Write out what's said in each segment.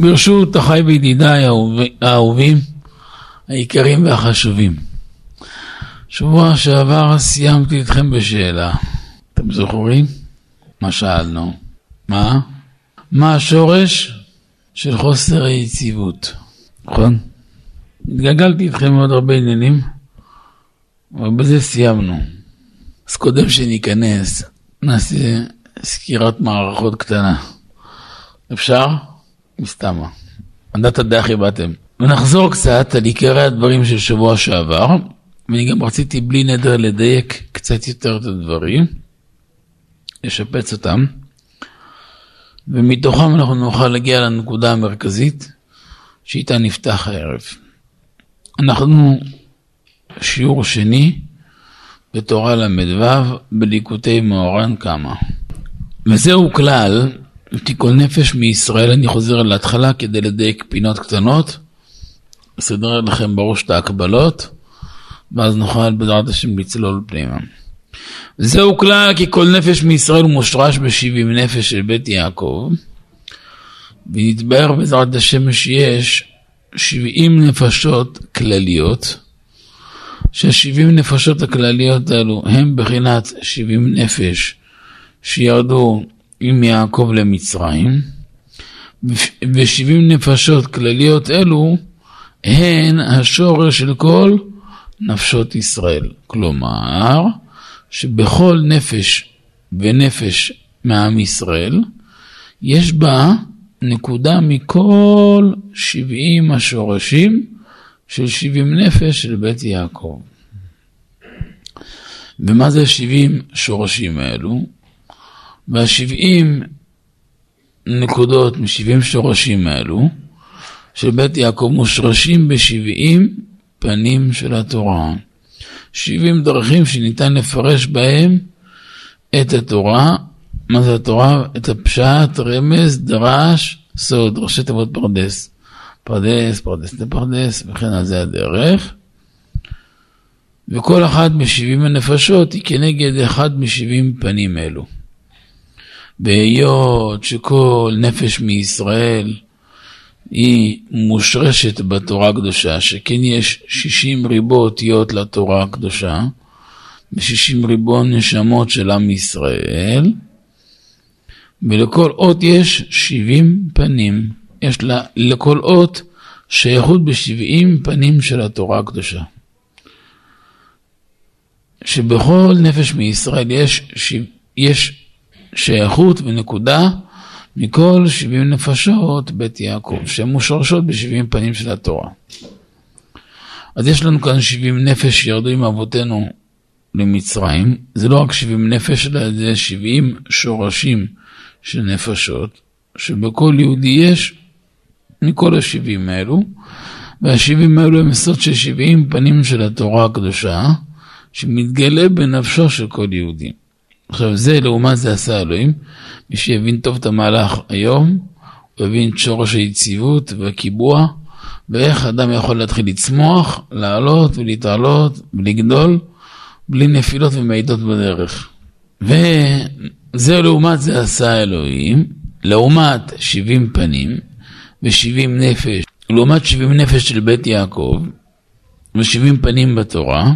ברשות אחי וידידיי האהובים, היקרים והחשובים. שבוע שעבר סיימתי אתכם בשאלה. אתם זוכרים? מה שאלנו? מה? מה השורש של חוסר היציבות? נכון? התגלגלתי איתכם מאוד הרבה עניינים, אבל בזה סיימנו. אז קודם שניכנס, נעשה סקירת מערכות קטנה. אפשר? מסתמה. עדת הדחי באתם. ונחזור קצת על עיקרי הדברים של שבוע שעבר, ואני גם רציתי בלי נדר לדייק קצת יותר את הדברים, לשפץ אותם, ומתוכם אנחנו נוכל להגיע לנקודה המרכזית, שאיתה נפתח הערב. אנחנו שיעור שני בתורה ל"ו בליקוטי מאורן קמא. וזהו כלל, תיקון נפש מישראל, אני חוזר להתחלה כדי לדייק פינות קטנות, אסדר לכם בראש את ההקבלות, ואז נוכל בעזרת השם לצלול פנימה. זהו כלל כי כל נפש מישראל מושרש בשבעים נפש של בית יעקב, ונתבהר בעזרת השם שיש שבעים נפשות כלליות, שהשבעים נפשות הכלליות האלו הם בחינת שבעים נפש שירדו עם יעקב למצרים, ושבעים נפשות כלליות אלו הן השורש של כל נפשות ישראל. כלומר, שבכל נפש ונפש מעם ישראל, יש בה נקודה מכל שבעים השורשים של שבעים נפש של בית יעקב. ומה זה שבעים שורשים האלו? והשבעים נקודות משבעים שורשים האלו של בית יעקב מושרשים בשבעים פנים של התורה. שבעים דרכים שניתן לפרש בהם את התורה, מה זה התורה? את הפשט, רמז, דרש, סוד, ראשי תיבות פרדס. פרדס, פרדס לפרדס, וכן על זה הדרך. וכל אחת משבעים הנפשות היא כנגד אחד משבעים פנים אלו. והיות שכל נפש מישראל היא מושרשת בתורה הקדושה, שכן יש שישים ריבו אותיות לתורה הקדושה, ושישים ריבו נשמות של עם ישראל, ולכל אות יש שבעים פנים. יש לה, לכל אות שייכות בשבעים פנים של התורה הקדושה. שבכל נפש מישראל יש, יש שייכות ונקודה מכל שבעים נפשות בית יעקב, שהן מושרשות בשבעים פנים של התורה. אז יש לנו כאן שבעים נפש שירדו עם אבותינו למצרים, זה לא רק שבעים נפש, אלא זה שבעים שורשים של נפשות, שבכל יהודי יש מכל השבעים האלו, והשבעים האלו הם סוד של שבעים פנים של התורה הקדושה, שמתגלה בנפשו של כל יהודי. עכשיו זה לעומת זה עשה אלוהים, מי שהבין טוב את המהלך היום, הוא הבין את שורש היציבות והקיבוע, ואיך אדם יכול להתחיל לצמוח, לעלות ולהתעלות ולגדול, בלי נפילות ומעידות בדרך. וזה לעומת זה עשה אלוהים, לעומת שבעים פנים ושבעים נפש, לעומת שבעים נפש של בית יעקב, ושבעים פנים בתורה,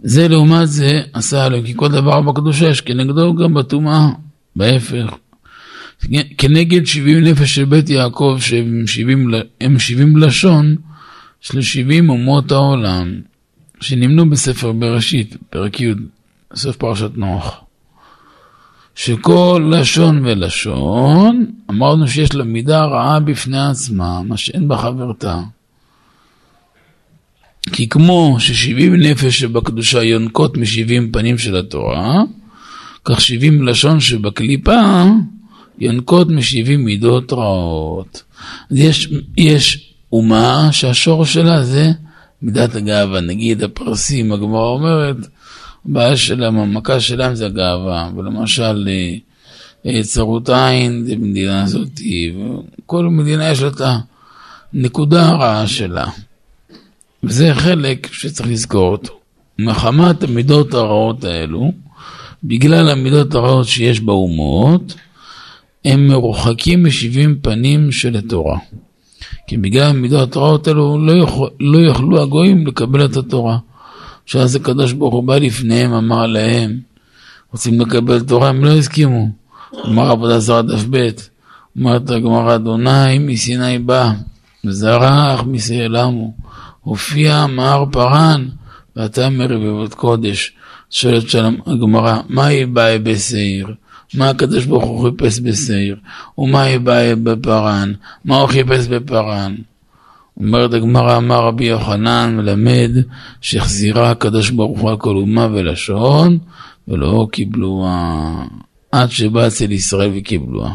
זה לעומת זה עשה אלוהים, כי כל דבר בקדושה יש כנגדו גם בטומאה, בהפך. כנגד שבעים נפש של בית יעקב, שהם שבעים, הם שבעים לשון של שבעים אומות העולם, שנמנו בספר בראשית, פרק י', סוף פרשת נוח. שכל לשון ולשון, אמרנו שיש לה מידה רעה בפני עצמה, מה שאין בה חברתה. כי כמו ששבעים נפש שבקדושה יונקות משבעים פנים של התורה, כך שבעים לשון שבקליפה יונקות משבעים מידות רעות. אז יש, יש אומה שהשורש שלה זה מידת הגאווה. נגיד הפרסים, הגמרא אומרת, הבעיה שלהם, המכה שלהם זה הגאווה. ולמשל, אה, צרות עין זה במדינה הזאת, וכל מדינה יש לה את הנקודה הרעה שלה. וזה חלק שצריך לזכור אותו. מחמת המידות הרעות האלו, בגלל המידות הרעות שיש באומות, הם מרוחקים משבעים פנים של התורה. כי בגלל מידות הרעות האלו לא, יכול, לא יכלו הגויים לקבל את התורה. שאז הקדוש ברוך הוא בא לפניהם, אמר להם, רוצים לקבל תורה, הם לא הסכימו. אמר עבודה זרה דף ב', אומרת הגמרא, אדוני מסיני בא, וזרח מסייר למו, הופיע מהר פרן, ואתה מרבבות קודש. שואלת שלום הגמרא, מה היא באה בשעיר? מה הקדוש ברוך הוא חיפש בשעיר? ומה היא באה בפרן? מה הוא חיפש בפרן? אומרת הגמרא, אמר רבי יוחנן, מלמד שהחזירה הקדוש ברוך הוא על כל אומה ולשון, ולא קיבלוה, עד שבא אצל ישראל וקיבלוה.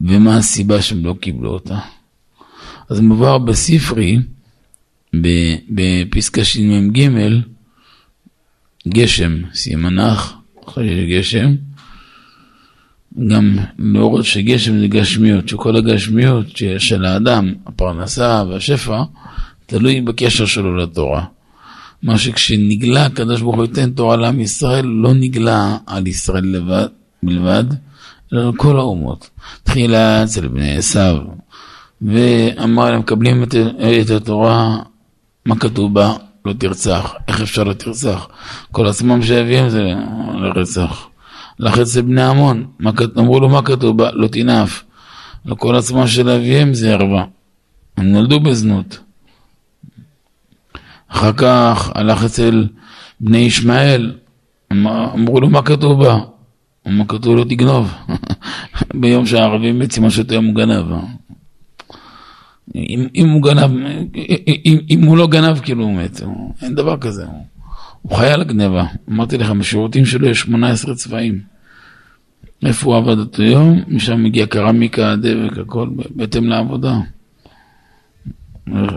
ומה הסיבה שהם לא קיבלו אותה? אז מבואר בספרי, בפסקה שמ"ג, גשם, סימנך, אחרי גשם, גם להורות שגשם זה גשמיות, שכל הגשמיות של האדם, הפרנסה והשפע, תלוי בקשר שלו לתורה. מה שכשנגלה הקדוש ברוך הוא ייתן תורה לעם ישראל, לא נגלה על ישראל לבד, בלבד, אלא על כל האומות. תחילה אצל בני עשיו, ואמר להם, מקבלים את, את התורה, מה כתוב בה? לא תרצח. איך אפשר לא תרצח? כל עצמם שאביהם זה לרצח. לך אצל בני עמון, אמרו לו מה כתוב בה? לא תנאף. לכל עצמם של אביהם זה ערווה. הם נולדו בזנות. אחר כך הלך אצל בני ישמעאל, אמרו לו מה כתוב בה? מה כתוב לו תגנוב. ביום שהערבים יוצאים מה שאתה הוא גנב. אם, אם הוא גנב, אם, אם הוא לא גנב כאילו הוא מת, אין דבר כזה. הוא חי על הגניבה. אמרתי לך, בשירותים שלו יש 18 צבעים. איפה הוא עבד אותו יום? משם מגיע קרמיקה, דבק, הכל בהתאם לעבודה.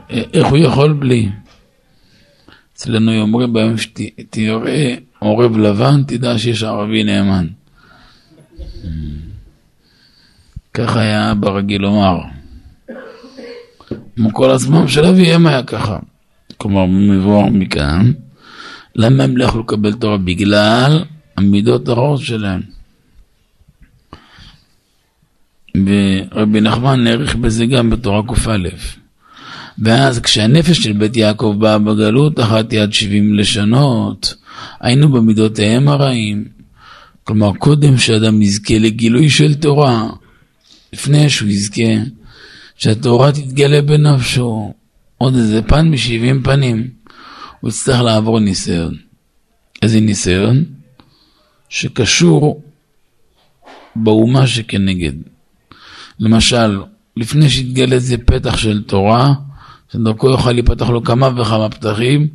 איך הוא יכול בלי? אצלנו אומרים ביום שתראה עורב לבן, תדע שיש ערבי נאמן. ככה היה אבא רגיל לומר. כמו כל הזמן של אביהם היה ככה. כלומר, מבואר מכאן, למה הם לא יכלו לקבל תורה? בגלל המידות הרעות שלהם. ורבי נחמן נערך בזה גם בתורה קא. ואז כשהנפש של בית יעקב באה בגלות, אחת יד שבעים לשונות, היינו במידותיהם הרעים. כלומר, קודם שאדם יזכה לגילוי של תורה, לפני שהוא יזכה, שהתורה תתגלה בנפשו, עוד איזה פן משבעים פנים, הוא יצטרך לעבור ניסיון. איזה ניסיון? שקשור באומה שכנגד. למשל, לפני שיתגלה איזה פתח של תורה, שדרכו יוכל להיפתח לו כמה וכמה פתחים,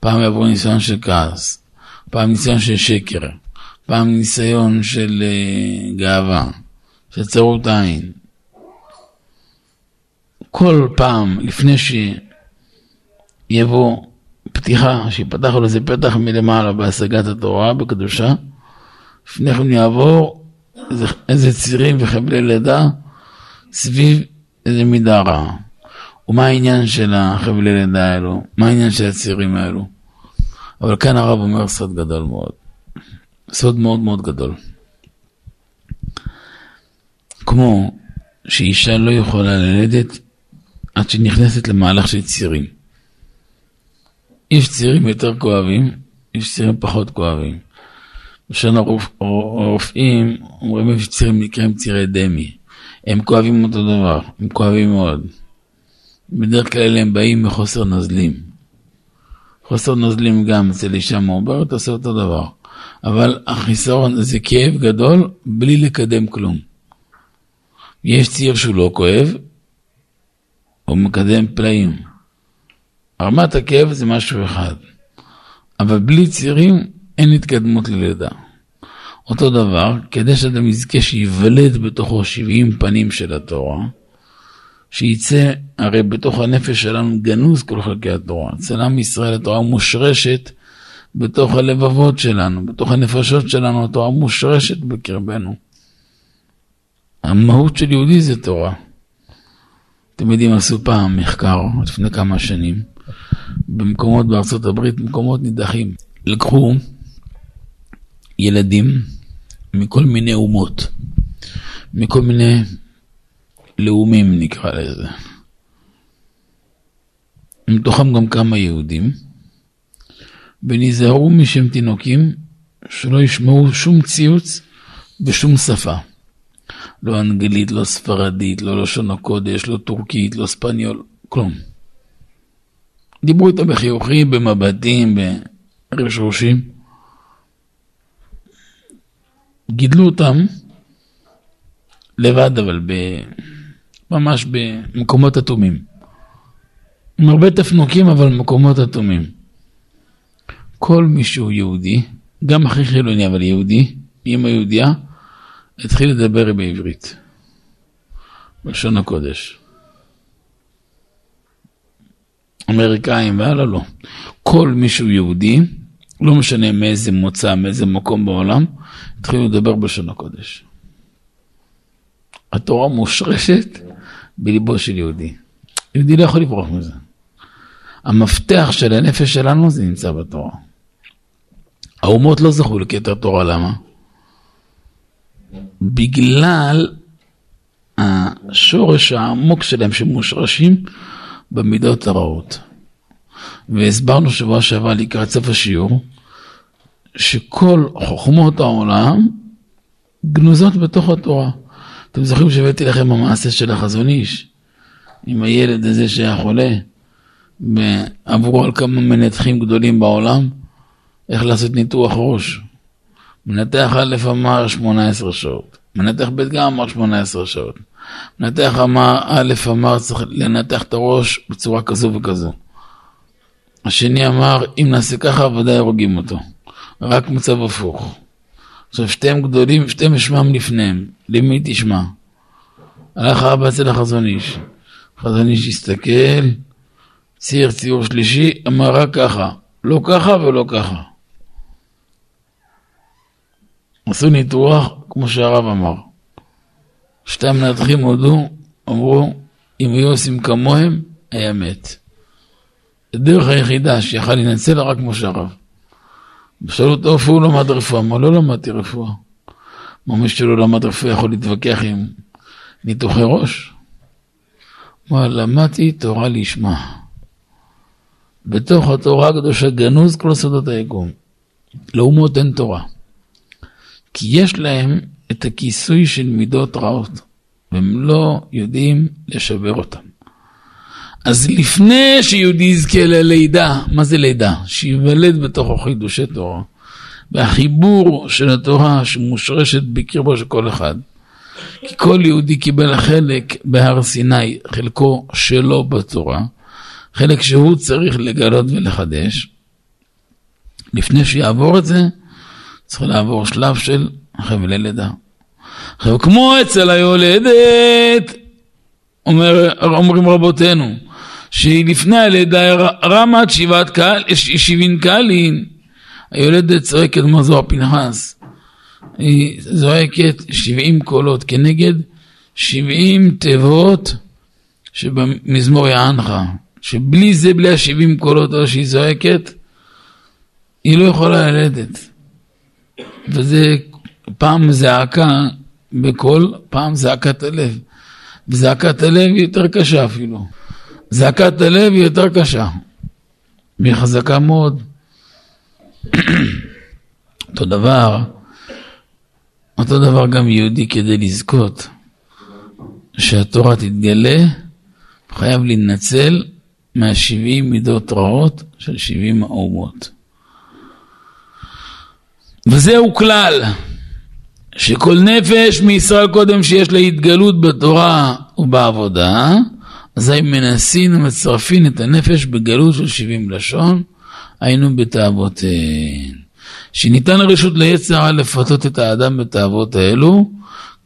פעם יעבור ניסיון של כעס, פעם ניסיון של שקר, פעם ניסיון של uh, גאווה, של צרות עין. כל פעם, לפני שיבוא פתיחה, שיפתח לו איזה פתח מלמעלה בהשגת התורה, בקדושה, לפני כן יעבור איזה, איזה צירים וחבלי לידה סביב איזה מידה רעה. ומה העניין של החבלי לידה האלו? מה העניין של הצירים האלו? אבל כאן הרב אומר סוד גדול מאוד. סוד מאוד מאוד גדול. כמו שאישה לא יכולה ללדת עד שהיא נכנסת למהלך של צירים. יש צירים יותר כואבים, יש צירים פחות כואבים. למשל הרופאים אומרים יש צירים נקראים צירי דמי. הם כואבים אותו דבר, הם כואבים מאוד. בדרך כלל הם באים מחוסר נוזלים. חוסר נוזלים גם אצל אישה מעוברת עושה אותו דבר. אבל החיסרון זה כאב גדול בלי לקדם כלום. יש ציר שהוא לא כואב, הוא מקדם פלאים. רמת הכאב זה משהו אחד, אבל בלי צירים אין התקדמות ללידה. אותו דבר, כדי שאדם יזכה שייוולד בתוכו 70 פנים של התורה, שייצא, הרי בתוך הנפש שלנו גנוז כל חלקי התורה. אצל עם ישראל התורה מושרשת בתוך הלבבות שלנו, בתוך הנפשות שלנו, התורה מושרשת בקרבנו. המהות של יהודי זה תורה. אתם יודעים, עשו פעם מחקר, לפני כמה שנים, במקומות בארצות הברית, מקומות נידחים. לקחו ילדים מכל מיני אומות, מכל מיני לאומים נקרא לזה. מתוכם גם כמה יהודים, ונזהרו משם תינוקים שלא ישמעו שום ציוץ בשום שפה. לא אנגלית, לא ספרדית, לא לשון הקודש, לא טורקית, לא ספניול, כלום. דיברו איתו בחיוכים, במבטים, ברשרושים. גידלו אותם לבד, אבל ב... ממש במקומות אטומים. עם הרבה תפנוקים, אבל במקומות אטומים. כל מי שהוא יהודי, גם הכי חילוני, אבל יהודי, אמא יהודייה, התחיל לדבר בעברית, בלשון הקודש. אמריקאים והלאה לא. כל מי שהוא יהודי, לא משנה מאיזה מוצא, מאיזה מקום בעולם, התחילו לדבר בלשון הקודש. התורה מושרשת בליבו של יהודי. יהודי לא יכול לברוח מזה. המפתח של הנפש שלנו זה נמצא בתורה. האומות לא זכו לכתר תורה, למה? בגלל השורש העמוק שלהם שמושרשים במידות הרעות. והסברנו שבוע שעבר לקראת סוף השיעור, שכל חוכמות העולם גנוזות בתוך התורה. אתם זוכרים שהבאתי לכם המעשה של החזון איש, עם הילד הזה שהיה חולה, ועברו על כמה מנתחים גדולים בעולם, איך לעשות ניתוח ראש. מנתח א' אמר 18 שעות, מנתח ב' גם אמר 18 שעות. מנתח אמר, א' אמר צריך לנתח את הראש בצורה כזו וכזו. השני אמר, אם נעשה ככה ודאי הורגים אותו. רק מצב הפוך. עכשיו שתיהם גדולים, שתיהם אשמם לפניהם, למי תשמע? הלך האבא אצל החזון איש. החזון איש הסתכל, ציר ציור שלישי, אמר רק ככה, לא ככה ולא ככה. עשו ניתוח, כמו שהרב אמר. שתי המנתחים הודו, אמרו, אם היו עושים כמוהם, היה מת. הדרך היחידה שיכל להינצל רק כמו שהרב. שאלו אותו איפה הוא למד רפואה, אמר לא למדתי רפואה. מה מי שלא למד רפואה יכול להתווכח עם ניתוחי ראש? אמר למדתי תורה לשמה. בתוך התורה הקדושה גנוז כל סודות היקום. לאומות אין תורה. כי יש להם את הכיסוי של מידות רעות, והם לא יודעים לשבר אותם. אז לפני שיהודי יזכה ללידה, מה זה לידה? שיוולד בתוכו חידושי תורה, והחיבור של התורה שמושרשת בקרבו של כל אחד. כי כל יהודי קיבל חלק בהר סיני, חלקו שלו בתורה, חלק שהוא צריך לגלות ולחדש. לפני שיעבור את זה, צריך לעבור שלב של חבלי לידה. עכשיו, כמו אצל היולדת, אומר, אומרים רבותינו, שהיא לפני הלידה רמת שבעת קהל, שבעים קהלין, היולדת צועקת זוהר פנחס, היא זועקת שבעים קולות כנגד שבעים תיבות שבמזמור יענך, שבלי זה, בלי השבעים קולות שהיא זועקת, היא לא יכולה ללדת. וזה פעם זעקה בקול, פעם זעקת הלב. וזעקת הלב היא יותר קשה אפילו. זעקת הלב היא יותר קשה. והיא חזקה מאוד. אותו דבר, אותו דבר גם יהודי כדי לזכות שהתורה תתגלה, חייב להינצל מהשבעים מידות רעות של שבעים האומות. וזהו כלל, שכל נפש מישראל קודם שיש לה התגלות בתורה ובעבודה, אזי מנסין ומצרפין את הנפש בגלות של שבעים לשון, היינו בתאוותיהן. שניתן הרשות ליצר לפתות את האדם בתאוות האלו,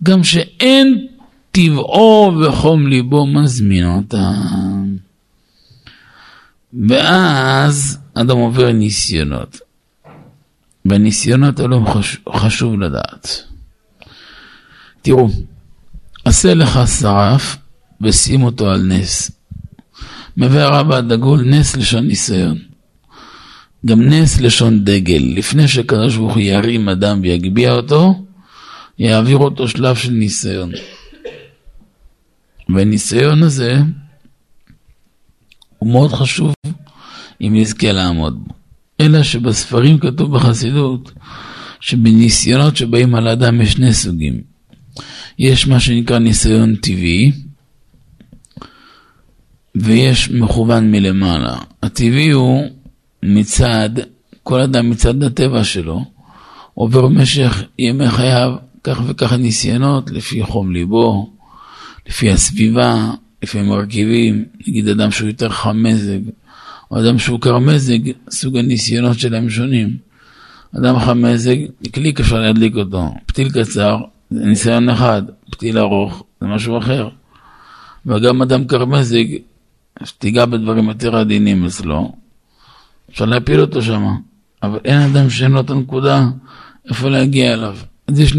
גם שאין טבעו וחום ליבו מזמין אותם. ואז אדם עובר ניסיונות. בניסיונות האלו חשוב לדעת. תראו, עשה לך שרף ושים אותו על נס. מביא הרבה הדגול נס לשון ניסיון. גם נס לשון דגל. לפני שקדוש ברוך הוא ירים אדם ויגביה אותו, יעביר אותו שלב של ניסיון. והניסיון הזה הוא מאוד חשוב אם נזכה לעמוד בו. אלא שבספרים כתוב בחסידות שבניסיונות שבאים על האדם יש שני סוגים. יש מה שנקרא ניסיון טבעי, ויש מכוון מלמעלה. הטבעי הוא מצד, כל אדם מצד הטבע שלו, עובר במשך ימי חייו כך וכך ניסיונות לפי חום ליבו, לפי הסביבה, לפי מרכיבים, נגיד אדם שהוא יותר חם מזג, או אדם שהוא קר מזג, סוג הניסיונות שלהם שונים. אדם חם מזג, קליק אפשר להדליק אותו, פתיל קצר, זה ניסיון אחד, פתיל ארוך, זה משהו אחר. וגם אדם קר מזג, שתיגע בדברים יותר עדינים אצלו, אפשר להפיל אותו שם, אבל אין אדם שאין לו את הנקודה איפה להגיע אליו. אז יש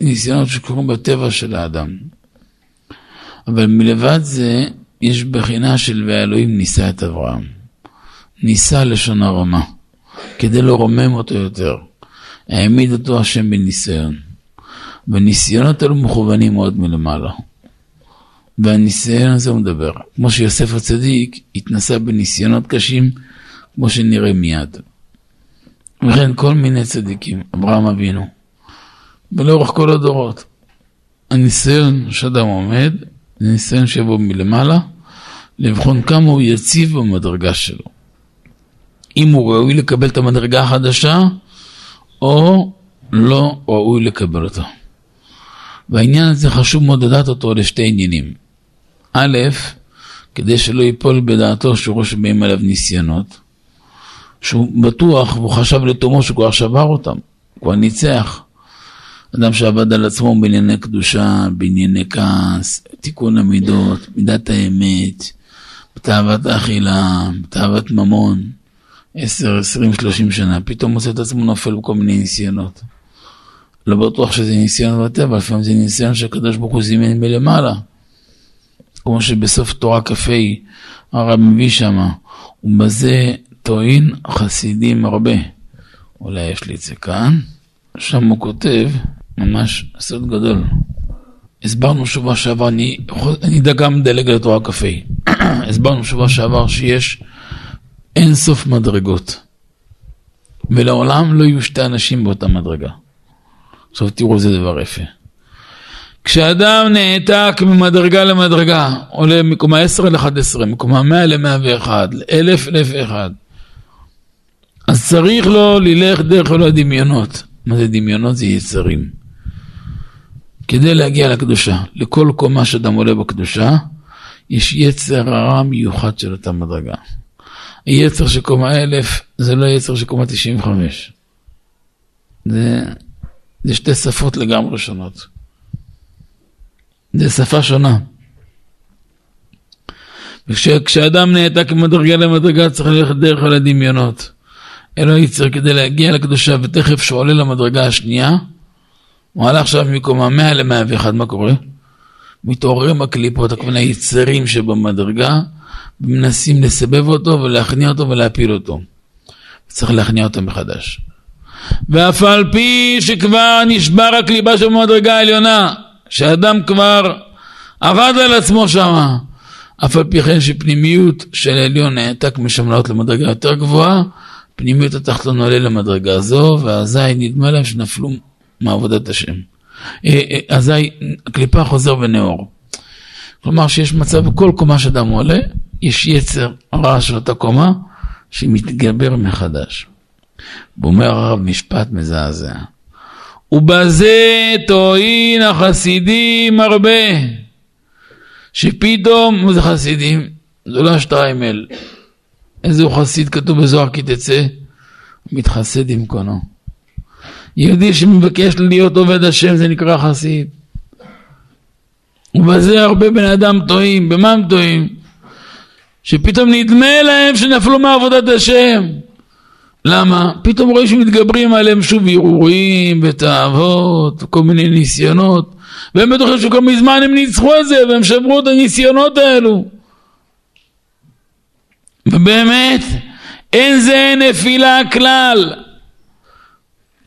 ניסיונות שקורים בטבע של האדם. אבל מלבד זה, יש בחינה של והאלוהים ניסה את אברהם. ניסה לשון הרמה, כדי לרומם אותו יותר. העמיד אותו השם בניסיון. והניסיונות האלו מכוונים מאוד מלמעלה. והניסיון הזה הוא מדבר. כמו שיוסף הצדיק התנסה בניסיונות קשים, כמו שנראה מיד. וכן כל מיני צדיקים, אברהם אבינו, ולאורך כל הדורות. הניסיון שאדם עומד, זה ניסיון שיבוא מלמעלה, לבחון כמה הוא יציב במדרגה שלו. אם הוא ראוי לקבל את המדרגה החדשה, או לא ראוי לקבל אותה. והעניין הזה חשוב מאוד לדעת אותו לשתי עניינים. א', כדי שלא ייפול בדעתו שהוא רואה שבאים עליו ניסיונות, שהוא בטוח והוא חשב לתומו שהוא כבר שבר אותם, כבר ניצח. אדם שעבד על עצמו בענייני קדושה, בענייני כעס, תיקון המידות, מידת האמת, בתאוות האכילה, בתאוות ממון, עשר, עשרים, שלושים שנה, פתאום מוצא את עצמו נופל בכל מיני ניסיונות. לא בטוח שזה ניסיון בטבע, לפעמים זה ניסיון שהקדוש ברוך הוא זימן מלמעלה. כמו שבסוף תורה כ"ה הרב מביא שמה, ובזה טועין חסידים הרבה. אולי יש לי את זה כאן. שם הוא כותב, ממש סוד גדול. הסברנו שבוע שעבר, אני, אני גם מדלג לתורה כ"ה. הסברנו שבוע שעבר שיש אין סוף מדרגות. ולעולם לא יהיו שתי אנשים באותה מדרגה. עכשיו תראו איזה דבר יפה. כשאדם נעתק ממדרגה למדרגה, עולה מקומה 10 ל-11, מקומה 100 ל-101, ל-1000 ל-1001, אז צריך לו ללך דרך כל הדמיונות. מה זה דמיונות? זה יצרים. כדי להגיע לקדושה, לכל קומה שאדם עולה בקדושה, יש יצר הרע מיוחד של אותה מדרגה. היצר של קומה 1000 זה לא יצר של קומה 95. זה, זה שתי שפות לגמרי שונות. זה שפה שונה. וכשאדם נעתק ממדרגה למדרגה צריך ללכת דרך על הדמיונות. אלו יצר כדי להגיע לקדושה ותכף שהוא עולה למדרגה השנייה, הוא עלה עכשיו מקומה 100 ל-101, מה קורה? מתעוררים הקליפות, הכוונה יצרים שבמדרגה, ומנסים לסבב אותו ולהכניע אותו ולהפיל אותו. צריך להכניע אותו מחדש. ואף על פי שכבר נשבר הקליפה שבמדרגה העליונה, שאדם כבר עבד על עצמו שמה, אף על פי כן שפנימיות של העליון נעתק משם לעלות למדרגה יותר גבוהה, פנימיות התחתון עולה למדרגה זו, ואזי נדמה להם שנפלו מעבודת השם. אה, אה, אזי הקליפה חוזר ונאור. כלומר שיש מצב בכל קומה שאדם עולה, יש יצר רע של אותה קומה שמתגבר מחדש. ואומר הרב משפט מזעזע. ובזה טועין החסידים הרבה. שפתאום, מה זה חסידים? זה לא השטריימל. איזה הוא חסיד כתוב בזוהר כי תצא? מתחסד עם קונו. יהודי שמבקש להיות עובד השם זה נקרא חסיד. ובזה הרבה בני אדם טועים. במה הם טועים? שפתאום נדמה להם שנפלו מעבודת השם. למה? פתאום רואים שמתגברים עליהם שוב הרהורים ותאוות, כל מיני ניסיונות, והם בטוחים שכל מזמן הם ניצחו את זה והם שברו את הניסיונות האלו. ובאמת, אין זה נפילה כלל.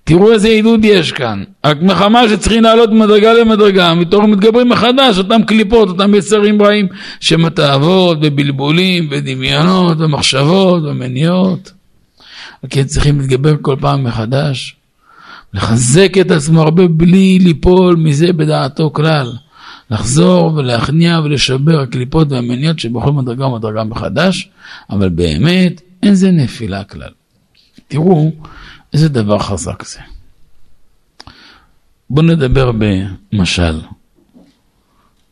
תראו איזה עידוד יש כאן. רק מחמה שצריכים לעלות ממדרגה למדרגה, מתוך מתגברים מחדש אותם קליפות, אותם יצרים רעים, שם התאוות, בבלבולים, בדמיונות, במחשבות, במניעות. כי צריכים להתגבר כל פעם מחדש, לחזק את עצמו הרבה בלי ליפול מזה בדעתו כלל. לחזור ולהכניע ולשבר הקליפות והמניעות שבכל מדרגה ומדרגה מחדש, אבל באמת אין זה נפילה כלל. תראו איזה דבר חזק זה. בואו נדבר במשל.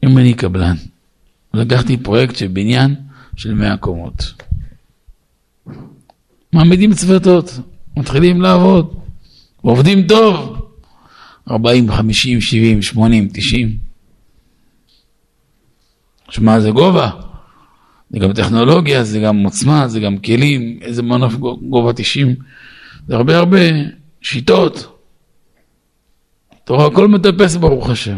אם אני קבלן, לקחתי פרויקט של בניין של 100 קומות. מעמידים צוותות, מתחילים לעבוד, עובדים טוב, 40, 50, 70, 80, 90. שמע, זה גובה, זה גם טכנולוגיה, זה גם עוצמה, זה גם כלים, איזה מנוף גובה 90, זה הרבה הרבה שיטות. רואה, הכל מטפס ברוך השם.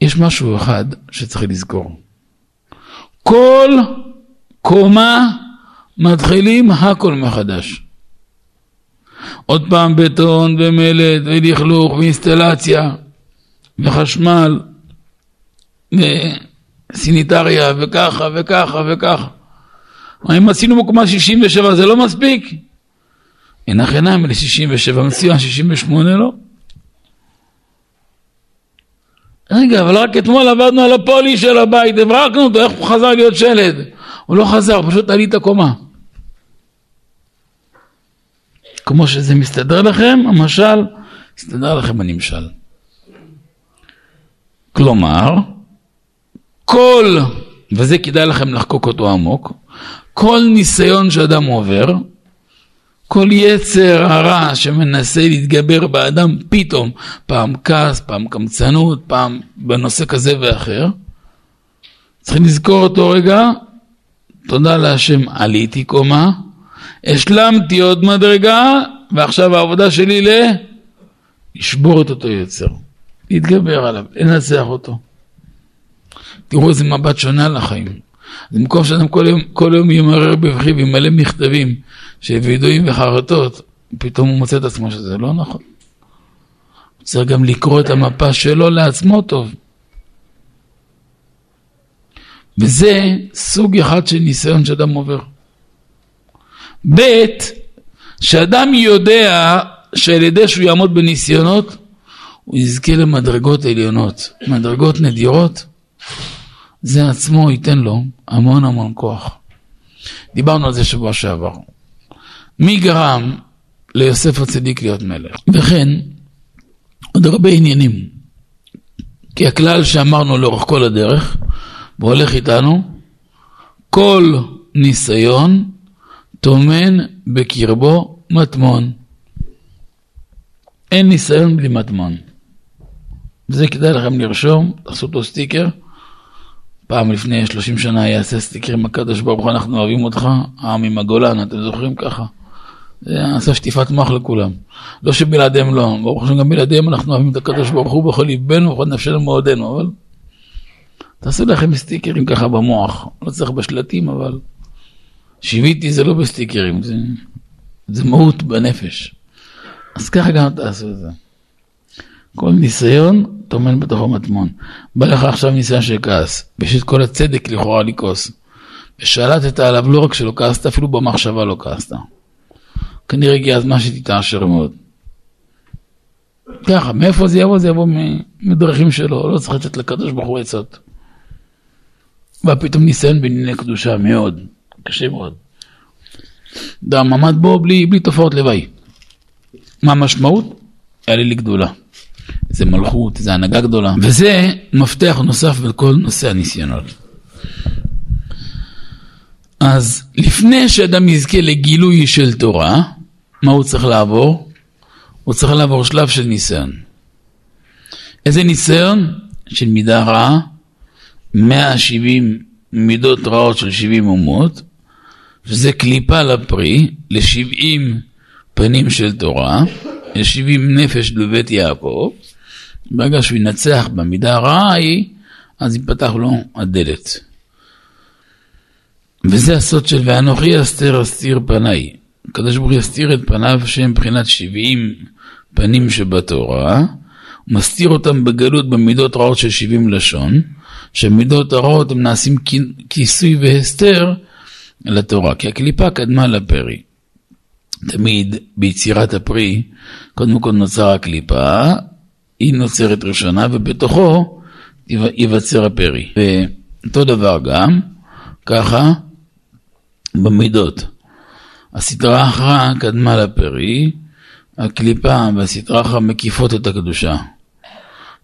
יש משהו אחד שצריך לזכור. כל קומה מתחילים הכל מחדש. עוד פעם בטון ומלט ולכלוך ואינסטלציה וחשמל וסיניטריה וככה וככה וככה. אם עשינו בקומה 67 זה לא מספיק? אין לך עיניים ל-67, מציע 68 לא. רגע, אבל רק אתמול עבדנו על הפולי של הבית, הברקנו אותו, איך הוא חזר להיות שלד? הוא לא חזר, פשוט עלית קומה. כמו שזה מסתדר לכם, המשל, מסתדר לכם הנמשל. כלומר, כל, וזה כדאי לכם לחקוק אותו עמוק, כל ניסיון שאדם עובר, כל יצר הרע שמנסה להתגבר באדם פתאום, פעם כעס, פעם קמצנות, פעם בנושא כזה ואחר, צריכים לזכור אותו רגע, תודה להשם עליתי קומה, השלמתי עוד מדרגה, ועכשיו העבודה שלי ל... לשבור את אותו יצר, להתגבר עליו, לנצח אותו. תראו איזה מבט שונה. זה במקום שאדם כל יום, כל יום ימרר בבכי וימלא מכתבים של וידועים וחרטות, פתאום הוא מוצא את עצמו שזה לא נכון. הוא צריך גם לקרוא את המפה שלו לעצמו טוב. וזה סוג אחד של ניסיון שאדם עובר. ב', שאדם יודע שעל ידי שהוא יעמוד בניסיונות, הוא יזכה למדרגות עליונות, מדרגות נדירות, זה עצמו ייתן לו המון המון כוח. דיברנו על זה שבוע שעבר. מי גרם ליוסף הצדיק להיות מלך? וכן, עוד הרבה עניינים. כי הכלל שאמרנו לאורך כל הדרך, והולך איתנו, כל ניסיון טומן בקרבו מטמון. אין ניסיון בלי מטמון. וזה כדאי לכם לרשום, תעשו אותו סטיקר. פעם לפני 30 שנה יעשה סטיקר עם הקדוש ברוך הוא, אנחנו אוהבים אותך, העם עם הגולן, אתם זוכרים ככה? זה עשה שטיפת מוח לכולם. לא שבלעדיהם לא, ברוך השם גם בלעדיהם אנחנו אוהבים את הקדוש ברוך הוא בכל ליבנו ובכל נפשנו מאודנו, אבל תעשו לכם סטיקרים ככה במוח, לא צריך בשלטים, אבל שיוויתי זה לא בסטיקרים, זה, זה מהות בנפש. אז ככה גם תעשו את זה. כל ניסיון טומן בתוכו מטמון. בא לך עכשיו ניסיון של כעס, בשביל כל הצדק לכאורה לכעוס. ושלטת עליו לא רק שלא כעסת, אפילו במחשבה לא כעסת. כנראה הגיע הזמן שתתעשר מאוד. ככה, מאיפה זה יבוא? זה יבוא מדרכים שלו, לא צריך לתת לקדוש ברוך הוא עצות. בא ניסיון בענייני קדושה, מאוד, קשה מאוד. דם עמד בו בלי, בלי תופעות לוואי. מה המשמעות? היה לי לגדולה. זה מלכות, זה הנהגה גדולה, וזה מפתח נוסף בכל נושא הניסיונות. אז לפני שאדם יזכה לגילוי של תורה, מה הוא צריך לעבור? הוא צריך לעבור שלב של ניסיון. איזה ניסיון? של מידה רעה, 170 מידות רעות של 70 אומות, שזה קליפה לפרי, ל-70 פנים של תורה, ל-70 נפש בבית יעקב, ברגע שהוא ינצח במידה הרעה ההיא, אז ייפתח לו הדלת. וזה הסוד של ואנוכי אסתר אסתיר פניי. הקדוש ברוך הוא יסתיר את פניו שהם מבחינת שבעים פנים שבתורה, הוא מסתיר אותם בגלות במידות רעות של שבעים לשון, שמידות הרעות הם נעשים כיסוי והסתר לתורה, כי הקליפה קדמה לפרי. תמיד ביצירת הפרי, קודם כל נוצר הקליפה, היא נוצרת ראשונה, ובתוכו ייווצר הפרי. ואותו דבר גם, ככה, במידות. הסדרה האחרה קדמה לפרי, הקליפה והסדרה האחרה מקיפות את הקדושה.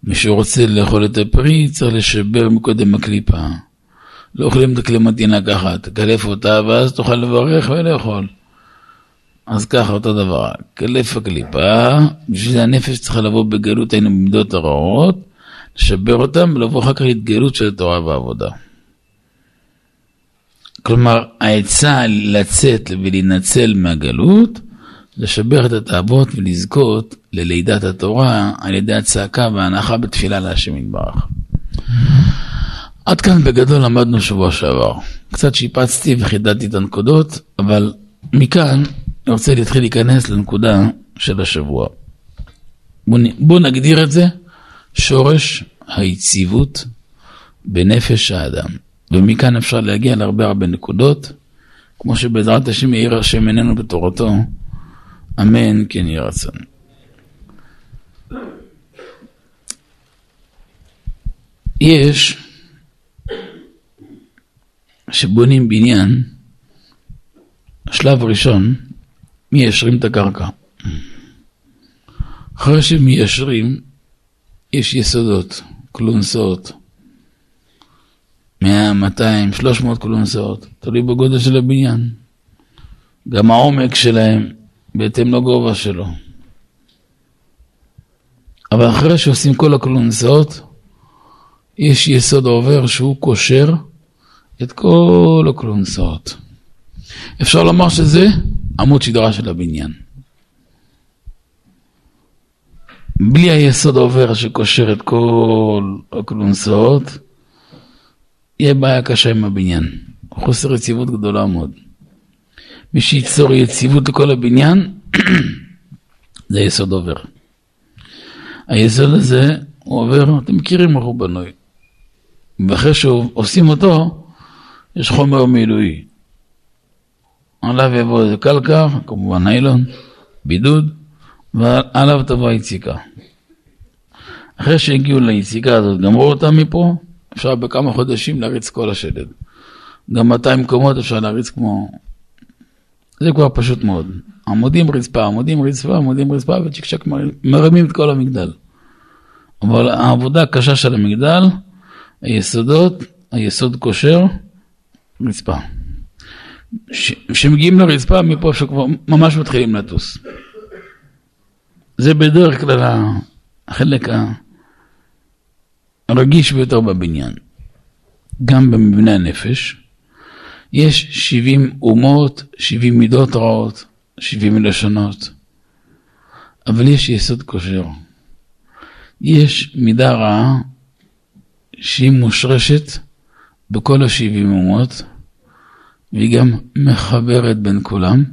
מי שרוצה לאכול את הפרי צריך לשבר מקודם הקליפה. לא אוכלים את הקלמטין לקחת, תקלף אותה ואז תוכל לברך ולאכול. אז ככה אותו דבר, קלף הקליפה, בשביל הנפש צריכה לבוא בגלות היינו במידות הרעות, לשבר אותם ולבוא אחר כך להתגלות של תורה ועבודה. כלומר, העצה לצאת ולהינצל מהגלות, לשבר את התאוות ולזכות ללידת התורה על ידי הצעקה וההנחה בתפילה להשם יתברך. עד כאן בגדול למדנו שבוע שעבר. קצת שיפצתי וחידדתי את הנקודות, אבל מכאן אני רוצה להתחיל להיכנס לנקודה של השבוע. בואו בוא נגדיר את זה שורש היציבות בנפש האדם. ומכאן אפשר להגיע להרבה הרבה נקודות, כמו שבעזרת השם יאיר השם עינינו בתורתו, אמן כן יהי רצון. יש, שבונים בניין, השלב הראשון, מיישרים את הקרקע. אחרי שמיישרים, יש יסודות, קלונסות, 100, 200, 300 קלונסות, תלוי בגודל של הבניין. גם העומק שלהם בהתאם לגובה שלו. אבל אחרי שעושים כל הקלונסות, יש יסוד עובר שהוא קושר את כל הקלונסות. אפשר לומר שזה עמוד שדרה של הבניין. בלי היסוד עובר שקושר את כל הקלונסות, יהיה בעיה קשה עם הבניין. חוסר יציבות גדולה מאוד. מי שייצור יציבות לכל הבניין, זה יסוד עובר. היסוד הזה, הוא עובר, אתם מכירים איך הוא בנוי. ואחרי שעושים אותו, יש חומר מילואי. עליו יבוא איזה קלקר, כמובן ניילון, בידוד, ועליו תבוא היציקה. אחרי שהגיעו ליציקה הזאת, גמרו אותה מפה, אפשר בכמה חודשים להריץ כל השלד. גם 200 קומות אפשר להריץ כמו... זה כבר פשוט מאוד. עמודים רצפה, עמודים רצפה, עמודים רצפה, וצ'יק צ'ק מרימים את כל המגדל. אבל העבודה הקשה של המגדל, היסודות, היסוד כושר, רצפה. כשמגיעים לרצפה, מפה אפשר כבר ממש מתחילים לטוס. זה בדרך כלל החלק הרגיש ביותר בבניין. גם במבנה הנפש, יש 70 אומות, 70 מידות רעות, 70 לשונות, אבל יש יסוד כושר. יש מידה רעה שהיא מושרשת בכל ה-70 אומות, והיא גם מחברת בין כולם,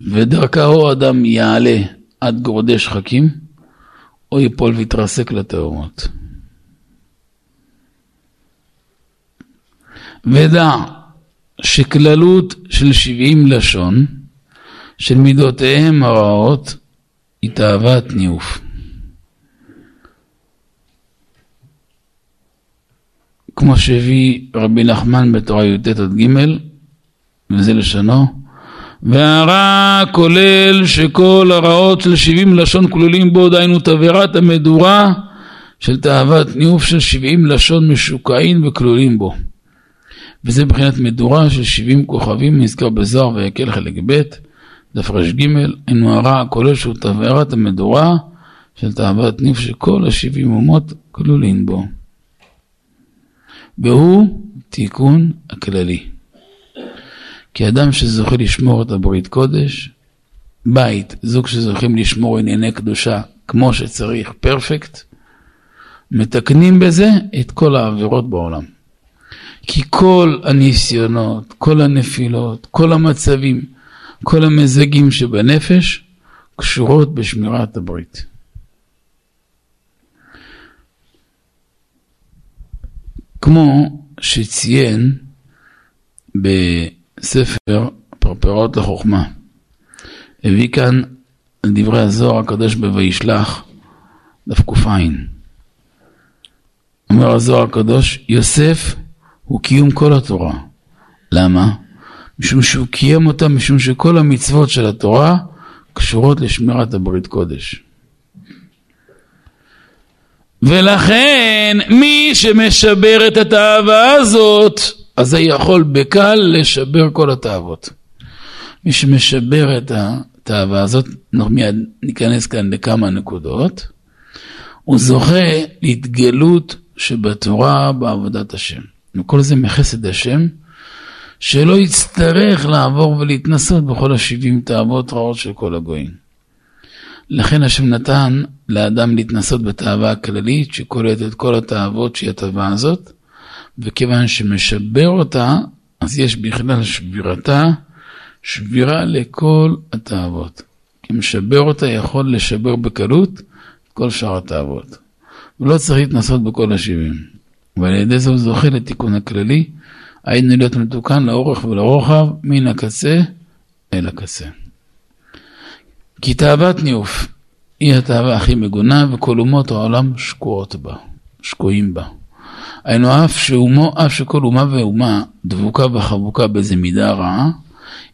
ודרכה או אדם יעלה עד גורדי שחקים, או ייפול ויתרסק לתאומות. ודע שכללות של שבעים לשון, של מידותיהם הרעות, היא תאוות ניאוף. כמו שהביא רבי נחמן בתורה י"ט עד ג', וזה לשונו, והרע כולל שכל הרעות של שבעים לשון כלולים בו, דהיינו תבערת המדורה של תאוות ניאוף של שבעים לשון משוקעים וכלולים בו. וזה מבחינת מדורה של שבעים כוכבים, נזכר בזוהר ויקל חלק ב', דף ר"ג, היינו הרע הכולל שהוא תבערת המדורה של תאוות ניאוף שכל השבעים אומות כלולים בו. והוא תיקון הכללי. כי אדם שזוכה לשמור את הברית קודש, בית, זוג שזוכים לשמור ענייני קדושה כמו שצריך, פרפקט, מתקנים בזה את כל העבירות בעולם. כי כל הניסיונות, כל הנפילות, כל המצבים, כל המזגים שבנפש, קשורות בשמירת הברית. כמו שציין בספר פרפרות לחוכמה. הביא כאן דברי הזוהר הקדוש ב"וישלח", דף ק"ע. אומר הזוהר הקדוש, יוסף הוא קיום כל התורה. למה? משום שהוא קיים אותה, משום שכל המצוות של התורה קשורות לשמירת הברית קודש. ולכן מי שמשבר את התאווה הזאת, אז זה יכול בקל לשבר כל התאוות. מי שמשבר את התאווה הזאת, אנחנו מיד ניכנס כאן לכמה נקודות, הוא זוכה להתגלות שבתורה בעבודת השם. וכל זה מחסד השם, שלא יצטרך לעבור ולהתנסות בכל השבעים תאוות רעות של כל הגויים. לכן השם נתן לאדם להתנסות בתאווה הכללית שכוללת את כל התאוות שהיא התאווה הזאת, וכיוון שמשבר אותה, אז יש בכלל שבירתה, שבירה לכל התאוות. כי משבר אותה יכול לשבר בקלות את כל שאר התאוות. ולא צריך להתנסות בכל השבעים. ועל ידי זה הוא זוכה לתיקון הכללי, היינו להיות מתוקן לאורך ולרוחב, מן הקצה אל הקצה. כי תאוות ניאוף היא התאווה הכי מגונה, וכל אומות העולם שקועות בה, שקועים בה. היינו אף שאומו, אף שכל אומה ואומה דבוקה וחבוקה באיזה מידה רעה,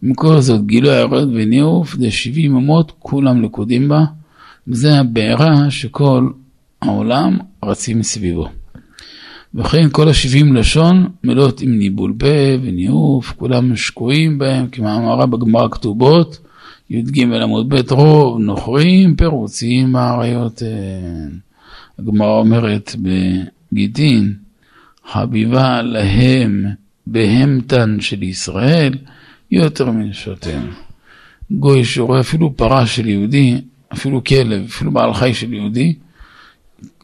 עם כל זאת גילוי הירד וניאוף, זה שבעים אומות, כולם לכודים בה, וזה הבעירה שכל העולם רצים סביבו. וכן כל השבעים לשון מלאות עם ניבול פה וניאוף, כולם שקועים בהם, כמאמרה בגמרא כתובות, י"ג עמוד ב' רוב נוכרים פירוצים האריות. הגמרא אומרת בגיטין, חביבה להם בהמתן של ישראל יותר מנשותיהם. גוי שרואה אפילו פרה של יהודי, אפילו כלב, אפילו בעל חי של יהודי,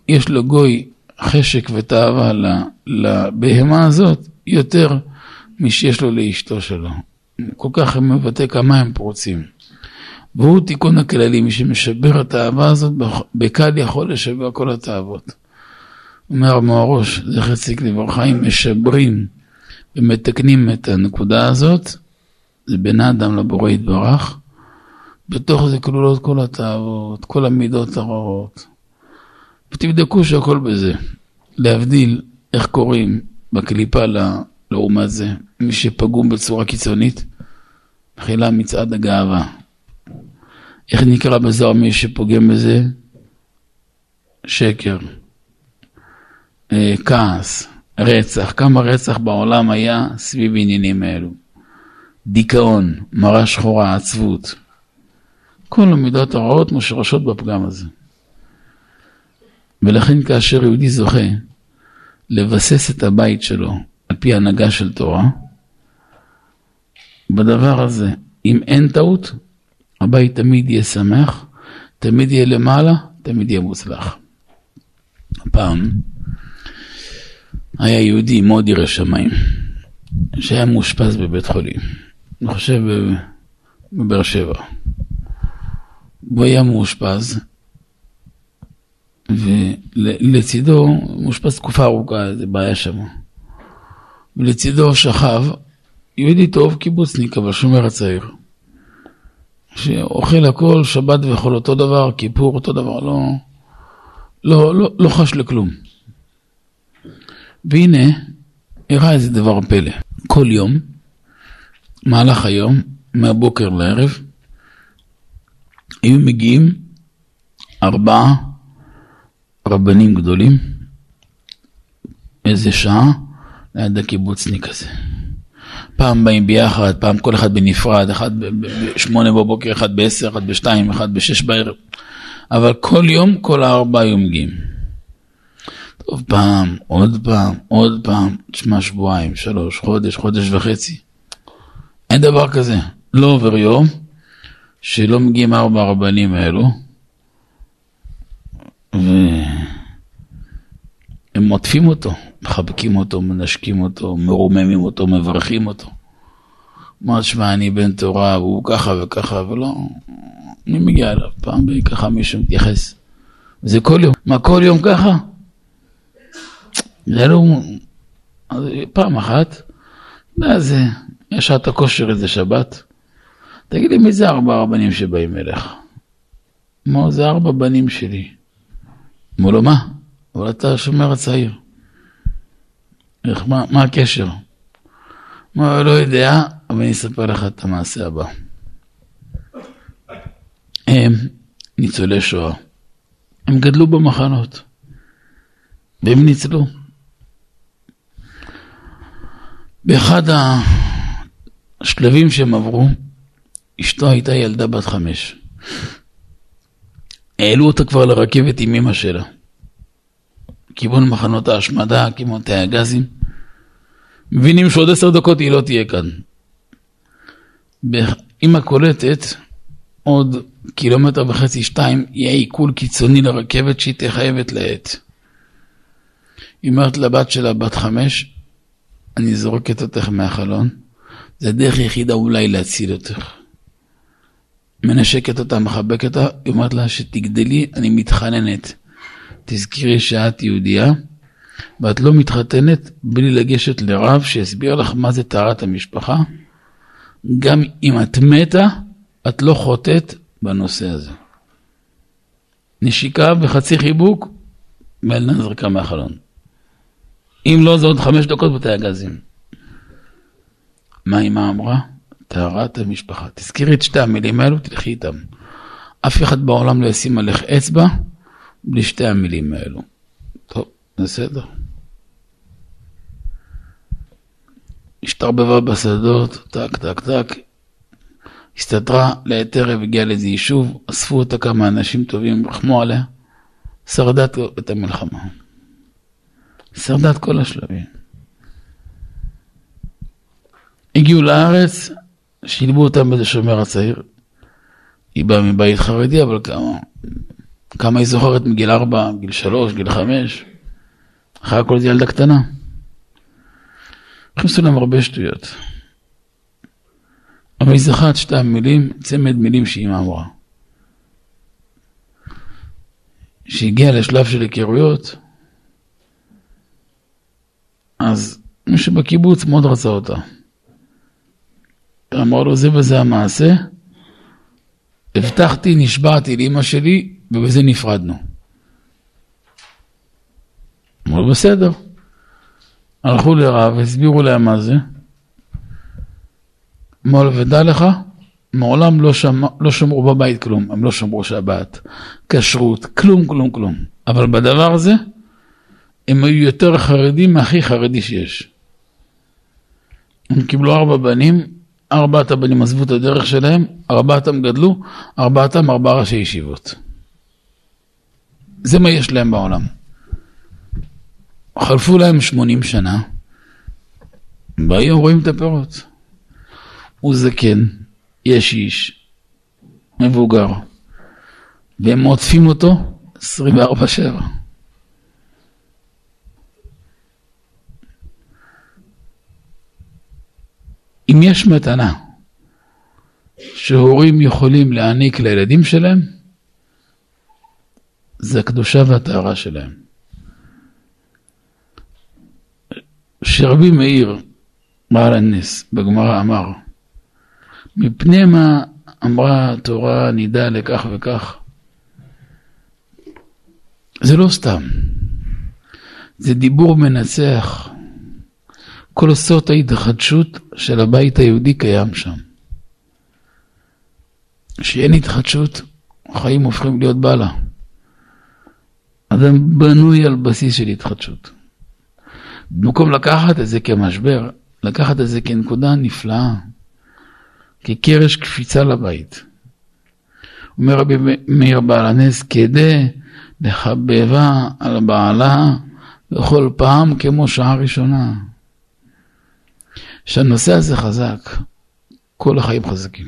יש לגוי חשק ותאווה לבהמה הזאת יותר משיש לו לאשתו שלו. כל כך מבטא כמה הם פרוצים. והוא תיקון הכללי, מי שמשבר את האהבה הזאת, בקל יכול לשבר כל התאוות. אומר המוהרוש, זכר צדיק לברכה, אם משברים ומתקנים את הנקודה הזאת, זה בין האדם לבורא יתברך. בתוך זה כלולות כל התאוות, כל המידות הרעות. ותבדקו שהכל בזה. להבדיל איך קוראים בקליפה לעומת זה, מי שפגום בצורה קיצונית, תחילה מצעד הגאווה. איך נקרא בזוהר מי שפוגם בזה? שקר, אה, כעס, רצח. כמה רצח בעולם היה סביב עניינים האלו. דיכאון, מראה שחורה, עצבות. כל המידות הרעות מושרשות בפגם הזה. ולכן כאשר יהודי זוכה לבסס את הבית שלו על פי הנהגה של תורה, בדבר הזה, אם אין טעות, הבית תמיד יהיה שמח, תמיד יהיה למעלה, תמיד יהיה מוצלח. פעם היה יהודי מאוד ירא שמיים, שהיה מאושפז בבית חולים, אני חושב בבאר שבע. הוא היה מאושפז, ולצידו, מאושפז תקופה ארוכה, איזה בעיה שם. ולצידו שכב יהודי טוב, קיבוצניק, אבל שומר הצעיר. שאוכל הכל, שבת וחול אותו דבר, כיפור אותו דבר, לא, לא, לא, לא חש לכלום. והנה, הראה איזה דבר פלא. כל יום, מהלך היום, מהבוקר לערב, היו מגיעים ארבעה רבנים גדולים, איזה שעה, ליד הקיבוצניק הזה. פעם באים ביחד, פעם כל אחד בנפרד, אחד בשמונה בבוקר, אחד בעשר, אחד בשתיים, אחד בשש בערב. אבל כל יום, כל הארבעה היו מגיעים. טוב, פעם, עוד פעם, עוד פעם, תשמע, שבועיים, שלוש, חודש, חודש וחצי. אין דבר כזה. לא עובר יום שלא מגיעים ארבע הרבנים האלו, והם מוטפים אותו, מחבקים אותו, מנשקים אותו, מרוממים אותו, מברכים אותו. אמר, שמע, אני בן תורה, והוא ככה וככה, ולא, אני מגיע אליו, פעם בככה מישהו מתייחס. זה כל יום. מה, כל יום ככה? זה לא... פעם אחת, ואז יש שעת הכושר איזה שבת. תגיד לי, מי זה ארבע הרבנים שבאים אליך? אמרו, זה ארבע בנים שלי. אמרו לו, מה? אבל אתה השומר הצעיר. איך, מה, מה הקשר? אמרו, לא יודע, אבל אני אספר לך את המעשה הבא. הם ניצולי שואה. הם גדלו במחנות, והם ניצלו. באחד השלבים שהם עברו, אשתו הייתה ילדה בת חמש. העלו אותה כבר לרכבת עם אמא שלה. כיוון מחנות ההשמדה, כיוון תאי הגזים. מבינים שעוד עשר דקות היא לא תהיה כאן. אמא קולטת עוד קילומטר וחצי, שתיים, יהיה עיכול קיצוני לרכבת שהיא תהיה חייבת לעת. היא אומרת לבת שלה, בת חמש, אני זורקת אותך מהחלון, זה הדרך היחידה אולי להציל אותך. מנשקת אותה, מחבקת אותה, היא אומרת לה שתגדלי, אני מתחננת. תזכרי שאת יהודייה, ואת לא מתחתנת בלי לגשת לרב שיסביר לך מה זה טהרת המשפחה. גם אם את מתה, את לא חוטאת בנושא הזה. נשיקה וחצי חיבוק, מלנה זרקה מהחלון. אם לא, זה עוד חמש דקות בתאי הגזים. מה אמא אמרה? טהרת המשפחה. תזכירי את שתי המילים האלו, תלכי איתם. אף אחד בעולם לא ישים עליך אצבע בלי שתי המילים האלו. טוב, בסדר. השתרבבה בשדות, טק, טק, טק, הסתתרה לעת ערב, הגיעה לאיזה יישוב, אספו אותה כמה אנשים טובים, רחמו עליה, שרדה את המלחמה. שרדה את כל השלבים. הגיעו לארץ, שילבו אותם באיזה שומר הצעיר. היא באה מבית חרדי, אבל כמה, כמה היא זוכרת מגיל ארבע, גיל שלוש, גיל חמש. אחרי הכל זה ילדה קטנה. הכניסו להם הרבה שטויות. אבל היא זכרה את שתי המילים, צמד מילים שאימא אמרה. כשהגיעה לשלב של היכרויות, אז מישהו בקיבוץ מאוד רצה אותה. אמר לו, זה וזה המעשה, הבטחתי, נשבעתי לאמא שלי, ובזה נפרדנו. אמרו, בסדר. הלכו לרב, הסבירו להם מה זה. אמר לו, ודע לך, מעולם לא, שמע, לא שמרו בבית כלום, הם לא שמרו שבת, כשרות, כלום, כלום, כלום. אבל בדבר הזה, הם היו יותר חרדים מהכי חרדי שיש. הם קיבלו ארבע בנים, ארבעת הבנים עזבו את הדרך שלהם, ארבעתם גדלו, ארבעתם ארבע ראשי ישיבות. זה מה יש להם בעולם. חלפו להם 80 שנה, והיום רואים את הפירות. הוא זקן, יש איש, מבוגר, והם עוטפים אותו 24-7. אם יש מתנה שהורים יכולים להעניק לילדים שלהם, זה הקדושה והטהרה שלהם. שרבי מאיר, בעל הנס, בגמרא אמר, מפני מה אמרה התורה נידה לכך וכך? זה לא סתם, זה דיבור מנצח. כל סוד ההתחדשות של הבית היהודי קיים שם. כשאין התחדשות, החיים הופכים להיות בעלה. אדם בנוי על בסיס של התחדשות. במקום לקחת את זה כמשבר, לקחת את זה כנקודה נפלאה, כקרש קפיצה לבית. אומר רבי מאיר בעל הנס, כדי לחבבה על בעלה בכל פעם כמו שעה ראשונה. כשהנושא הזה חזק, כל החיים חזקים.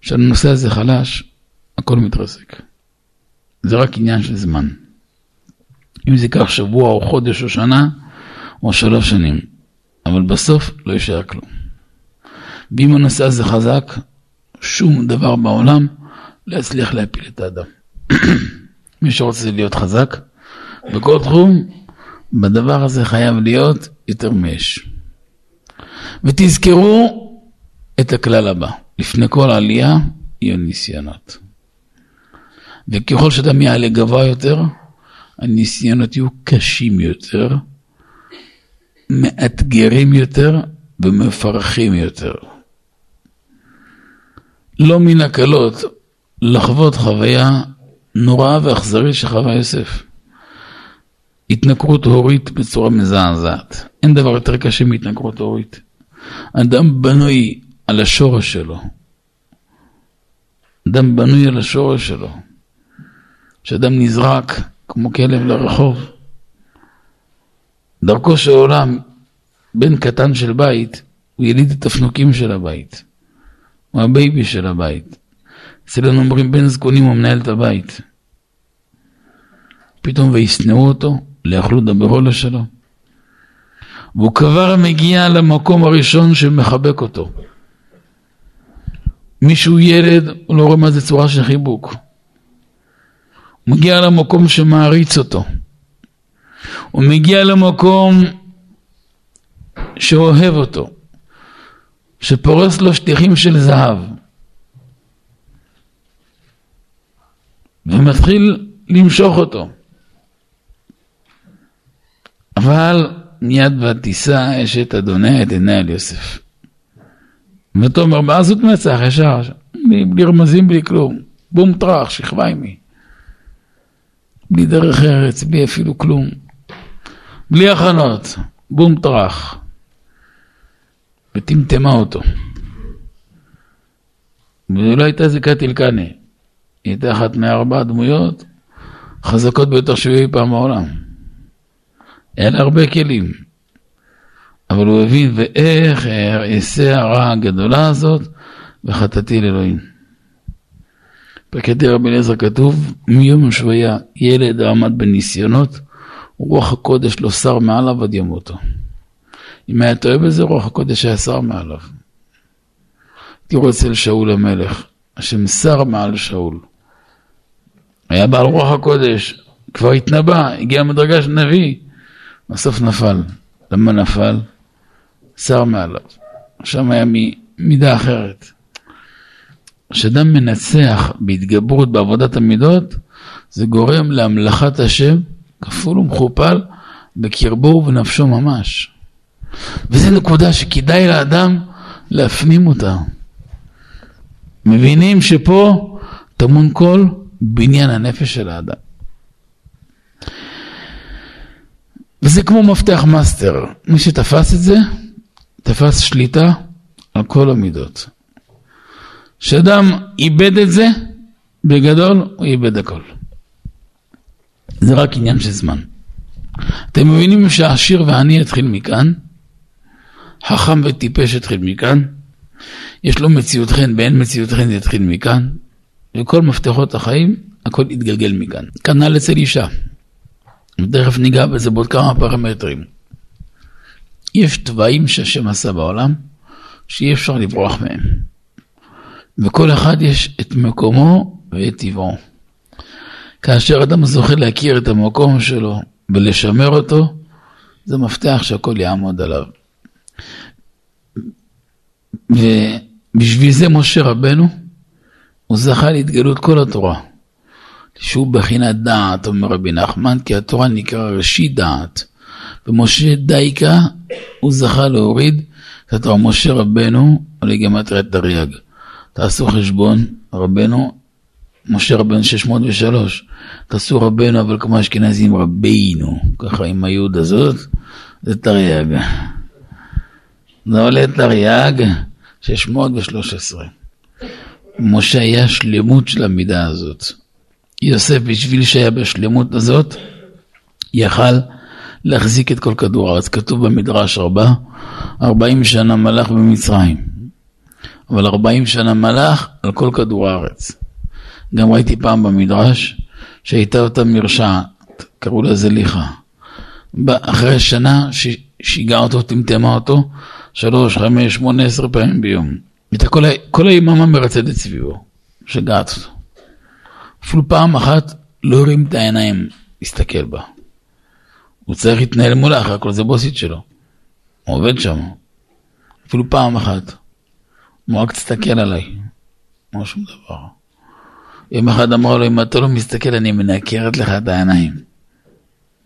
כשהנושא הזה חלש, הכל מתרסק. זה רק עניין של זמן. אם זה ייקח שבוע או חודש או שנה או שלוש שנים, אבל בסוף לא יישאר כלום. ואם הנושא הזה חזק, שום דבר בעולם לא יצליח להפיל את האדם. מי שרוצה להיות חזק בכל תחום, בדבר הזה חייב להיות יותר מאש. ותזכרו את הכלל הבא, לפני כל עלייה יהיו ניסיונות. וככל שאדם יעלה גבוה יותר, הניסיונות יהיו קשים יותר, מאתגרים יותר ומפרכים יותר. לא מן הקלות לחוות חוויה נוראה ואכזרית שחווה יוסף. התנכרות הורית בצורה מזעזעת. אין דבר יותר קשה מהתנכרות הורית. אדם בנוי על השורש שלו. אדם בנוי על השורש שלו. כשאדם נזרק כמו כלב לרחוב, דרכו של עולם, בן קטן של בית, הוא יליד את הפנוקים של הבית. הוא הבייבי של הבית. אצלנו אומרים בן זקונים הוא מנהל את הבית. פתאום וישנאו אותו, ולא יכלו דברו לשלום. והוא כבר מגיע למקום הראשון שמחבק אותו. מישהו ילד, הוא לא רואה מה זה צורה של חיבוק. מגיע למקום שמעריץ אותו. הוא מגיע למקום שאוהב אותו, שפורס לו שטיחים של זהב. ומתחיל למשוך אותו. אבל מיד ותישא אשת אדוני את עיני אל יוסף. ותאמר בעזות מצח ישר, בלי רמזים, בלי כלום. בום טראח, שכבה עימי. בלי דרך ארץ, בלי אפילו כלום. בלי הכנות, בום טראח. וטמטמה אותו. ולא הייתה זיקת אלקנה. היא הייתה אחת מארבע הדמויות חזקות ביותר שהיו אי פעם בעולם. היה לה הרבה כלים. אבל הוא הבין, ואיך אעשה הרע הגדולה הזאת, וחטאתי לאלוהים. בקטעי רבי אליעזר כתוב, מיום שוויה ילד עמד בניסיונות, רוח הקודש לא שר מעליו עד ימותו. אם היה טועה בזה, רוח הקודש היה שר מעליו. תראו אצל שאול המלך, השם שר מעל שאול. היה בעל רוח הקודש, כבר התנבא, הגיע מדרגה של נביא, בסוף נפל. למה נפל? שר מעליו. שם היה מידה אחרת. כשאדם מנצח בהתגברות בעבודת המידות, זה גורם להמלכת השם כפול ומכופל בקרבו ובנפשו ממש. וזו נקודה שכדאי לאדם להפנים אותה. מבינים שפה טמון כל בניין הנפש של האדם. וזה כמו מפתח מאסטר. מי שתפס את זה, תפס שליטה על כל המידות. כשאדם איבד את זה, בגדול הוא איבד הכל. זה רק עניין של זמן. אתם מבינים שהעשיר והעני יתחיל מכאן, חכם וטיפש יתחיל מכאן, יש לו מציאות חן ואין מציאות חן יתחיל מכאן, וכל מפתחות החיים, הכל יתגלגל מכאן. כנ"ל אצל אישה. ותכף ניגע בזה בעוד כמה פרמטרים. יש תוואים שהשם עשה בעולם, שאי אפשר לברוח מהם. וכל אחד יש את מקומו ואת טבעו. כאשר אדם זוכה להכיר את המקום שלו ולשמר אותו, זה מפתח שהכל יעמוד עליו. ובשביל זה משה רבנו, הוא זכה להתגלות כל התורה. שהוא בחינת דעת, אומר רבי נחמן, כי התורה נקרא ראשית דעת. ומשה דייקה, הוא זכה להוריד את התורה. משה רבנו, עלי גמטריית תרי"ג. תעשו חשבון, רבנו, משה רבנו 603. תעשו רבנו, אבל כמו אשכנזים רבינו, ככה עם היוד הזאת, זה תרי"ג. זה עולה תרי"ג 613. משה היה שלמות של המידה הזאת. יוסף, בשביל שהיה בשלמות הזאת, יכל להחזיק את כל כדור הארץ. כתוב במדרש רבה, 40 שנה מלך במצרים, אבל 40 שנה מלך על כל כדור הארץ. גם ראיתי פעם במדרש שהייתה אותה מרשעת, קראו לה זליכה. אחרי שנה שיגעה אותו, טמטמה אותו, שלוש, חמש, שמונה, עשר פעמים ביום. הייתה כל, כל היממה מרצדת סביבו, שגעת אותו. אפילו פעם אחת לא הרים את העיניים להסתכל בה. הוא צריך להתנהל מולה, אחרי הכל זה בוסית שלו. הוא עובד שם. אפילו פעם אחת. הוא רק תסתכל עליי. לא שום דבר. יום אחד אמר לו, אם אתה לא מסתכל, אני מנקרת לך את העיניים.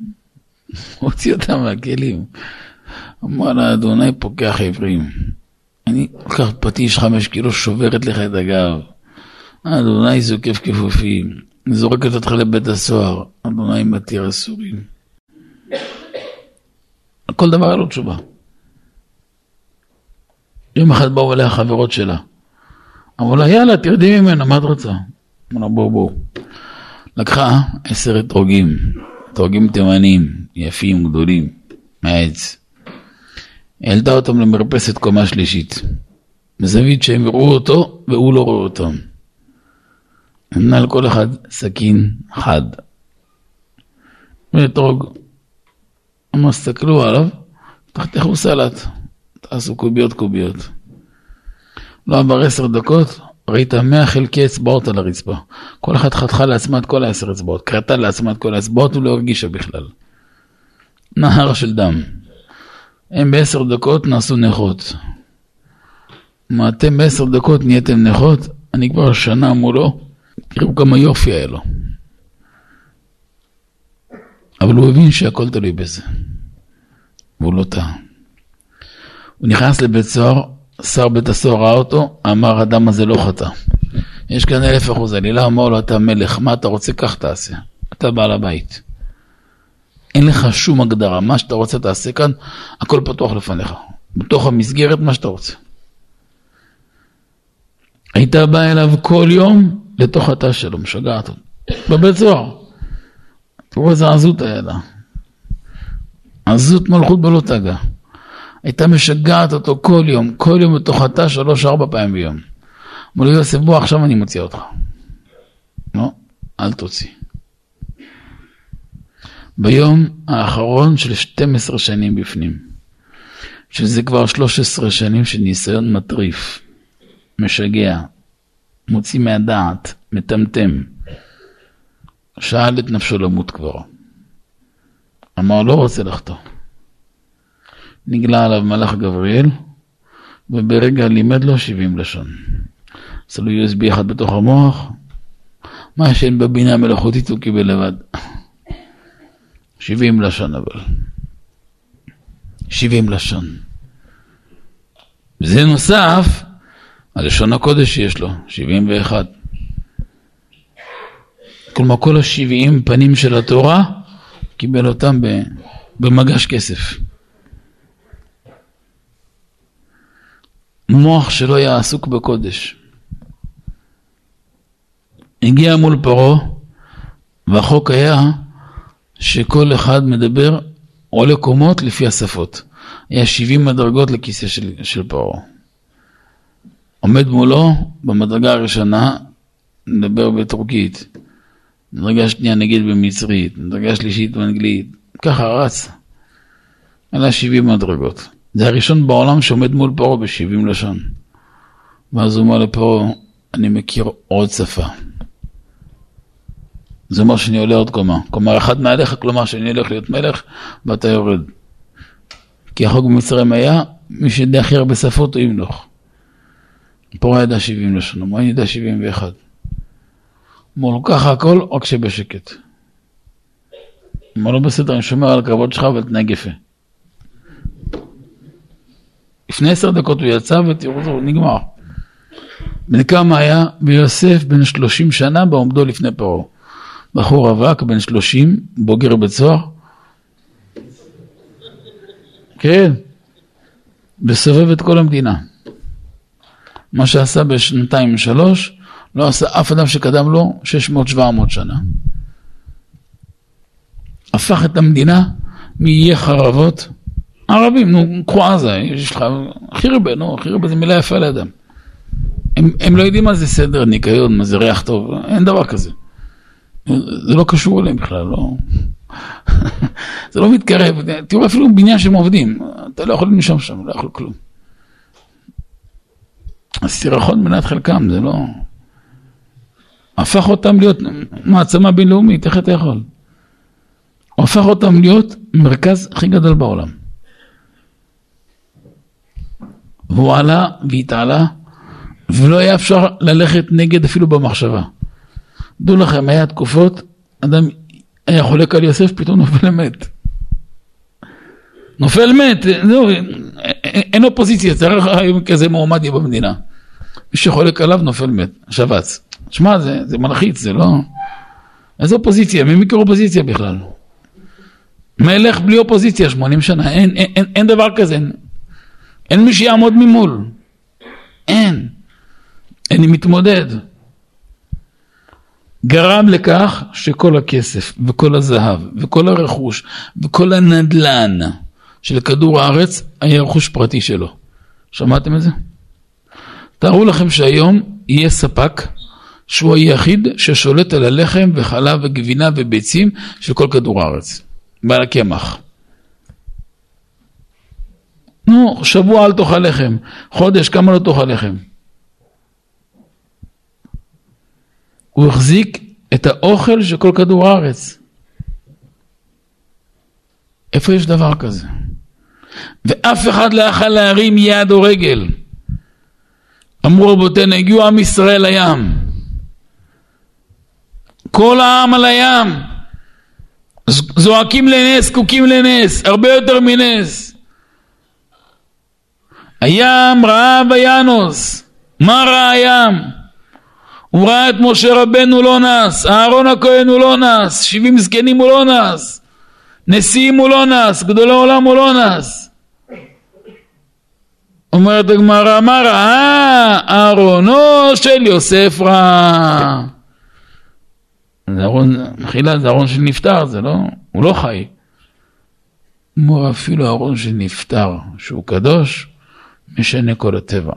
הוציא אותם מהכלים. אמר לה, אדוני פוקח עברים. אני לוקח פטיש חמש קילו, שוברת לך את הגב. אדוני זוקף כפופים. זורקת אותך לבית הסוהר. אדוני מתיר אסורים. כל דבר היה לו תשובה. יום אחד באו אליה חברות שלה. אמרו לה, יאללה, תרדי ממנה, מה את רוצה? אמרו לה, בואו, בואו. לקחה עשר אתרוגים, אתרוגים תימניים, יפים, גדולים, מהעץ. העלתה אותם למרפסת קומה שלישית, בזווית שהם יראו אותו והוא לא רואה אותם. נתנה לכל אחד סכין חד. ואתרוג. אמרו, תסתכלו עליו, תחתכו סלט, תעשו קוביות קוביות. לא עבר עשר דקות, ראית מאה חלקי אצבעות על הרצפה. כל אחת חתכה לעצמה את כל העשר אצבעות, קרתה לעצמה את כל האצבעות ולא הרגישה בכלל. נהר של דם. הם בעשר דקות נעשו נכות. מה אתם בעשר דקות נהייתם נכות? אני כבר שנה מולו, תראו כמה יופי היה לו. אבל הוא הבין שהכל תלוי בזה. והוא לא טעה. הוא נכנס לבית סוהר, שר בית הסוהר ראה אותו, אמר האדם הזה לא חטא. יש כאן אלף אחוז עלילה, אמר לו אתה מלך, מה אתה רוצה? כך תעשה. אתה בעל הבית. אין לך שום הגדרה, מה שאתה רוצה תעשה כאן, הכל פתוח לפניך. בתוך המסגרת, מה שאתה רוצה. היית בא אליו כל יום לתוך התא שלו, משגעת אותו. בבית סוהר. תראו איזה עזות היה לה. עזות מלכות בלא תגה. הייתה משגעת אותו כל יום, כל יום בתוך התא שלוש-ארבע פעמים ביום. אמר לו יוסף בוא עכשיו אני מוציא אותך. לא, אל תוציא. ביום האחרון של 12 שנים בפנים, שזה כבר 13 שנים של ניסיון מטריף, משגע, מוציא מהדעת, מטמטם. שאל את נפשו למות כבר. אמר לא רוצה לחטוא. נגלה עליו מלאך גבריאל, וברגע לימד לו 70 לשון. עשה לו USB אחד בתוך המוח, מה שאין בבינה המלאכותית הוא קיבל לבד. 70 לשון אבל. 70 לשון. וזה נוסף על לשון הקודש שיש לו, 71. כלומר כל ה-70 פנים של התורה, קיבל אותם במגש כסף. מוח שלא היה עסוק בקודש. הגיע מול פרעה, והחוק היה שכל אחד מדבר עולה קומות לפי השפות. היה 70 מדרגות לכיסא של, של פרעה. עומד מולו במדרגה הראשונה, נדבר בטורקית, מדרגה שנייה נגיד במצרית, מדרגה שלישית באנגלית, ככה רץ. אלה 70 מדרגות. זה הראשון בעולם שעומד מול פרעה ב-70 לשון. ואז הוא אומר לפרעה, אני מכיר עוד שפה. זה אומר שאני עולה עוד קומה. כלומר, אחד מעליך, כלומר שאני הולך להיות מלך ואתה יורד. כי החוק במצרים היה, מי שידע הכי הרבה שפות הוא ימלוך. פרעה ידע 70 לשון, הוא ידע 71. אמר לו, ככה הכל, רק שבשקט. אמר לו, בסדר, אני שומר על הכבוד שלך, אבל תנהג יפה. לפני עשר דקות הוא יצא ותראו, זהו, נגמר. בן כמה היה? ויוסף בן שלושים שנה בעומדו לפני פרעה. בחור רווק, בן שלושים, בוגר בית סוהר. כן, וסובב את כל המדינה. מה שעשה בשנתיים שלוש, לא עשה אף אדם שקדם לו 600-700 שנה. הפך את המדינה מאיי חרבות ערבים, נו, קחו עזה, יש לך הכי הרבה, נו, הכי הרבה זה מילה יפה לאדם. הם, הם לא יודעים מה זה סדר, ניקיון, מה זה ריח טוב, אין דבר כזה. זה לא קשור אליהם בכלל, לא. זה לא מתקרב, תראו אפילו בניין שהם עובדים, אתה לא יכול לנשום שם, לא יכול כלום. הסירחון מנת חלקם, זה לא... הפך אותם להיות מעצמה בינלאומית, איך אתה יכול? הפך אותם להיות מרכז הכי גדול בעולם. והוא עלה והתעלה, ולא היה אפשר ללכת נגד אפילו במחשבה. דעו לכם, היה תקופות, אדם היה חולק על יוסף, פתאום נופל מת. נופל מת, זהו, אין אופוזיציה, צריך היום כזה מועמד יהיה במדינה. מי שחולק עליו נופל מת, שבץ. שמע, זה, זה מלחיץ, זה לא... איזה אופוזיציה? מי מכיר אופוזיציה בכלל? מלך בלי אופוזיציה 80 שנה, אין, אין, אין, אין דבר כזה, אין, מי שיעמוד ממול, אין, אני מתמודד. גרם לכך שכל הכסף וכל הזהב וכל הרכוש וכל הנדלן של כדור הארץ היה רכוש פרטי שלו. שמעתם את זה? תארו לכם שהיום יהיה ספק שהוא היחיד ששולט על הלחם וחלב וגבינה וביצים של כל כדור הארץ. בעל הקמח. נו, שבוע אל תאכל לחם, חודש כמה לא תאכל לחם. הוא החזיק את האוכל של כל כדור הארץ. איפה יש דבר כזה? ואף אחד לא יכל להרים יד או רגל. אמרו רבותינו, הגיעו עם ישראל לים. כל העם על הים. זועקים לנס, זקוקים לנס, הרבה יותר מנס. הים ראה וינוס. מה ראה הים? הוא ראה את משה רבנו לא נס, אהרון הכהן הוא לא נס, שבעים זקנים הוא לא נס, נשיאים הוא לא נס, גדולי עולם הוא לא נס. אומרת הגמרא, מה ראה? אהרונו של יוסף רע. זה ארון, מחילה זה ארון שנפטר, זה לא, הוא לא חי. כמו אפילו ארון שנפטר, שהוא קדוש, משנה כל הטבע.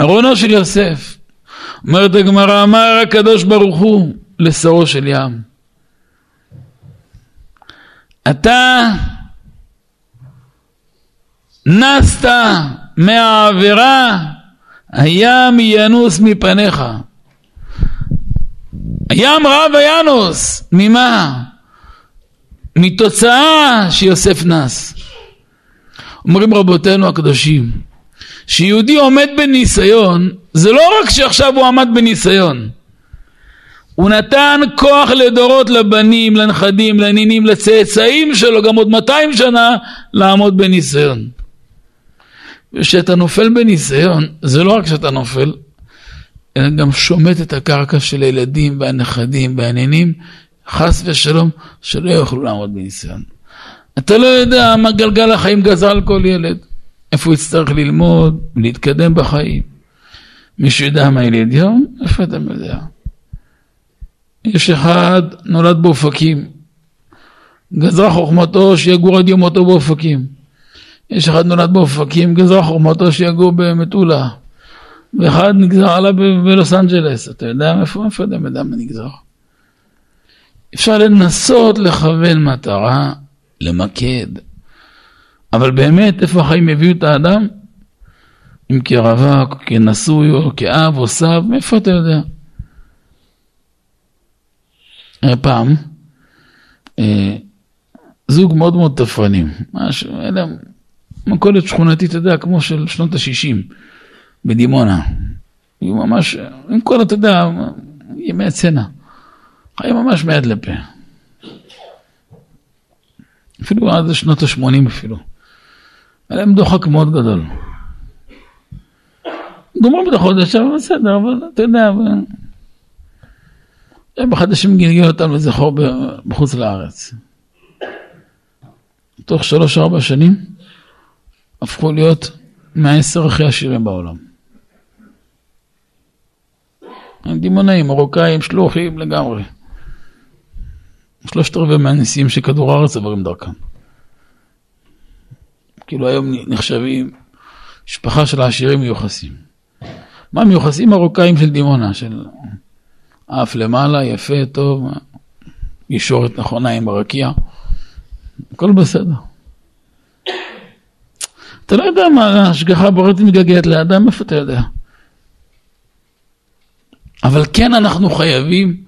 ארונו של יוסף, אומרת הגמרא, אמר הקדוש ברוך הוא לשרו של ים. אתה נסת מהעבירה, הים ינוס מפניך. הים רע וינוס, ממה? מתוצאה שיוסף נס. אומרים רבותינו הקדושים, שיהודי עומד בניסיון, זה לא רק שעכשיו הוא עמד בניסיון, הוא נתן כוח לדורות לבנים, לנכדים, לנינים, לצאצאים שלו, גם עוד 200 שנה, לעמוד בניסיון. וכשאתה נופל בניסיון, זה לא רק שאתה נופל, אלא גם שומט את הקרקע של הילדים והנכדים והנינים, חס ושלום, שלא יוכלו לעמוד בניסיון. אתה לא יודע מה גלגל החיים גזר על כל ילד, איפה הוא יצטרך ללמוד, להתקדם בחיים. מישהו יודע מה ילד יום? איפה אתה יודע? יש אחד נולד באופקים, גזרה חוכמתו שיגור עד יום מותו באופקים. יש אחד נולד באופקים, גזרה חוכמתו שיגור במטולה. ואחד נגזר עליו בלוס אנג'לס. אתה יודע מאיפה? איפה אתה יודע מה נגזר? אפשר לנסות לכוון מטרה, למקד. אבל באמת, איפה החיים הביאו את האדם? אם כרווק, כנשוי, או כאב, או סב, מאיפה אתה יודע? פעם אה, זוג מאוד מאוד תפרנים, משהו, אלה מכולת שכונתית, אתה יודע, כמו של שנות ה-60 בדימונה. היו ממש, עם כל, אתה יודע, ימי הצנע. חיים ממש מיד לפה. אפילו עד שנות ה-80 אפילו. היה להם דוחק מאוד גדול. גומרים את החודש, אבל בסדר, אבל אתה יודע, הם בחדשים גלגל אותם לזכור בחוץ לארץ. תוך שלוש-ארבע שנים הפכו להיות מהעשר הכי עשירים בעולם. דימונאים, מרוקאים, שלוחים לגמרי. שלושת רבעי מהנשיאים של כדור הארץ עוברים דרכם. כאילו היום נחשבים משפחה של העשירים מיוחסים. מה מיוחסים? מרוקאים של דימונה, של אף למעלה, יפה, טוב, ישורת נכונה עם הרקיע, הכל בסדר. אתה לא יודע מה ההשגחה הבורית מתגעגעת לאדם, איפה אתה יודע? אבל כן אנחנו חייבים,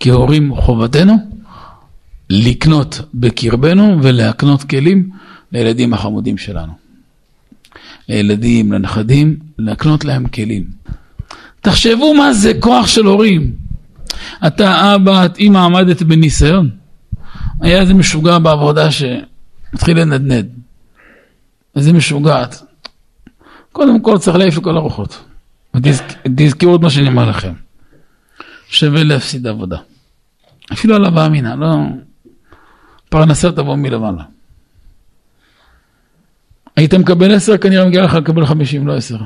כהורים חובתנו, לקנות בקרבנו ולהקנות כלים לילדים החמודים שלנו. לילדים, לנכדים, להקנות להם כלים. תחשבו מה זה כוח של הורים. אתה אבא, את אימא עמדת בניסיון. היה איזה משוגע בעבודה שמתחיל לנדנד. איזה משוגעת. קודם כל צריך להעיף לכל הרוחות. ותזכרו את מה שאני אומר לכם. שווה להפסיד עבודה. אפילו על הווה אמינא, לא... פרנסה תבוא מלמעלה. היית מקבל עשר, כנראה מגיע לך לקבל חמישים, לא עשר.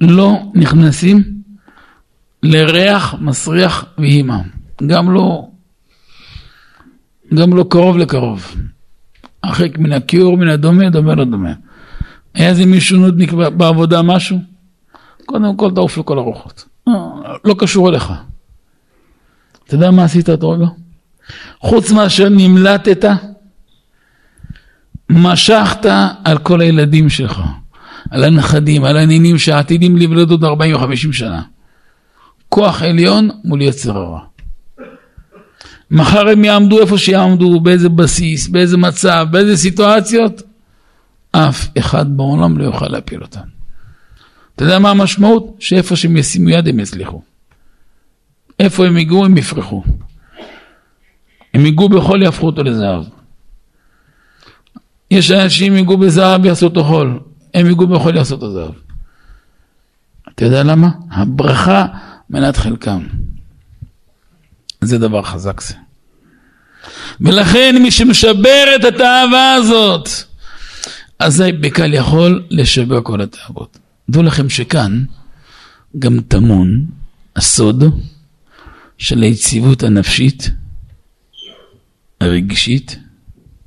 לא נכנסים לריח מסריח ואימא. גם לא, גם לא קרוב לקרוב. הרחק מן הכיור, מן הדומה, דומה לא דומה. היה איזה מישהו נודניק בעבודה משהו? קודם כל תעוף לכל הרוחות. לא, לא קשור אליך. אתה יודע מה עשית אותו רגע? חוץ מאשר נמלטת, משכת על כל הילדים שלך, על הנכדים, על הנינים שעתידים לבלוד עוד 40 או 50 שנה. כוח עליון מול יצר הרע. מחר הם יעמדו איפה שיעמדו, באיזה בסיס, באיזה מצב, באיזה סיטואציות, אף אחד בעולם לא יוכל להפיל אותם. אתה יודע מה המשמעות? שאיפה שהם ישימו יד הם יצליחו. איפה הם ייגעו הם יפרחו. הם ייגעו בחול יהפכו אותו לזהב. יש אנשים ייגעו בזהב יעשו אותו חול, הם ייגעו בחול יעשו אותו זהב. אתה יודע למה? הברכה מנת חלקם. זה דבר חזק זה. ולכן מי שמשבר את התאווה הזאת, אזי בקל יכול לשבר כל התאוות. דעו לכם שכאן גם טמון הסוד של היציבות הנפשית, הרגשית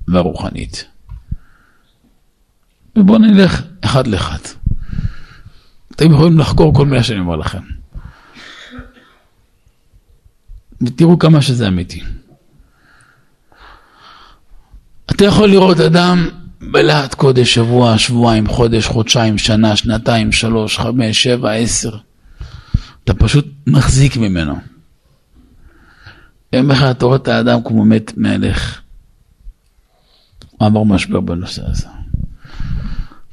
והרוחנית. ובואו נלך אחד לאחד. אתם יכולים לחקור כל מילה שאני אומר לכם. ותראו כמה שזה אמיתי. אתה יכול לראות אדם בלהט קודש, שבוע, שבועיים, חודש, חודשיים, שנה, שנתיים, שלוש, חמש, שבע, עשר. אתה פשוט מחזיק ממנו. רואה את האדם כמו מת מהלך. הוא עבר משבר בנושא הזה.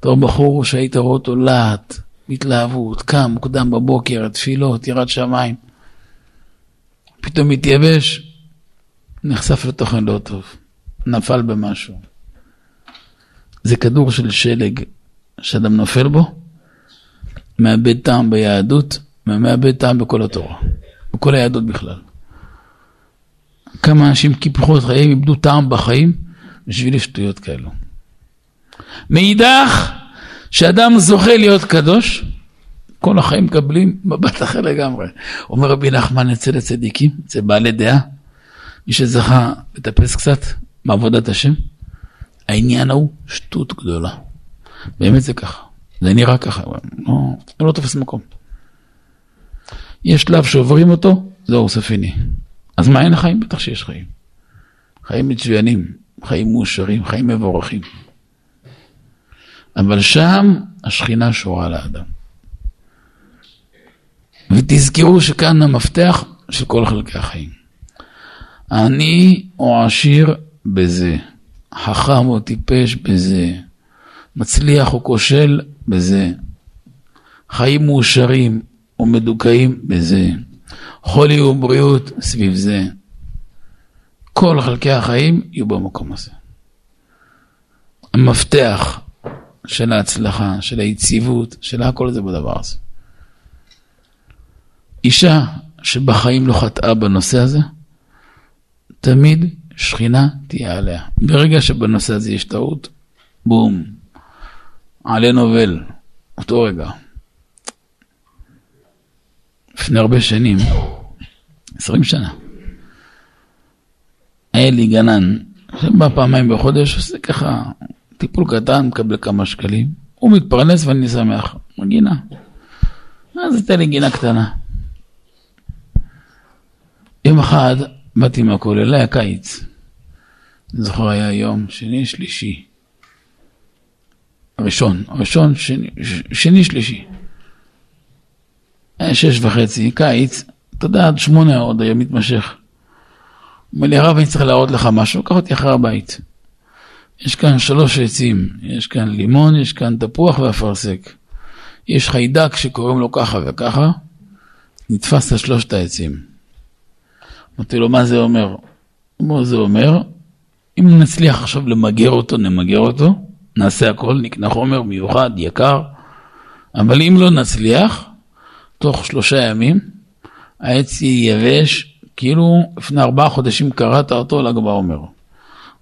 רואה בחור שהיית רואה אותו להט, התלהבות, קם מוקדם בבוקר, תפילות, ירד שמיים. פתאום מתייבש, נחשף לתוכן לא טוב, נפל במשהו. זה כדור של שלג שאדם נופל בו, מאבד טעם ביהדות ומאבד טעם בכל התורה, בכל היהדות בכלל. כמה אנשים קיפחו את חייהם, איבדו טעם בחיים בשביל שטויות כאלו. מאידך, שאדם זוכה להיות קדוש, כל החיים מקבלים מבט אחר לגמרי. אומר רבי נחמן אצל הצדיקים, אצל בעלי דעה, מי שזכה לטפס קצת בעבודת השם, העניין הוא שטות גדולה. באמת זה ככה. זה נראה ככה, לא, לא תופס מקום. יש שלב שעוברים אותו, זהו ספיני. אז מה אין החיים? בטח שיש חיים. חיים מצוינים, חיים מאושרים, חיים מבורכים. אבל שם השכינה שורה לאדם. ותזכרו שכאן המפתח של כל חלקי החיים. אני או עשיר בזה, חכם או טיפש בזה, מצליח או כושל בזה, חיים מאושרים או מדוכאים בזה, חולי ובריאות סביב זה. כל חלקי החיים יהיו במקום הזה. המפתח של ההצלחה, של היציבות, של הכל זה בדבר הזה. אישה שבחיים לא חטאה בנושא הזה, תמיד שכינה תהיה עליה. ברגע שבנושא הזה יש טעות, בום, עלה נובל, אותו רגע. לפני הרבה שנים, עשרים שנה, היה לי גנן, שבא פעמיים בחודש, עושה ככה טיפול קטן, מקבל כמה שקלים, הוא מתפרנס ואני שמח, מגינה. אז הייתה לי גינה קטנה. יום אחד באתי מהכולל, היה קיץ. אני זוכר היה יום שני, שלישי. ראשון, ראשון, שני, שני שלישי. שש וחצי, קיץ, אתה יודע, עד שמונה עוד היה מתמשך. אומר לי, הרב, אני צריך להראות לך משהו, קח אותי אחרי הבית. יש כאן שלוש עצים, יש כאן לימון, יש כאן תפוח ואפרסק. יש חיידק שקוראים לו ככה וככה, נתפס את שלושת העצים. אמרתי לו, מה זה אומר? מה זה אומר? אם נצליח עכשיו למגר אותו, נמגר אותו, נעשה הכל, נקנה חומר מיוחד, יקר, אבל אם לא נצליח, תוך שלושה ימים, העץ יבש, כאילו לפני ארבעה חודשים קראת אותו ל"ג בעומר.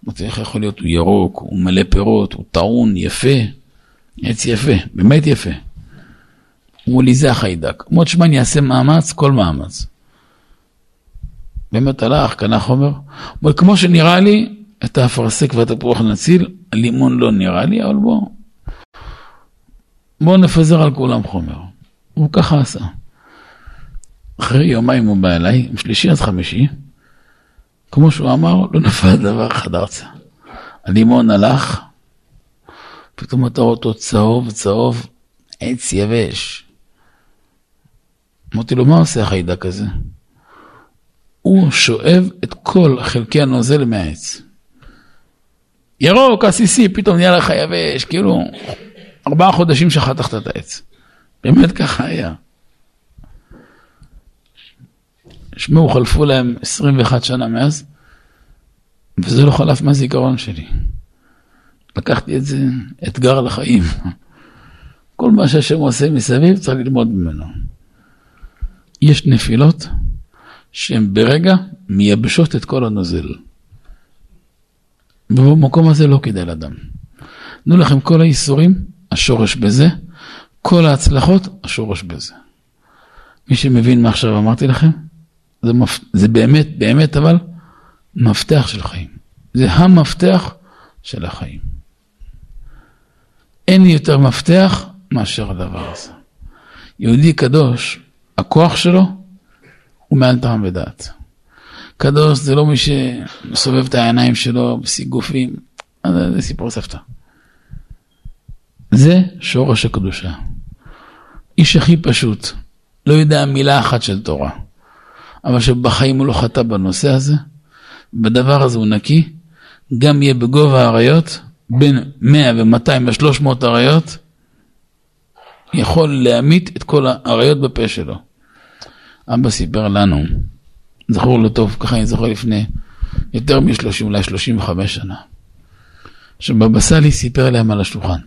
אמרתי, איך יכול להיות? הוא ירוק, הוא מלא פירות, הוא טעון, יפה. עץ יפה, באמת יפה. אמרו לי, זה החיידק. אמרו, תשמע, אני אעשה מאמץ, כל מאמץ. באמת הלך, קנה חומר. אבל כמו שנראה לי, את האפרסק והתפוח נציל, הלימון לא נראה לי, אבל בוא, בוא נפזר על כולם חומר. הוא ככה עשה. אחרי יומיים הוא בא אליי, שלישי עד חמישי, כמו שהוא אמר, לא נפל דבר אחד ארצה. הלימון הלך, פתאום אתה רואה אותו צהוב, צהוב, עץ יבש. אמרתי לו, מה עושה החיידק הזה? הוא שואב את כל חלקי הנוזל מהעץ. ירוק, עסיסי, פתאום נהיה לך יבש, כאילו ארבעה חודשים שחתכת את העץ. באמת ככה היה. שמעו, חלפו להם 21 שנה מאז, וזה לא חלף מהזיכרון שלי. לקחתי את זה אתגר לחיים. כל מה שהשם עושה מסביב צריך ללמוד ממנו. יש נפילות שהן ברגע מייבשות את כל הנוזל. ובמקום הזה לא כדאי לאדם. תנו לכם כל האיסורים, השורש בזה, כל ההצלחות, השורש בזה. מי שמבין מה עכשיו אמרתי לכם, זה, מפ... זה באמת, באמת אבל, מפתח של חיים. זה המפתח של החיים. אין יותר מפתח מאשר הדבר הזה. יהודי קדוש, הכוח שלו הוא מעל טעם ודעת. קדוש זה לא מי שמסובב את העיניים שלו בסיגופים, זה סיפור סבתא. זה שורש הקדושה. איש הכי פשוט, לא יודע מילה אחת של תורה, אבל שבחיים הוא לא חטא בנושא הזה, בדבר הזה הוא נקי, גם יהיה בגובה האריות, בין 100 ו-200 ו-300 אריות, יכול להמית את כל האריות בפה שלו. אבא סיפר לנו, זכור לו טוב, ככה אני זוכר לפני יותר מ-30, אולי 35 שנה, שבבא סאלי סיפר להם על השולחן.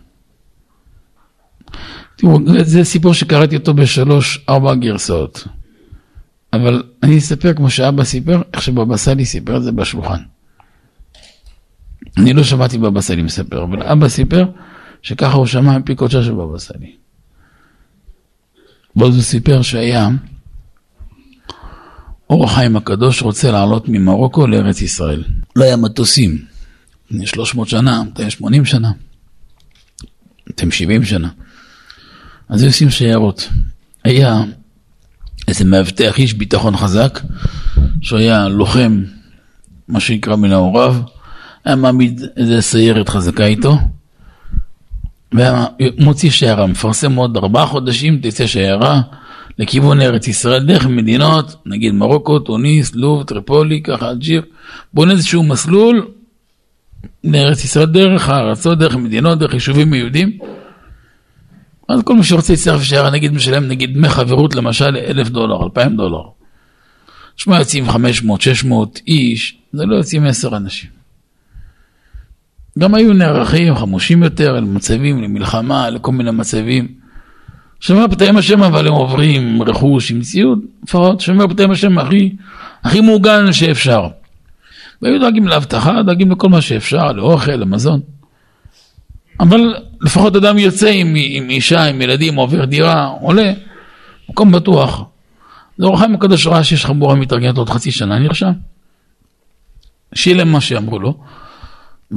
תראו, זה סיפור שקראתי אותו בשלוש, ארבע גרסאות. אבל אני אספר כמו שאבא סיפר, איך שבבא סאלי סיפר את זה בשולחן. אני לא שמעתי בבא סאלי מספר, אבל אבא סיפר שככה הוא שמע מפי קודשה של בבא סאלי. ואז הוא סיפר שהיה אור החיים הקדוש רוצה לעלות ממרוקו לארץ ישראל. לא היה מטוסים. לפני 300 שנה, 280 שנה, 270 שנה. אז היו עושים שיירות. היה איזה מאבטח, איש ביטחון חזק, שהוא היה לוחם, מה שנקרא מנעוריו, היה מעמיד איזה סיירת חזקה איתו, והיה מוציא שיירה, מפרסם עוד ארבעה חודשים, תצא שיירה לכיוון ארץ ישראל, דרך מדינות, נגיד מרוקו, טוניס, לוב, טריפולי, ככה אלג'יר, בונה איזשהו מסלול לארץ ישראל, דרך הארצות, דרך מדינות, דרך יישובים יהודים. אז כל מי שרוצה להצטרף לשיירה, נגיד משלם נגיד דמי חברות למשל אלף דולר, אלפיים דולר. שמע יוצאים 500, 600 איש, זה לא יוצאים עשר אנשים. גם היו נערכים חמושים יותר למצבים, למלחמה, לכל מיני מצבים. שומר פתאים השם אבל הם עוברים רכוש עם ציוד, לפחות שומר פתאים השם הכי, הכי מעוגן שאפשר. והיו דואגים לאבטחה, דואגים לכל מה שאפשר, לאוכל, למזון. אבל לפחות אדם יוצא עם, עם אישה, עם ילדים, עובר דירה, עולה, מקום בטוח. זה אור החיים הקדוש ראה שיש חבורה מתארגנת עוד חצי שנה, נרשם. שילם מה שאמרו לו,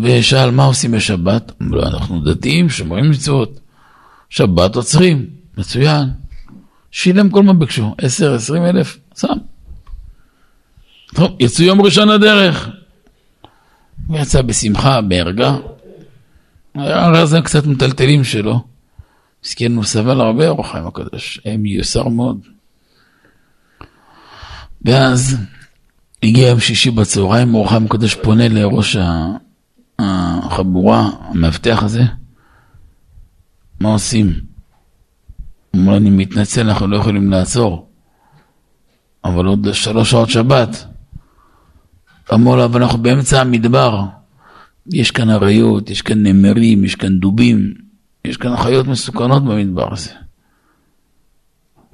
ושאל מה עושים בשבת? אמרו לו, אנחנו דתיים, שומרים מצוות. שבת עוצרים, מצוין. שילם כל מה ביקשו, עשר, עשרים אלף, שם. טוב, יצאו יום ראשון לדרך. הוא יצא בשמחה, בערגה. הרי זה קצת מטלטלים שלו. מסכן, הוא סבל הרבה, החיים הקדוש. היה מיוסר מאוד. ואז הגיע יום שישי בצהריים, החיים הקדוש פונה לראש החבורה, המאבטח הזה. מה עושים? הוא אומר, אני מתנצל, אנחנו לא יכולים לעצור. אבל עוד שלוש שעות שבת. אמר לו, אבל אנחנו באמצע המדבר. יש כאן אריות, יש כאן נמרים, יש כאן דובים, יש כאן חיות מסוכנות במדבר הזה.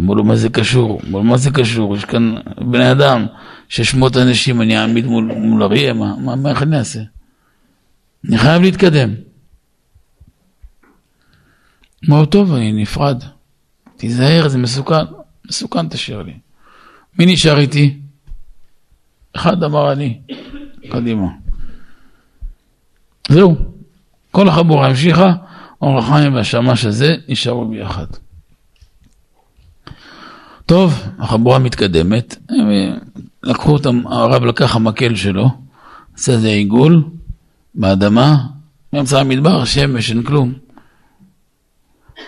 אמרו לו, מה זה קשור? אמרו לו, מה זה קשור? יש כאן בני אדם, שש מאות אנשים, אני אעמיד מול, מול אריה, מה, מה, מה, איך אני אעשה? אני חייב להתקדם. אמרו, טוב, אני נפרד. תיזהר, זה מסוכן. מסוכן תשאיר לי. מי נשאר איתי? אחד אמר אני. קדימה. זהו. כל החבורה המשיכה, אור החיים והשמש הזה נשארו ביחד. טוב, החבורה מתקדמת, לקחו אותם, הרב לקח המקל שלו, עשה איזה עיגול באדמה, באמצע המדבר, שמש, אין כלום.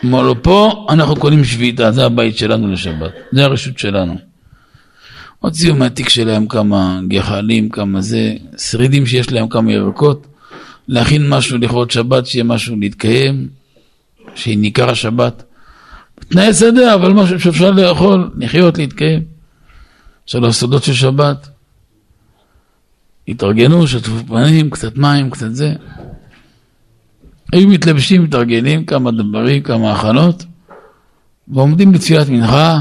אמר לו, פה אנחנו קונים שביתה, זה הבית שלנו לשבת, זה הרשות שלנו. הוציאו מהתיק שלהם כמה גחלים, כמה זה, שרידים שיש להם כמה ירקות, להכין משהו לכבוד שבת, שיהיה משהו להתקיים, שיהיה ניכר השבת. תנאי שדה, אבל משהו שאפשר לאכול, לחיות, להתקיים. של הסודות של שבת. התארגנו, שטפו פנים, קצת מים, קצת זה. היו מתלבשים, מתארגנים, כמה דברים, כמה הכנות, ועומדים לתפילת מנחה,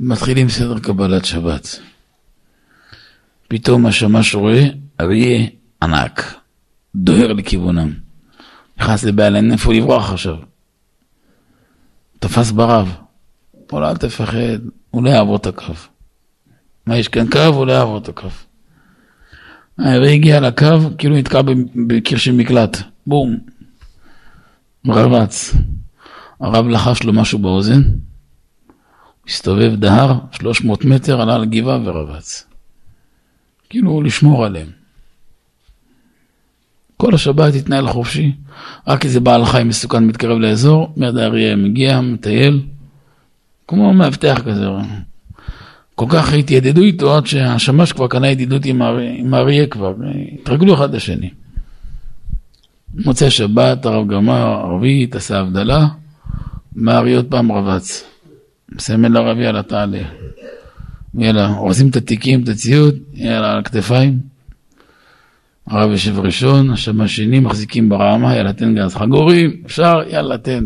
ומתחילים סדר קבלת שבת. פתאום השמש רואה אריה ענק, דוהר לכיוונם. נכנס לבעל אין איפה לברוח עכשיו. תפס ברב. אמר לו, אל תפחד, הוא לא יעבור את הקו. מה, יש כאן קו? הוא לא יעבור את הקו. האריה הגיע לקו, כאילו נתקע בקיר של מקלט. בום. רבץ. הרב לחש לו משהו באוזן, הסתובב דהר, 300 מטר, עלה על גבעה ורבץ. כאילו לשמור עליהם. כל השבת התנהל חופשי, רק איזה בעל חיים מסוכן מתקרב לאזור, מיד האריה מגיע, מטייל, כמו מאבטח כזה. כל כך התיידדו איתו עד שהשמש כבר קנה ידידות עם האריה כבר, התרגלו אחד לשני. מוצאי שבת, הרב גמר, ערבית, עשה הבדלה, מהאריה עוד פעם רבץ. מסמן לרבי על התעלה. יאללה, אורזים את התיקים, את הציוד, יאללה, על הכתפיים. הרב יושב ראשון, השם השני, מחזיקים ברמה, יאללה, תן גז חגורים, אפשר, יאללה, תן.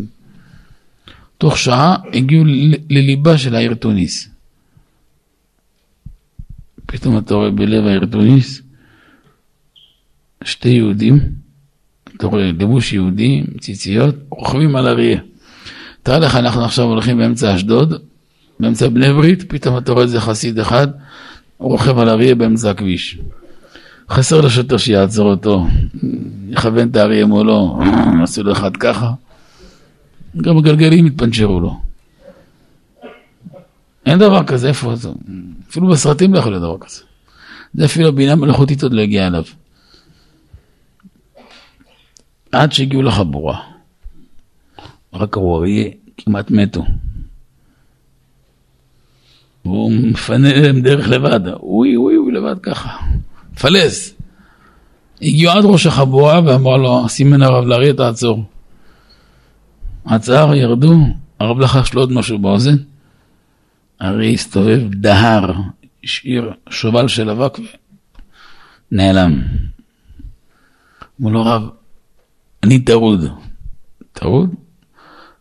תוך שעה הגיעו לליבה של העיר תוניס. פתאום אתה רואה בלב העיר תוניס שתי יהודים, אתה רואה לבוש יהודי, ציציות, רוכבים על אריה. תאר לך, אנחנו עכשיו הולכים באמצע אשדוד, באמצע בני ברית, פתאום אתה רואה איזה חסיד אחד, רוכב על אריה באמצע הכביש. חסר לשוטר שיעצור אותו, יכוון את האריה מולו, עשו לו אחד ככה, גם הגלגלים התפנצ'רו לו. אין דבר כזה, איפה זה? אפילו בסרטים לא יכול להיות דבר כזה. זה אפילו הבינה מלאכותית עוד לא הגיעה אליו. עד שהגיעו לחבורה. רק ראו אריה כמעט מתו. והוא מפנה להם דרך לבד, אוי אוי אוי לבד ככה, מפלס. הגיעו עד ראש החבורה ואמר לו, סימן הרב לאריה תעצור. עצר, ירדו, הרב לחש לו עוד משהו באוזן, האריה הסתובב דהר, השאיר שובל של אבק ונעלם. אמרו לו רב, אני טרוד. טרוד?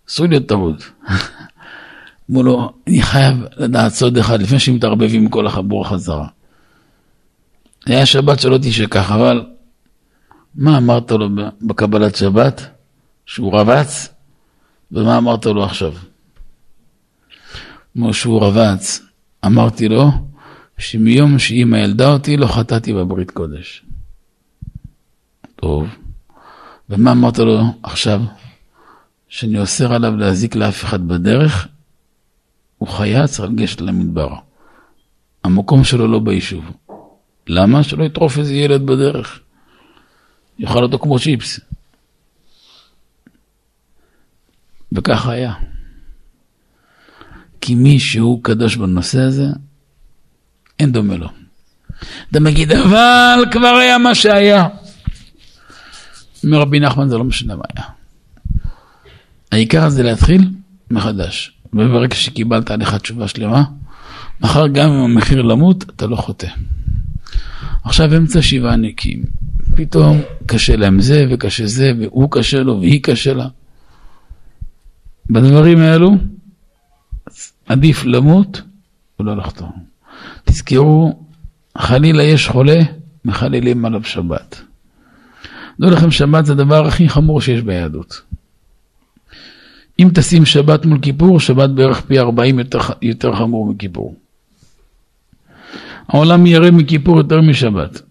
אסור להיות טרוד. אמרו לו, אני חייב לדעת סוד אחד לפני שמתערבבים כל החבורה חזרה. היה שבת שלא תשכח, אבל מה אמרת לו בקבלת שבת? שהוא רבץ? ומה אמרת לו עכשיו? כמו שהוא רבץ, אמרתי לו שמיום שאימא ילדה אותי לא חטאתי בברית קודש. טוב. ומה אמרת לו עכשיו? שאני אוסר עליו להזיק לאף אחד בדרך, הוא חיה, צריך לגשת למדבר. המקום שלו לא ביישוב. למה? שלא יטרוף איזה ילד בדרך. יאכל אותו כמו צ'יפס. וככה היה. כי מי שהוא קדוש בנושא הזה, אין דומה לו. אתה מגיד, אבל כבר היה מה שהיה. אומר רבי נחמן, זה לא משנה מה היה. העיקר זה להתחיל מחדש. וברגע שקיבלת עליך תשובה שלמה, מחר גם אם המחיר למות, אתה לא חוטא. עכשיו אמצע שבעה נקים. פתאום קשה להם זה וקשה זה, והוא קשה לו והיא קשה לה. בדברים האלו עדיף למות ולא לחתום. תזכרו, חלילה יש חולה, מחללים עליו שבת. דעו לכם, שבת זה הדבר הכי חמור שיש ביהדות. אם תשים שבת מול כיפור, שבת בערך פי 40 יותר, יותר חמור מכיפור. העולם ירא מכיפור יותר משבת.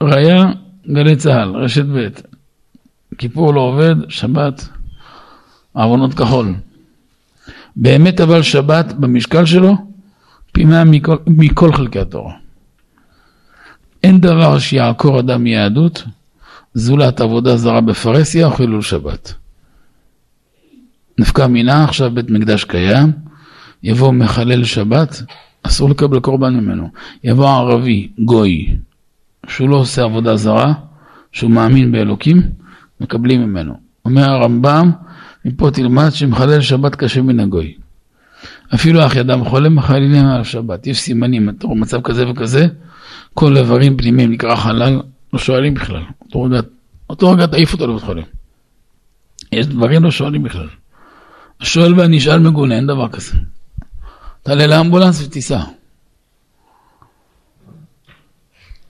ראיה, גלי צה"ל, רשת ב', כיפור לא עובד, שבת, עוונות כחול. באמת אבל שבת במשקל שלו, פי מאה מכל, מכל חלקי התורה. אין דבר שיעקור אדם מיהדות, זולת עבודה זרה בפרהסיה או חילול שבת. נפקא מינה, עכשיו בית מקדש קיים, יבוא מחלל שבת, אסור לקבל קורבן ממנו. יבוא ערבי, גוי, שהוא לא עושה עבודה זרה, שהוא מאמין באלוקים, מקבלים ממנו. אומר הרמב"ם, מפה תלמד שמחלל שבת קשה מן הגוי. אפילו אח ידם חולה מחללים על שבת. יש סימנים, אתה רואה מצב כזה וכזה, כל איברים פנימיים נקרא חלל, לא שואלים בכלל. אותו רגע, אותו רגע תעיף אותו לבית חולים. יש דברים לא שואלים בכלל. השואל והנשאל מגונה, אין דבר כזה. תעלה לאמבולנס ותיסע.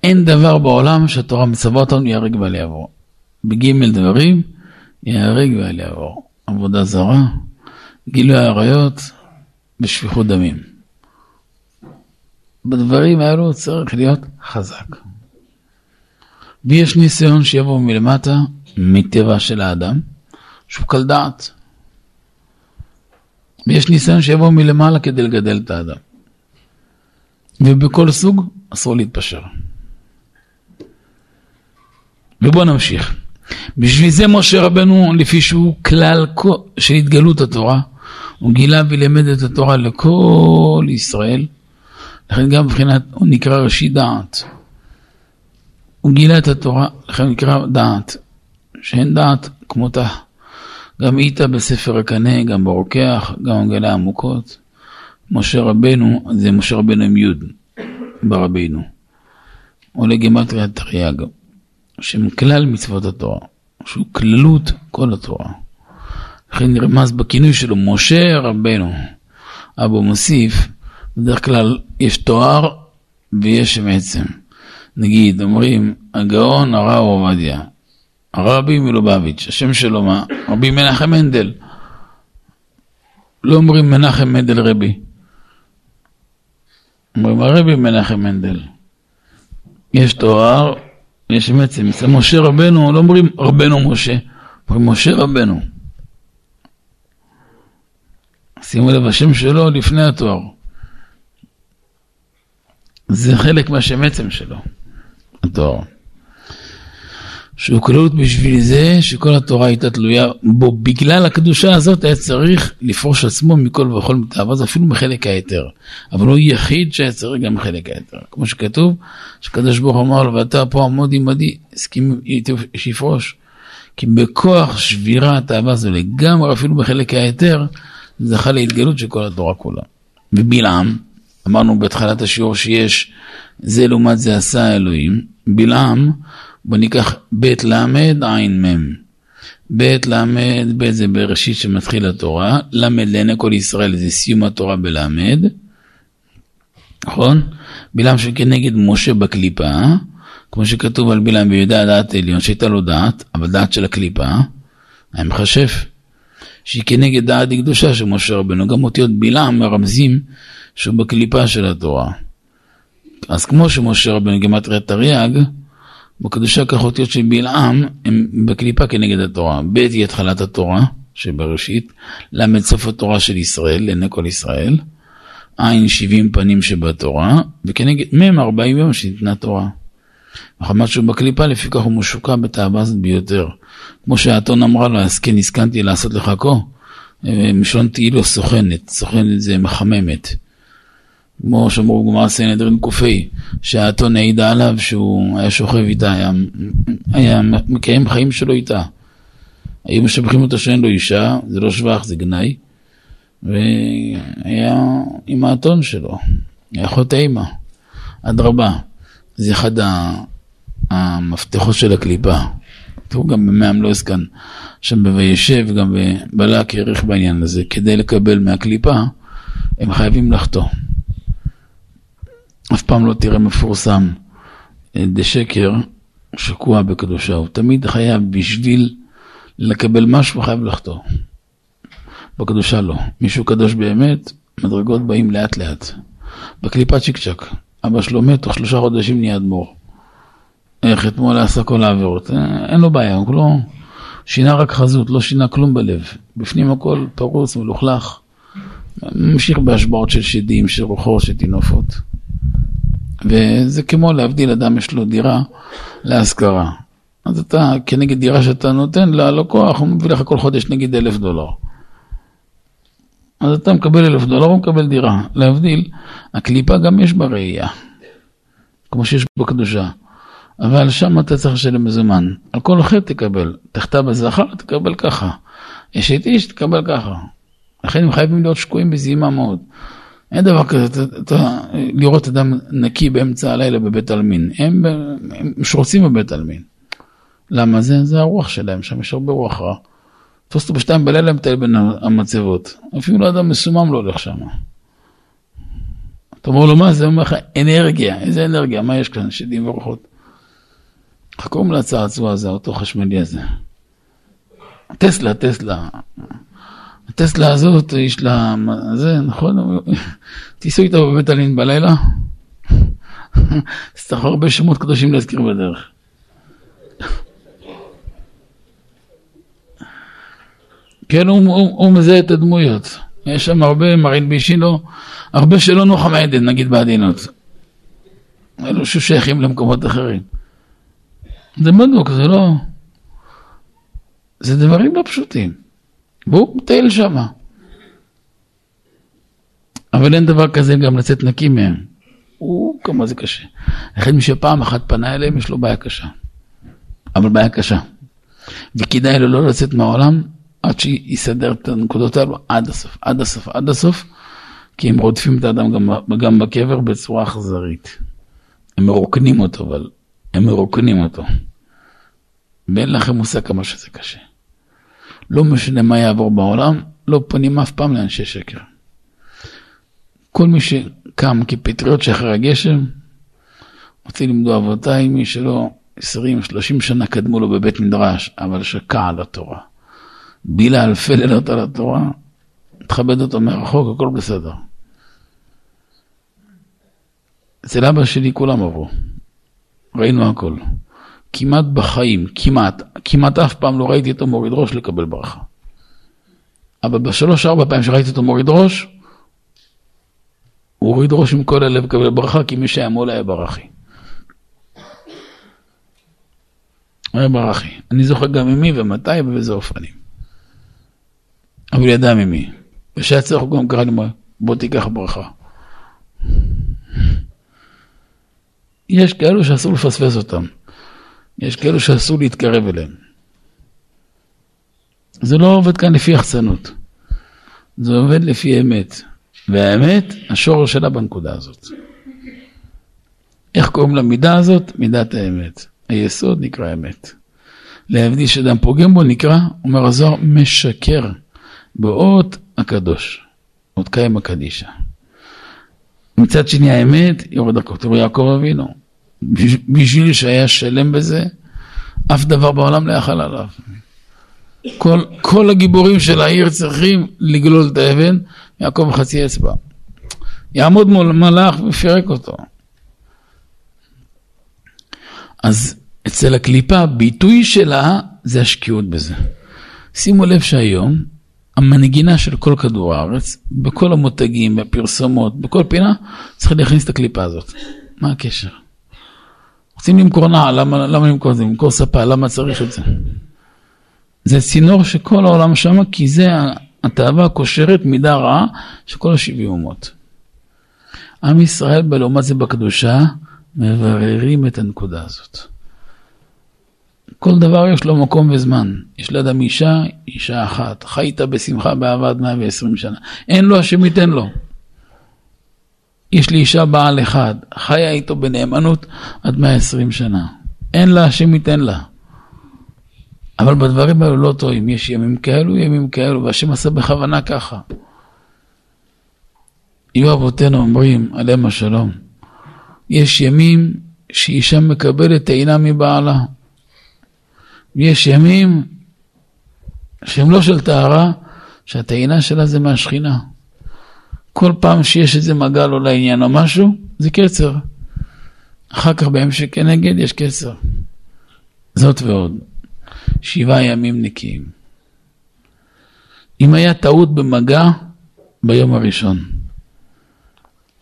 אין דבר בעולם שהתורה מצווה אותנו ייהרג ואל יעבור. בגימל דברים, ייהרג ואל יעבור. עבודה זרה, גילוי עריות ושפיכות דמים. בדברים האלו צריך להיות חזק. ויש ניסיון שיבוא מלמטה, מטבע של האדם, שהוא קל דעת. ויש ניסיון שיבוא מלמעלה כדי לגדל את האדם. ובכל סוג אסור להתפשר. ובואו נמשיך. בשביל זה משה רבנו, לפי שהוא כלל של התגלות התורה, הוא גילה ולימד את התורה לכל ישראל, לכן גם מבחינת, הוא נקרא ראשי דעת. הוא גילה את התורה, לכן הוא נקרא דעת, שאין דעת כמותה. גם איתה בספר הקנה, גם ברוקח, גם מגלה עמוקות. משה רבנו, זה משה רבנו עם י' ברבינו. עולה גימטריה תרי"ג, שהם כלל מצוות התורה, שהוא כללות כל התורה. לכן נרמז בכינוי שלו, משה רבנו. אבו מוסיף, בדרך כלל יש תואר ויש שם עצם. נגיד, אומרים, הגאון הרב עובדיה, הרבי מלובביץ', השם שלו מה? רבי מנחם מנדל. לא אומרים מנחם מנדל רבי. אומרים הרבי מנחם מנדל. יש תואר, יש מצם. אצל משה רבנו, לא אומרים רבנו משה, אומרים משה רבנו. שימו לב, השם שלו לפני התואר. זה חלק מהשם עצם שלו, התואר. שהוא כללות בשביל זה שכל התורה הייתה תלויה בו. בגלל הקדושה הזאת היה צריך לפרוש עצמו מכל וכל מתאווה, זה אפילו מחלק ההיתר. אבל הוא יחיד שהיה צריך גם מחלק ההיתר. כמו שכתוב, שקדוש ברוך אמר לו, ואתה פה עמוד עמדי, הסכים שיפרוש. כי בכוח שבירת האהבה זו לגמרי, אפילו בחלק ההיתר, זכה להתגלות של כל התורה כולה. ובלעם, אמרנו בהתחלת השיעור שיש זה לעומת זה עשה האלוהים, בלעם בוא ניקח בית למד מם. בית למד, בית זה בראשית שמתחיל התורה, למד לעיני כל ישראל זה סיום התורה בלמד, נכון? בלעם שכנגד משה בקליפה, כמו שכתוב על בלעם ויודע דעת עליון, שהייתה לו דעת, אבל דעת של הקליפה, היה מכשף. שהיא כנגד דעת הקדושה של משה רבנו, גם אותיות בלעם מרמזים שהוא בקליפה של התורה. אז כמו שמשה רבנו גימטריה תרי"ג, בקדושה כך אותיות של בלעם הם בקליפה כנגד התורה. ב' היא התחלת התורה שבראשית, ל' סוף התורה של ישראל, לעיני כל ישראל, עין שבעים פנים שבתורה, וכנגד מהם ארבעים יום שניתנה תורה. מחמת שהוא בקליפה, לפיכך הוא משוקע בתאווה הזאת ביותר. כמו שהאתון אמרה לו, אז כן הסכמתי לעשות לך כה, אה, משלון תהילו סוכנת, סוכנת זה מחממת. כמו שאמרו בגמרא סנהדרין קופי, שהאתון העידה עליו שהוא היה שוכב איתה, היה, היה מקיים חיים שלו איתה. היו משבחים אותו שאין לו אישה, זה לא שבח, זה גנאי. והיה עם האתון שלו, היה אחות אימא, אדרבה. זה אחד המפתחות של הקליפה. כתוב גם במעם לא עסקן, שם ב"וישב", גם בלק העריך בעניין הזה, כדי לקבל מהקליפה, הם חייבים לחטוא. אף פעם לא תראה מפורסם דשקר שקוע בקדושה, הוא תמיד חייב בשביל לקבל משהו חייב לחטוא. בקדושה לא. מישהו קדוש באמת, מדרגות באים לאט לאט. בקליפת צ'יק צ'אק. אבא שלו מת, תוך שלושה חודשים נהיה אדמו"ר. איך אתמול עשה כל העבירות. אה, אין לו בעיה, הוא לא... שינה רק חזות, לא שינה כלום בלב. בפנים הכל פרוץ, מלוכלך. ממשיך בהשבעות של שדים, של רוחות, של טינופות. וזה כמו להבדיל אדם יש לו דירה להשכרה. אז אתה, כנגד דירה שאתה נותן ללקוח, הוא מביא לך כל חודש נגיד אלף דולר. אז אתה מקבל אלף דולר, הוא מקבל דירה. להבדיל, הקליפה גם יש בה ראייה, כמו שיש בקדושה. אבל שם אתה צריך לשלם מזומן. על כל חטא תקבל. תחטא בזכר, תקבל ככה. יש את איש, תקבל ככה. לכן הם חייבים להיות שקועים בזימה מאוד. אין דבר כזה, אתה, אתה, לראות אדם נקי באמצע הלילה בבית עלמין. הם, הם שרוצים בבית עלמין. למה זה? זה הרוח שלהם, שם יש הרבה רוח רע. תפוס אותו בשתיים בלילה מטייל בין המצבות. אפילו אדם מסומם לא הולך שם. אתה אומר לו מה זה? אומר לך אנרגיה, איזה אנרגיה, מה יש כאן? שדים ורוחות. איך קוראים לצעצוע הזה, אותו חשמלי הזה? טסלה, טסלה. הטסלה הזאת, יש לה, זה, נכון? תיסעו איתה בבית אלין בלילה? צריך הרבה שמות קדושים להזכיר בדרך. כן, הוא, הוא, הוא מזהה את הדמויות. יש שם הרבה מרעין בישינו, הרבה שלא נוחה מעדן, נגיד בעדינות. אלו ששייכים למקומות אחרים. זה בדוק, זה לא... זה דברים לא פשוטים. והוא מטייל שמה. אבל אין דבר כזה גם לצאת נקי מהם. הוא, כמה זה קשה. לכן מי שפעם אחת פנה אליהם, יש לו בעיה קשה. אבל בעיה קשה. וכדאי לו לא לצאת מהעולם עד שיסדר את הנקודות האלו עד הסוף, עד הסוף, עד הסוף, כי הם רודפים את האדם גם, גם בקבר בצורה אכזרית. הם מרוקנים אותו, אבל הם מרוקנים אותו. ואין לכם מושג כמה שזה קשה. לא משנה מה יעבור בעולם, לא פונים אף פעם לאנשי שקר. כל מי שקם כפטריות שאחרי הגשם, רוצה לימדו אבותיי, מי שלא 20-30 שנה קדמו לו בבית מדרש, אבל שקע על התורה. בילה אלפי לילות על התורה, תכבד אותו מרחוק, הכל בסדר. אצל אבא שלי כולם עברו, ראינו הכל. כמעט בחיים, כמעט, כמעט אף פעם לא ראיתי אותו מוריד ראש לקבל ברכה. אבל בשלוש ארבע פעמים שראיתי אותו מוריד ראש, הוא הוריד ראש עם כל הלב לקבל ברכה, כי מי שהיה מול היה ברכי. היה ברכי. אני זוכר גם ממי ומתי ובאיזה אופנים. אבל ידע ממי. ושהיה צריך הוא גם קרא לי, בוא תיקח ברכה. יש כאלו שאסור לפספס אותם. יש כאלו שאסור להתקרב אליהם. זה לא עובד כאן לפי יחצנות, זה עובד לפי אמת. והאמת, השורש שלה בנקודה הזאת. איך קוראים למידה הזאת? מידת האמת. היסוד נקרא אמת. להבדיל שאדם פוגם בו נקרא, אומר הזוהר, משקר. באות הקדוש, עוד קיים הקדישה. מצד שני האמת יורד. תראו יעקב אבינו, בשביל שהיה שלם בזה, אף דבר בעולם לא יכל עליו. כל, כל הגיבורים של העיר צריכים לגלול את האבן, יעקב חצי אצבע. יעמוד מול מלאך ויפרק אותו. אז אצל הקליפה, ביטוי שלה זה השקיעות בזה. שימו לב שהיום המנגינה של כל כדור הארץ, בכל המותגים, בפרסומות, בכל פינה, צריך להכניס את הקליפה הזאת. מה הקשר? רוצים למכור נעל, למה, למה למכור את זה? למכור ספה, למה צריך את זה? זה צינור שכל העולם שם, כי זה התאווה הקושרת מידה רעה של כל השבעים אומות. עם ישראל בלעומת זה בקדושה, מבררים את הנקודה הזאת. כל דבר יש לו מקום וזמן. יש לאדם אישה, אישה אחת. חיית בשמחה באהבה עד 120 שנה. אין לו, השם ייתן לו. יש לי אישה בעל אחד, חיה איתו בנאמנות עד 120 שנה. אין לה, השם ייתן לה. אבל בדברים האלו לא טועים, יש ימים כאלו, ימים כאלו, והשם עשה בכוונה ככה. יהיו אבותינו אומרים, עליהם השלום, יש ימים שאישה מקבלת טעינה מבעלה. יש ימים שהם לא של טהרה, שהטעינה שלה זה מהשכינה. כל פעם שיש איזה מגע לא לעניין או משהו, זה קצר. אחר כך בימים שכנגד יש קצר. זאת ועוד, שבעה ימים נקיים. אם היה טעות במגע, ביום הראשון.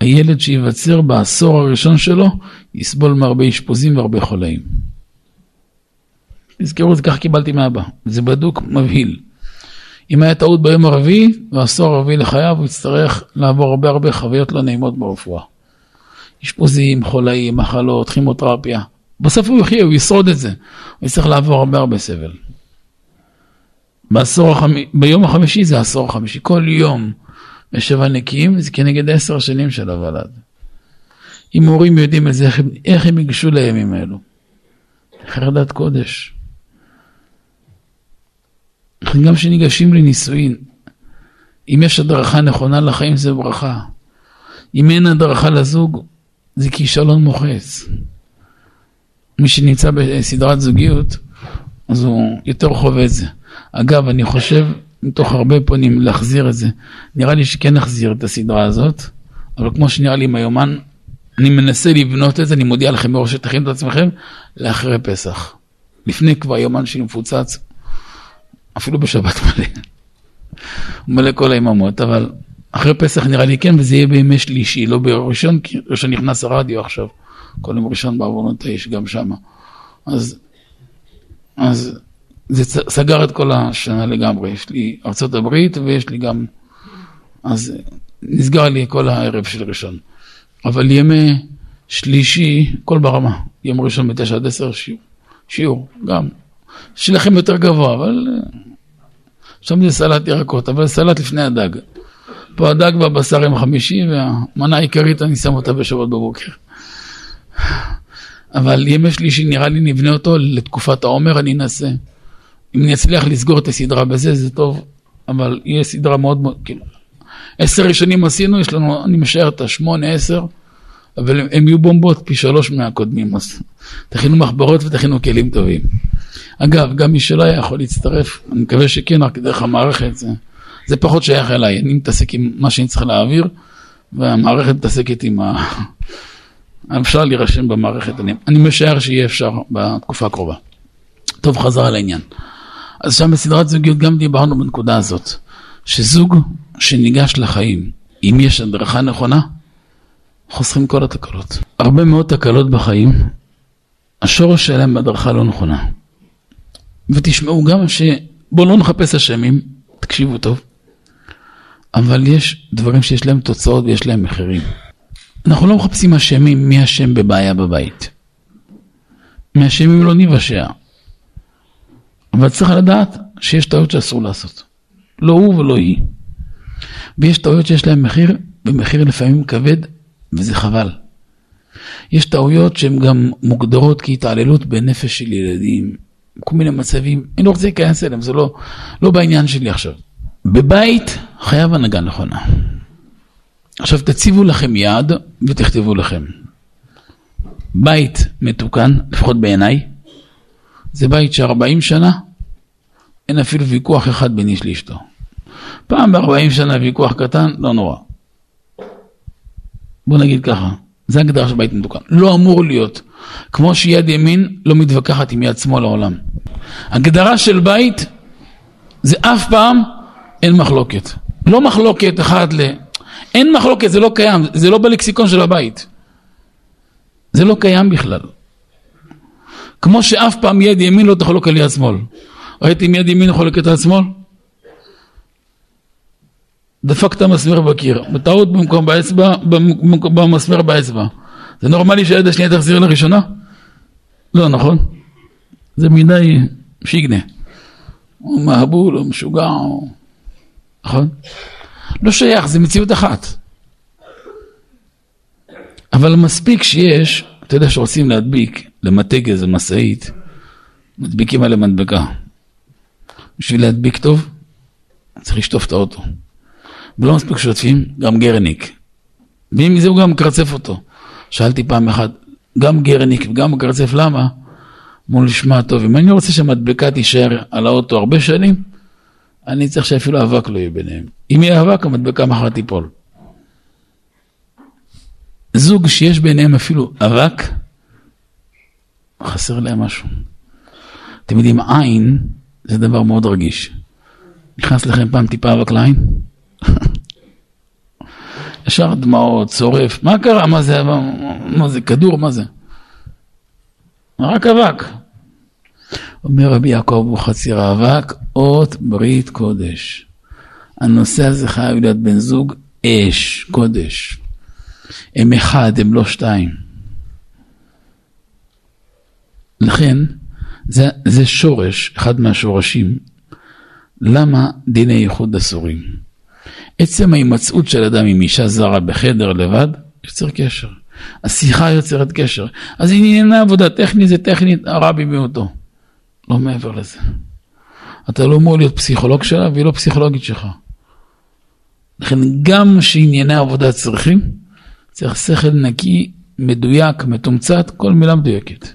הילד שייווצר בעשור הראשון שלו, יסבול מהרבה אשפוזים והרבה חולאים. תזכרו את זה, כך קיבלתי מאבא. זה בדוק, מבהיל. אם היה טעות ביום הרביעי, בעשור הרביעי לחייו, הוא יצטרך לעבור הרבה הרבה חוויות לא נעימות ברפואה. אשפוזים, חולאים, מחלות, כימותרפיה. בסוף הוא יחיה, הוא ישרוד את זה. הוא יצטרך לעבור הרבה הרבה סבל. בעשור החמ... ביום החמישי זה העשור החמישי. כל יום ושבע נקיים זה כנגד עשר שנים של הוולד. אם הורים יודעים את זה, איך הם ייגשו לימים האלו? חרדת קודש. גם כשניגשים לנישואין, אם יש הדרכה נכונה לחיים זה ברכה. אם אין הדרכה לזוג, זה כישלון מוחץ. מי שנמצא בסדרת זוגיות, אז הוא יותר חווה את זה. אגב, אני חושב, מתוך הרבה פונים, להחזיר את זה. נראה לי שכן נחזיר את הסדרה הזאת, אבל כמו שנראה לי עם היומן, אני מנסה לבנות את זה, אני מודיע לכם מראש שתכינו את עצמכם לאחרי פסח. לפני כבר יומן שלי מפוצץ, אפילו בשבת מלא. הוא מלא כל היממות, אבל אחרי פסח נראה לי כן, וזה יהיה בימי שלישי, לא ביום ראשון, כי ראשון נכנס הרדיו עכשיו. כל יום ראשון בעוונות האיש, גם שמה. אז, אז זה סגר את כל השנה לגמרי. יש לי הברית ויש לי גם... אז נסגר לי כל הערב של ראשון. אבל ימי שלישי, כל ברמה. יום ראשון בתשע עד עשר שיעור. שיעור, גם. שלכם יותר גבוה, אבל... שם זה סלט ירקות, אבל סלט לפני הדג. פה הדג והבשר הם חמישי, והמנה העיקרית אני שם אותה בשבת בבוקר. אבל ימי שלישי נראה לי נבנה אותו לתקופת העומר, אני אנסה. אם אני אצליח לסגור את הסדרה בזה, זה טוב, אבל יהיה סדרה מאוד מאוד, כאילו, עשר ראשונים עשינו, יש לנו, אני משער את השמונה, עשר, אבל הם, הם יהיו בומבות פי שלוש מהקודמים, אז תכינו מחברות ותכינו כלים טובים. אגב, גם מי שלא היה יכול להצטרף, אני מקווה שכן, רק דרך המערכת, זה, זה פחות שייך אליי, אני מתעסק עם מה שאני צריך להעביר, והמערכת מתעסקת עם ה... אפשר להירשם במערכת, אני, אני משער שיהיה אפשר בתקופה הקרובה. טוב, חזרה לעניין. אז שם בסדרת זוגיות גם דיברנו בנקודה הזאת, שזוג שניגש לחיים, אם יש הדרכה נכונה, חוסכים כל התקלות. הרבה מאוד תקלות בחיים, השורש שלהם בהדרכה לא נכונה. ותשמעו גם ש... בואו לא נחפש אשמים, תקשיבו טוב, אבל יש דברים שיש להם תוצאות ויש להם מחירים. אנחנו לא מחפשים אשמים מי אשם בבעיה בבית. מאשמים לא ניוושע. אבל צריך לדעת שיש טעויות שאסור לעשות. לא הוא ולא היא. ויש טעויות שיש להן מחיר, ומחיר לפעמים כבד, וזה חבל. יש טעויות שהן גם מוגדרות כהתעללות בנפש של ילדים, כל מיני מצבים, אני לא רוצה להיכנס אליהם, זה לא, לא בעניין שלי עכשיו. בבית חייב הנהגה נכונה. עכשיו תציבו לכם יעד ותכתבו לכם. בית מתוקן, לפחות בעיניי, זה בית ש-40 שנה אין אפילו ויכוח אחד בין איש לאשתו. פעם ב-40 שנה ויכוח קטן, לא נורא. בוא נגיד ככה, זה הגדרה של בית מתוקן. לא אמור להיות. כמו שיד ימין לא מתווכחת עם יד שמאל לעולם. הגדרה של בית זה אף פעם אין מחלוקת. לא מחלוקת אחד ל... אין מחלוקת, זה לא קיים, זה לא בלקסיקון של הבית. זה לא קיים בכלל. כמו שאף פעם יד ימין לא תחלוק על יד שמאל. ראיתם יד ימין חולקת על שמאל? דפקת מסמר בקיר, בטעות במקום באצבע, במסמר באצבע. זה נורמלי שהיד השנייה תחזיר לראשונה? לא, נכון? זה מדי שיגנה. או מהבול, או משוגע, או... נכון? לא שייך, זה מציאות אחת. אבל מספיק שיש, אתה יודע שרוצים להדביק, למתג איזה משאית, מדביקים עליה מדבקה. בשביל להדביק טוב, צריך לשטוף את האוטו. ולא מספיק שוטפים, גם גרניק. ואם זה הוא גם מקרצף אותו. שאלתי פעם אחת, גם גרניק וגם מקרצף, למה? אמרו לי, שמע טוב, אם אני רוצה שהמדבקה תישאר על האוטו הרבה שנים, אני צריך שאפילו אבק לא יהיה ביניהם. אם יהיה אבק, המדבקה מחר תיפול. זוג שיש ביניהם אפילו אבק, חסר להם משהו. אתם יודעים, עין זה דבר מאוד רגיש. נכנס לכם פעם טיפה אבק לעין? ישר דמעות, צורף, מה קרה? מה זה, מה, זה, כדור? מה זה? רק אבק. אומר רבי יעקב אבוחצירא, אבק, אות ברית קודש. הנושא הזה חייב להיות בן זוג אש, קודש. הם אחד, הם לא שתיים. לכן, זה, זה שורש, אחד מהשורשים. למה דיני ייחוד אסורים? עצם ההימצאות של אדם עם אישה זרה בחדר לבד, יוצר קשר. השיחה יוצרת קשר. אז ענייני עבודה טכנית זה טכנית הרבי מיעוטו. לא מעבר לזה. אתה לא אמור להיות פסיכולוג שלה והיא לא פסיכולוגית שלך. לכן גם שענייני עבודה צריכים, צריך שכל נקי, מדויק, מתומצת, כל מילה מדויקת.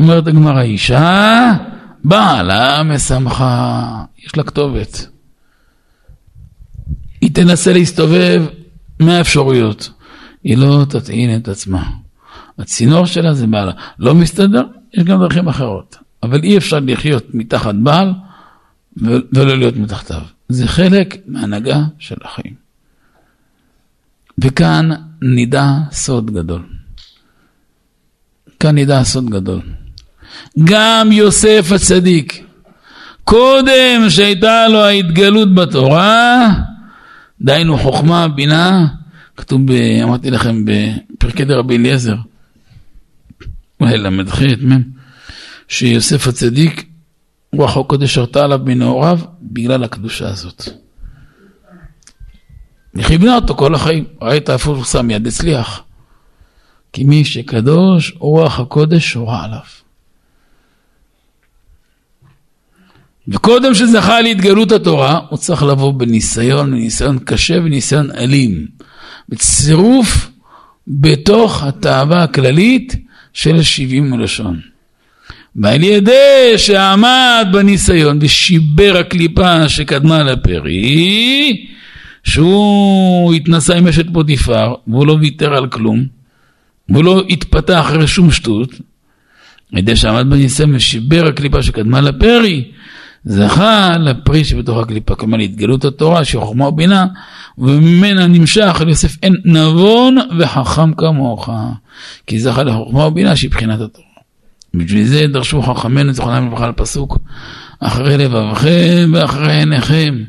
אומרת הגמרא, אישה, בעלה משמחה, יש לה כתובת. היא תנסה להסתובב מהאפשרויות. היא לא תטעין את עצמה. הצינור שלה זה בעלה. לא מסתדר, יש גם דרכים אחרות. אבל אי אפשר לחיות מתחת בעל ולא להיות מתחתיו. זה חלק מהנהגה של החיים. וכאן נדע סוד גדול. כאן נדע סוד גדול. גם יוסף הצדיק, קודם שהייתה לו ההתגלות בתורה, דהיינו חוכמה, בינה, כתוב, ב, אמרתי לכם, בפרקי דרבי אליעזר, אולי ל"ח, מ', שיוסף הצדיק, רוח הקודש שרתה עליו מנעוריו בגלל הקדושה הזאת. וכיוונה אותו כל החיים, ראית הוא שם יד הצליח. כי מי שקדוש, רוח הקודש שורה עליו. וקודם שזכה להתגלות התורה, הוא צריך לבוא בניסיון, בניסיון קשה וניסיון אלים. בצירוף בתוך התאווה הכללית של שבעים ולשון. ועל ידי שעמד בניסיון ושיבר הקליפה שקדמה לפרי, שהוא התנסה עם אשת פוטיפר, והוא לא ויתר על כלום, והוא לא התפתח אחרי שום שטות, על ידי שעמד בניסיון ושיבר הקליפה שקדמה לפרי, זכה לפרי שבתוך הקליפה, כלומר להתגלות התורה שהיא חוכמה ובינה, וממנה נמשך על יוסף אין נבון וחכם כמוך, כי זכה לחוכמה ובינה שהיא בחינת התורה. בשביל זה דרשו חכמינו זכרונם לברכה על פסוק, אחרי לבבכם ואחרי עיניכם,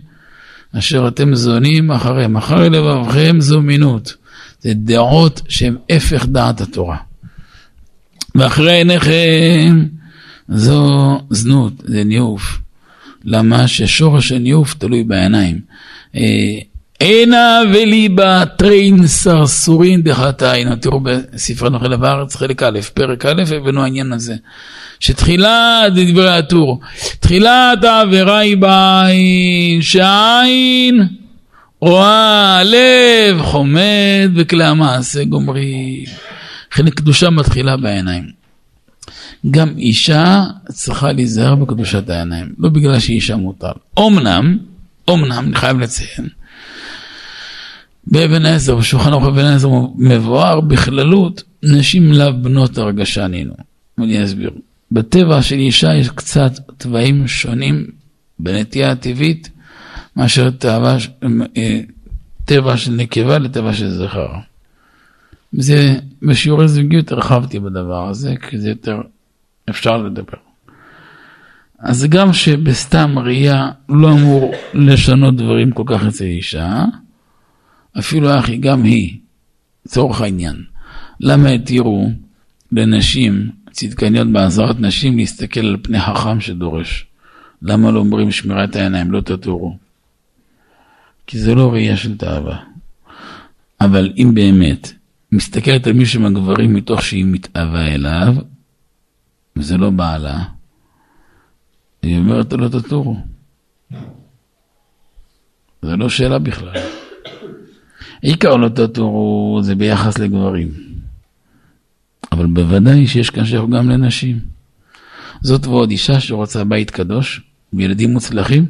אשר אתם זונים אחריהם, אחרי לבבכם זו מינות. זה דעות שהן הפך דעת התורה. ואחרי עיניכם זו זנות, זה ניאוף. למה? ששורש הניאוף תלוי בעיניים. אה, עינא וליבא תרין סרסורין דחטאין. תראו בספרי נוכל בארץ חלק א', פרק א', הבאנו העניין הזה. שתחילת דברי הטור, תחילת העבירה היא בעין, שעין רואה לב חומד וכלי המעשה גומרים. לכן קדושה מתחילה בעיניים. גם אישה צריכה להיזהר בקדושת העיניים, לא בגלל שהיא אישה מותר. אמנם, אמנם, אני חייב לציין, באבן עזר, בשולחן ערוך אבן עזר מבואר בכללות, נשים לאו בנות הרגשה נינו. אני אסביר. בטבע של אישה יש קצת תוואים שונים בנטייה הטבעית מאשר תאווה, אה, טבע של נקבה לטבע של זכר. זה, בשיעורי זוגיות הרחבתי בדבר הזה, כי זה יותר אפשר לדבר. אז גם שבסתם ראייה לא אמור לשנות דברים כל כך אצל אישה, אפילו אחי, גם היא, לצורך העניין. למה התירו לנשים צדקניות בעזרת נשים להסתכל על פני חכם שדורש? למה לא אומרים שמירת העיניים, לא תטורו? כי זה לא ראייה של תאווה. אבל אם באמת מסתכלת על מישהו מהגברים מתוך שהיא מתאווה אליו, וזה לא בעלה, היא אומרת לו תטורו. זה לא שאלה בכלל. עיקר לא תטורו זה ביחס לגברים. אבל בוודאי שיש כאן שייך גם לנשים. זאת ועוד אישה שרוצה בית קדוש וילדים מוצלחים,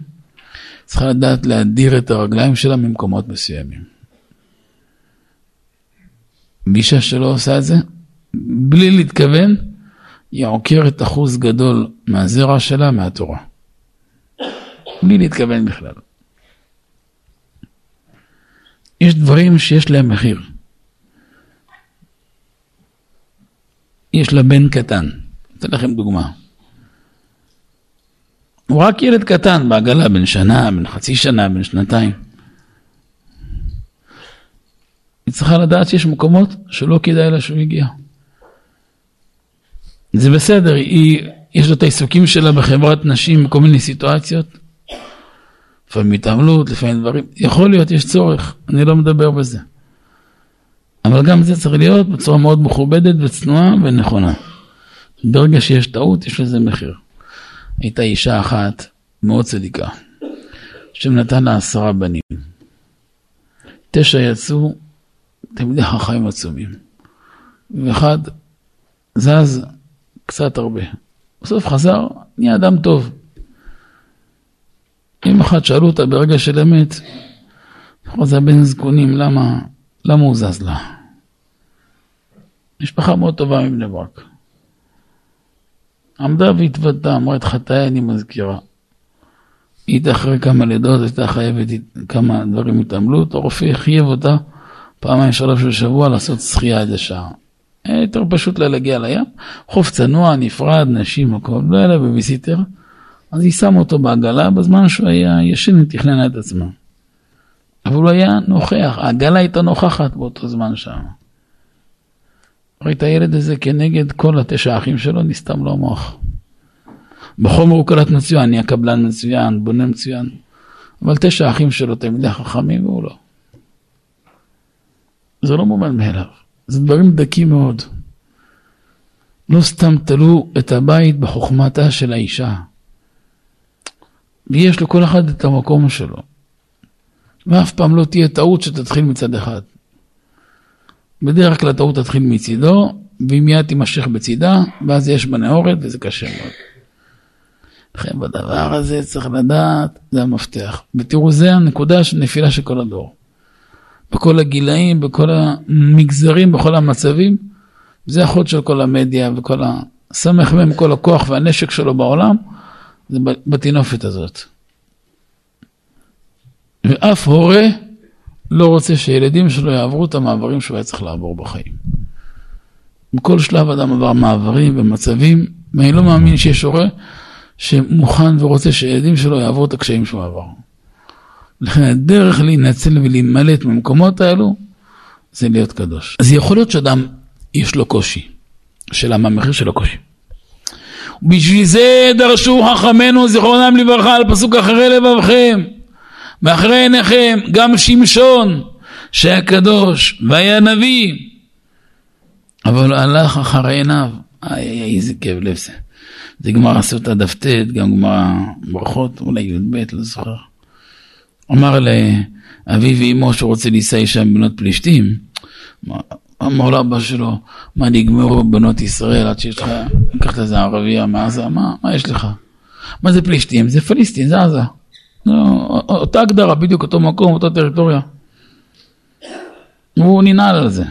צריכה לדעת להדיר את הרגליים שלה ממקומות מסוימים. ואישה שלא עושה את זה, בלי להתכוון, היא עוקרת אחוז גדול מהזרע שלה מהתורה. בלי להתכוון בכלל. יש דברים שיש להם מחיר. יש לה בן קטן, אתן לכם דוגמה. הוא רק ילד קטן בעגלה, בן שנה, בן חצי שנה, בן שנתיים. היא צריכה לדעת שיש מקומות שלא כדאי לה שהוא יגיע. זה בסדר, היא, יש לה את העיסוקים שלה בחברת נשים בכל מיני סיטואציות. לפעמים התעמלות, לפעמים דברים, יכול להיות, יש צורך, אני לא מדבר בזה. אבל גם זה צריך להיות בצורה מאוד מכובדת וצנועה ונכונה. ברגע שיש טעות, יש לזה מחיר. הייתה אישה אחת מאוד צדיקה, שנתן לה עשרה בנים. תשע יצאו תלמידי חכמים עצומים, ואחד זז קצת הרבה. בסוף חזר, נהיה אדם טוב. אם אחת שאלו אותה ברגע של אמת, זה הבן זקונים, למה, למה הוא זז לה? משפחה מאוד טובה מבני ברק. עמדה והתוודתה, אמרה את חטאי אני מזכירה. היא אחרי כמה לידות הייתה חייבת כמה דברים התעמלות, הרופא חייב אותה פעמיים שלוש בשבוע לעשות שחייה איזה שעה. יותר פשוט לה להגיע לים, חוף צנוע, נפרד, נשים, הכל, לא היה לה בביסיטר, אז היא שמה אותו בעגלה בזמן שהוא היה ישן ותכננה את עצמה. אבל הוא היה נוכח, העגלה הייתה נוכחת באותו זמן שם. ראית הילד הזה כנגד כל התשע האחים שלו, נסתם לו המוח. בחומר הוא קלט מצוין, נהיה קבלן מצוין, בונה מצוין, אבל תשע האחים שלו תלמידי חכמים והוא לא. זה לא מובן מאליו, זה דברים דקים מאוד. לא סתם תלו את הבית בחוכמתה של האישה. ויש לכל אחד את המקום שלו. ואף פעם לא תהיה טעות שתתחיל מצד אחד. בדרך כלל הטעות תתחיל מצידו, והיא מיד תימשך בצידה, ואז יש בה נאורת וזה קשה מאוד. לכן בדבר הזה צריך לדעת, זה המפתח. ותראו, זה הנקודה של נפילה של כל הדור. בכל הגילאים, בכל המגזרים, בכל המצבים, זה החוד של כל המדיה וכל ה... סמך מהם כל הכוח והנשק שלו בעולם, זה בטינופת הזאת. ואף הורה לא רוצה שילדים שלו יעברו את המעברים שהוא היה צריך לעבור בחיים. בכל שלב אדם עבר מעברים ומצבים, ואני לא מאמין שיש הורה שמוכן ורוצה שילדים שלו יעברו את הקשיים שהוא עבר. הדרך להינצל ולהימלט ממקומות האלו זה להיות קדוש. אז יכול להיות שאדם יש לו קושי. השאלה מה המחיר של הקושי. בשביל זה דרשו חכמינו זיכרונם לברכה על פסוק אחרי לבבכם. ואחרי עיניכם גם שמשון שהיה קדוש והיה נביא אבל הלך אחרי עיניו איי איי איזה כאב לב זה זה גמר סוטה דף ט גם גמר ברכות אולי י"ב לא זוכר אמר לאביו ואימו שהוא רוצה להישא אישה מבנות פלישתים אמר לאבא שלו מה נגמרו בנות ישראל עד שיש לך לקחת איזה ערבייה מעזה מה, מה יש לך מה זה פלישתים זה פליסטין זה עזה לא, אותה הגדרה, בדיוק אותו מקום, אותה טריטוריה. הוא ננעל על זה.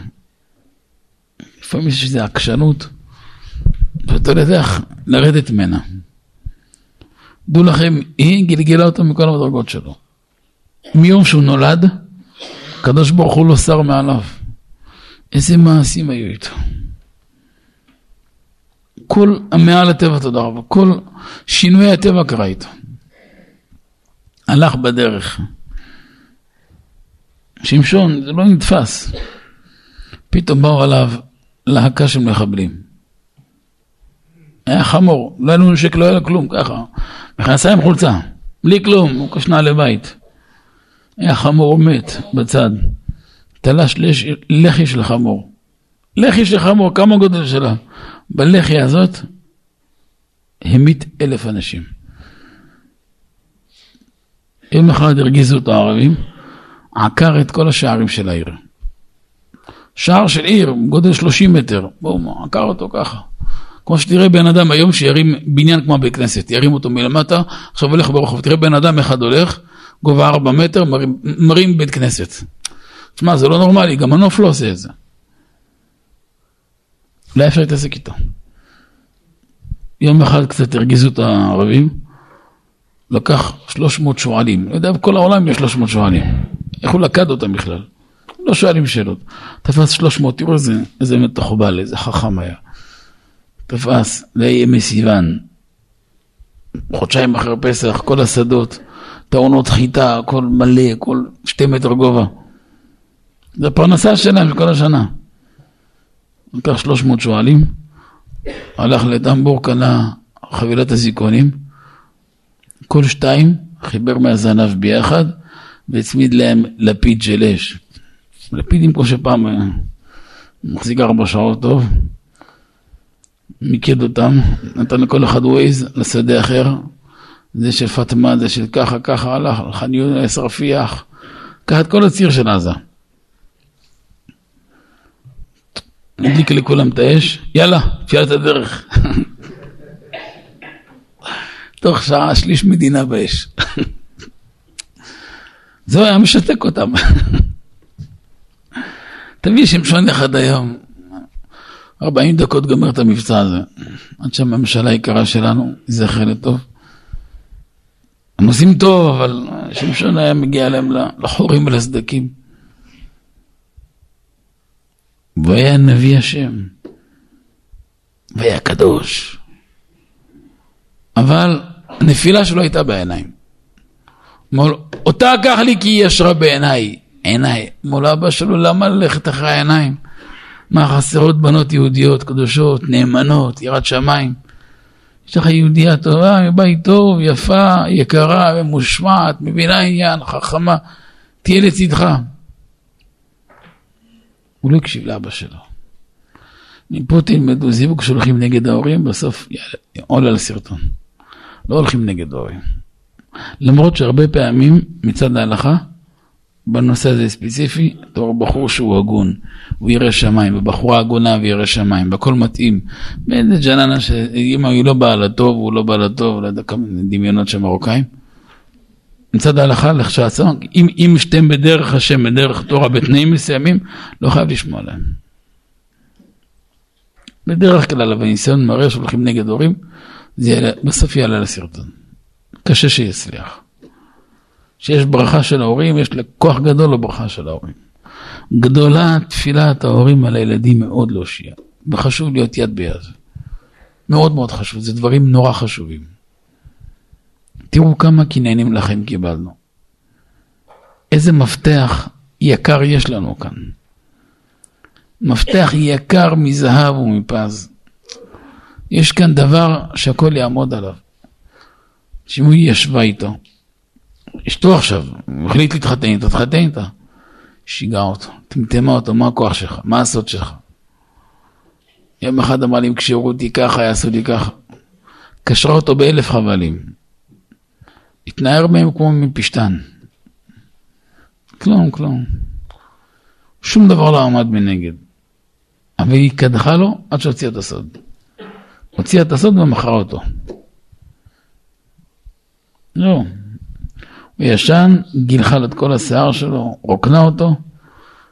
לפעמים יש איזו עקשנות, ואתה יודע איך לרדת ממנה. דעו לכם, היא גלגלה אותו מכל המדרגות שלו. מיום שהוא נולד, הקדוש ברוך הוא לא שר מעליו. איזה מעשים היו איתו. כל המעל הטבע, תודה רבה, כל שינוי הטבע קרה איתו. הלך בדרך. שמשון, זה לא נתפס. פתאום באו עליו להקה של מחבלים. היה חמור, לא היה לנו נשק, לא היה לו כלום, ככה. מכנסיים חולצה, בלי כלום, הוא כשנה לבית. היה חמור מת בצד, תלש לחי של חמור. לחי של חמור, כמה גודל שלה? בלחי הזאת המית אלף אנשים. יום אחד הרגיזו אותו הערבים, עקר את כל השערים של העיר. שער של עיר, גודל 30 מטר, בואו, עקר אותו ככה. כמו שתראה בן אדם היום שירים בניין כמו בית כנסת, ירים אותו מלמטה, עכשיו הולך ברחוב, תראה בן אדם אחד הולך, גובה 4 מטר, מרים, מרים בית כנסת. תשמע, זה לא נורמלי, גם הנוף לא עושה את זה. לא אפשר להתעסק איתו. יום אחד קצת הרגיזו את הערבים, לקח 300 שועלים, לא יודע, בכל העולם יש 300 שועלים. איך הוא לקד אותם בכלל? לא שואלים שאלות. תפס 300, תראו איזה, איזה מתחובל, איזה חכם היה. תפס, לימי סיוון, חודשיים אחרי פסח, כל השדות, טעונות חיטה, הכל מלא, הכל שתי מטר גובה. זה הפרנסה שלהם של כל השנה. לקח 300 שועלים, הלך לטמבור, קנה חבילת הזיכונים, כל שתיים חיבר מהזנב ביחד והצמיד להם לפיד של אש. לפידים כמו שפעם אה, מחזיק ארבע שעות טוב, מיקד אותם, נתן לכל אחד ווייז לשדה אחר, זה של פטמה, זה של ככה, ככה הלך, ח'אן יונס, רפיח, קח את כל הציר של עזה. הדליק לכולם את האש, יאללה, אפשר את הדרך. תוך שעה שליש מדינה באש. זהו, היה משתק אותם. תביא שמשון אחד היום, 40 דקות גומר את המבצע הזה, עד שהממשלה היקרה שלנו, זכר לטוב. הם עושים טוב, אבל שמשון היה מגיע להם לחורים ולסדקים. והיה נביא השם, והיה קדוש. אבל הנפילה שלו הייתה בעיניים. אותה קח לי כי היא ישרה בעיניי, עיניי. אמר לאבא שלו, למה ללכת אחרי העיניים? מה, חסרות בנות יהודיות, קדושות, נאמנות, יראת שמיים? יש לך יהודייה טובה, מבית טוב, יפה, יקרה, ממושמעת, מבינה עניין, חכמה, תהיה לצדך. הוא לא הקשיב לאבא שלו. מפה תלמדו זיווג שהולכים נגד ההורים, בסוף עולה לסרטון. לא הולכים נגד ההורים. למרות שהרבה פעמים מצד ההלכה, בנושא הזה ספציפי, תור בחור שהוא הגון, הוא ירא שמיים, ובחורה הגונה וירא שמיים, והכל מתאים. באיזה ג'ננה שאם היא לא באה לטוב, הוא לא בא לטוב, לא יודע כמה דמיונות של מרוקאים. מצד ההלכה לכשעצמו, אם, אם שתיהם בדרך השם, בדרך תורה, בתנאים מסוימים, לא חייב לשמוע להם. בדרך כלל, אבל ניסיון מראה שהולכים נגד הורים, זה יעלה, בסוף יעלה לסרטון. קשה שיצליח. שיש ברכה של ההורים, יש לכוח גדול לברכה של ההורים. גדולה תפילת ההורים על הילדים מאוד להושיע, וחשוב להיות יד ביד. מאוד מאוד חשוב, זה דברים נורא חשובים. תראו כמה קניינים לכם קיבלנו. איזה מפתח יקר יש לנו כאן. מפתח יקר מזהב ומפז. יש כאן דבר שהכל יעמוד עליו. שאם היא ישבה איתו, אשתו עכשיו, הוא החליט להתחתן איתו, תתחתן איתה. שיגע אותו, טמטמה אותו, מה הכוח שלך? מה הסוד שלך? יום אחד אמר לי, אם כשירו אותי ככה, יעשו לי ככה. קשרה אותו באלף חבלים. התנער מהם כמו מפשתן. כלום, כלום. שום דבר לא עמד מנגד. אבל היא קדחה לו עד שהוציאה את הסוד. הוציאה את הסוד ומכרה אותו. לא. הוא ישן, גילחה לו את כל השיער שלו, רוקנה אותו,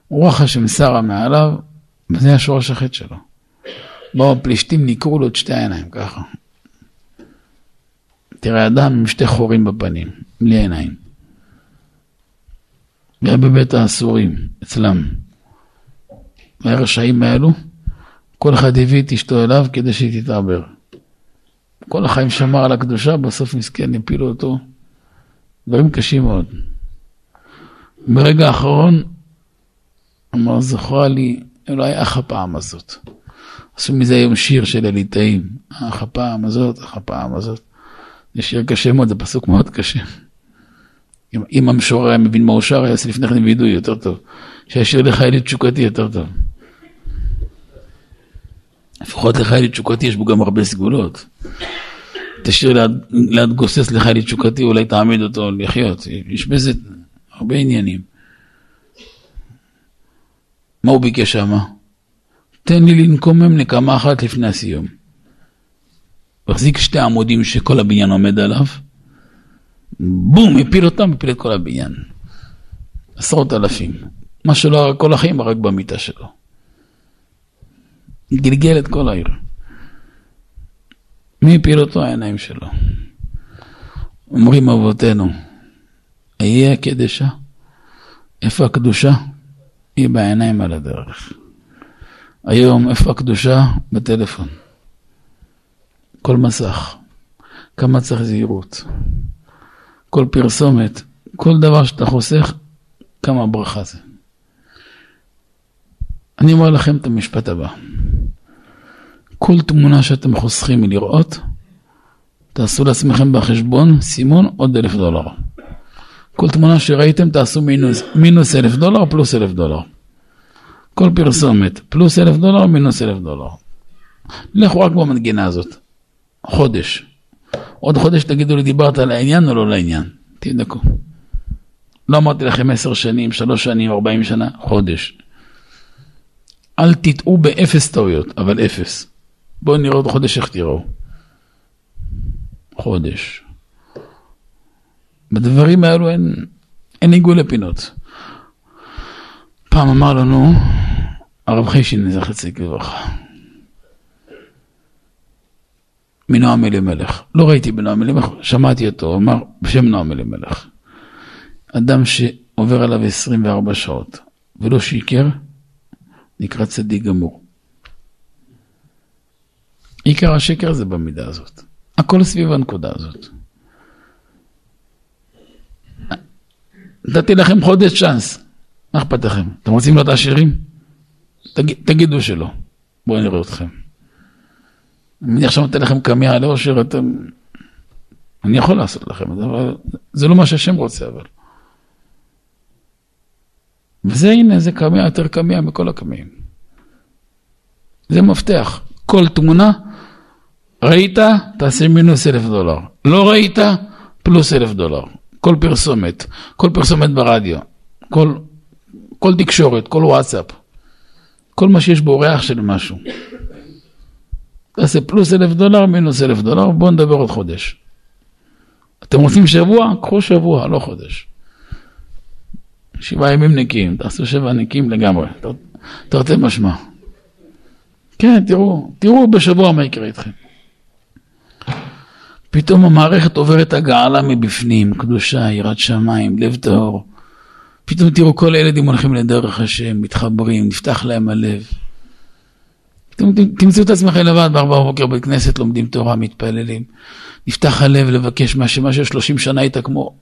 רוח השם שרה מעליו, וזה היה שורש החטא שלו. באו הפלישתים, ניקרו לו את שתי העיניים ככה. תראה אדם עם שתי חורים בפנים, בלי עיניים. והיה בבית האסורים, אצלם. והרשעים האלו, כל אחד הביא את אשתו אליו כדי שהיא תתעבר. כל החיים שמר על הקדושה, בסוף מסכן, הפילו אותו. דברים קשים מאוד. ברגע האחרון, אמר, זכורה לי, אולי אח הפעם הזאת. עשו מזה היום שיר של הליטאים, אך הפעם הזאת, אך הפעם הזאת. זה שיר קשה מאוד, זה פסוק מאוד קשה. אם, אם המשורר היה מבין מה הוא שר, היה עושה לפני כן וידוי יותר טוב. שהשיר לחיילי תשוקתי יותר טוב. לפחות לחיילי תשוקתי יש בו גם הרבה סגולות. תשאיר ליד, ליד גוסס לחיילי תשוקתי, אולי תעמיד אותו לחיות. יש בזה הרבה עניינים. מה הוא ביקש שמה? תן לי לנקומם נקמה אחת לפני הסיום. החזיק שתי עמודים שכל הבניין עומד עליו, בום, הפיל אותם, הפיל את כל הבניין. עשרות אלפים. מה שלא הרג כל החיים, הרג במיטה שלו. גלגל את כל העיר. מי הפיל אותו? העיניים שלו. אומרים אבותינו, אהיה הקדשה? איפה הקדושה? היא בעיניים על הדרך. היום, איפה הקדושה? בטלפון. כל מסך. כמה צריך זהירות. כל פרסומת, כל דבר שאתה חוסך, כמה ברכה זה. אני אומר לכם את המשפט הבא. כל תמונה שאתם חוסכים מלראות, תעשו לעצמכם בחשבון סימון עוד אלף דולר. כל תמונה שראיתם תעשו מינוס, מינוס אלף דולר פלוס אלף דולר. כל פרסומת פלוס אלף דולר מינוס אלף דולר. לכו רק במנגינה הזאת. חודש. עוד חודש תגידו לי דיברת על העניין או לא לעניין. תבדקו. לא אמרתי לכם עשר שנים, שלוש שנים, ארבעים שנה, חודש. אל תטעו באפס טעויות, אבל אפס. בואו נראה עוד חודש איך תראו. חודש. בדברים האלו אין, אין עיגול לפינות. פעם אמר לנו הרב חישין, זכר צדיק לברכה, מנועם אלימלך. לא ראיתי בנועם אלימלך, שמעתי אותו, אמר בשם נועם אלימלך. אדם שעובר עליו 24 שעות ולא שיקר, נקרא צדיק גמור. עיקר השקר זה במידה הזאת. הכל סביב הנקודה הזאת. נתתי לכם חודש צ'אנס, מה אכפת לכם? אתם רוצים להיות עשירים? תגיד, תגידו שלא. בואו נראה אתכם. אני עכשיו נותן לכם קמיע לאושר, אתם... אני יכול לעשות לכם את זה, אבל זה לא מה שהשם רוצה, אבל. וזה הנה, זה קמיע יותר קמיע מכל הקמיעים. זה מפתח. כל תמונה, ראית, תעשה מינוס אלף דולר. לא ראית, פלוס אלף דולר. כל פרסומת, כל פרסומת ברדיו, כל, כל תקשורת, כל וואטסאפ, כל מה שיש בו ריח של משהו. תעשה פלוס אלף דולר, מינוס אלף דולר, בואו נדבר עוד חודש. אתם רוצים שבוע? קחו שבוע, לא חודש. שבעה ימים נקיים, תעשו שבע נקיים לגמרי, תרתי משמע. כן, תראו, תראו בשבוע מה יקרה איתכם. פתאום המערכת עוברת הגעלה מבפנים, קדושה, יראת שמיים, לב טהור. פתאום תראו כל הילדים הולכים לדרך השם, מתחברים, נפתח להם הלב. פתאום תמצאו את עצמכם לבד בארבע בבוקר בבית כנסת, לומדים תורה, מתפללים. נפתח הלב לבקש מה שמה ששלושים שנה הייתה כמו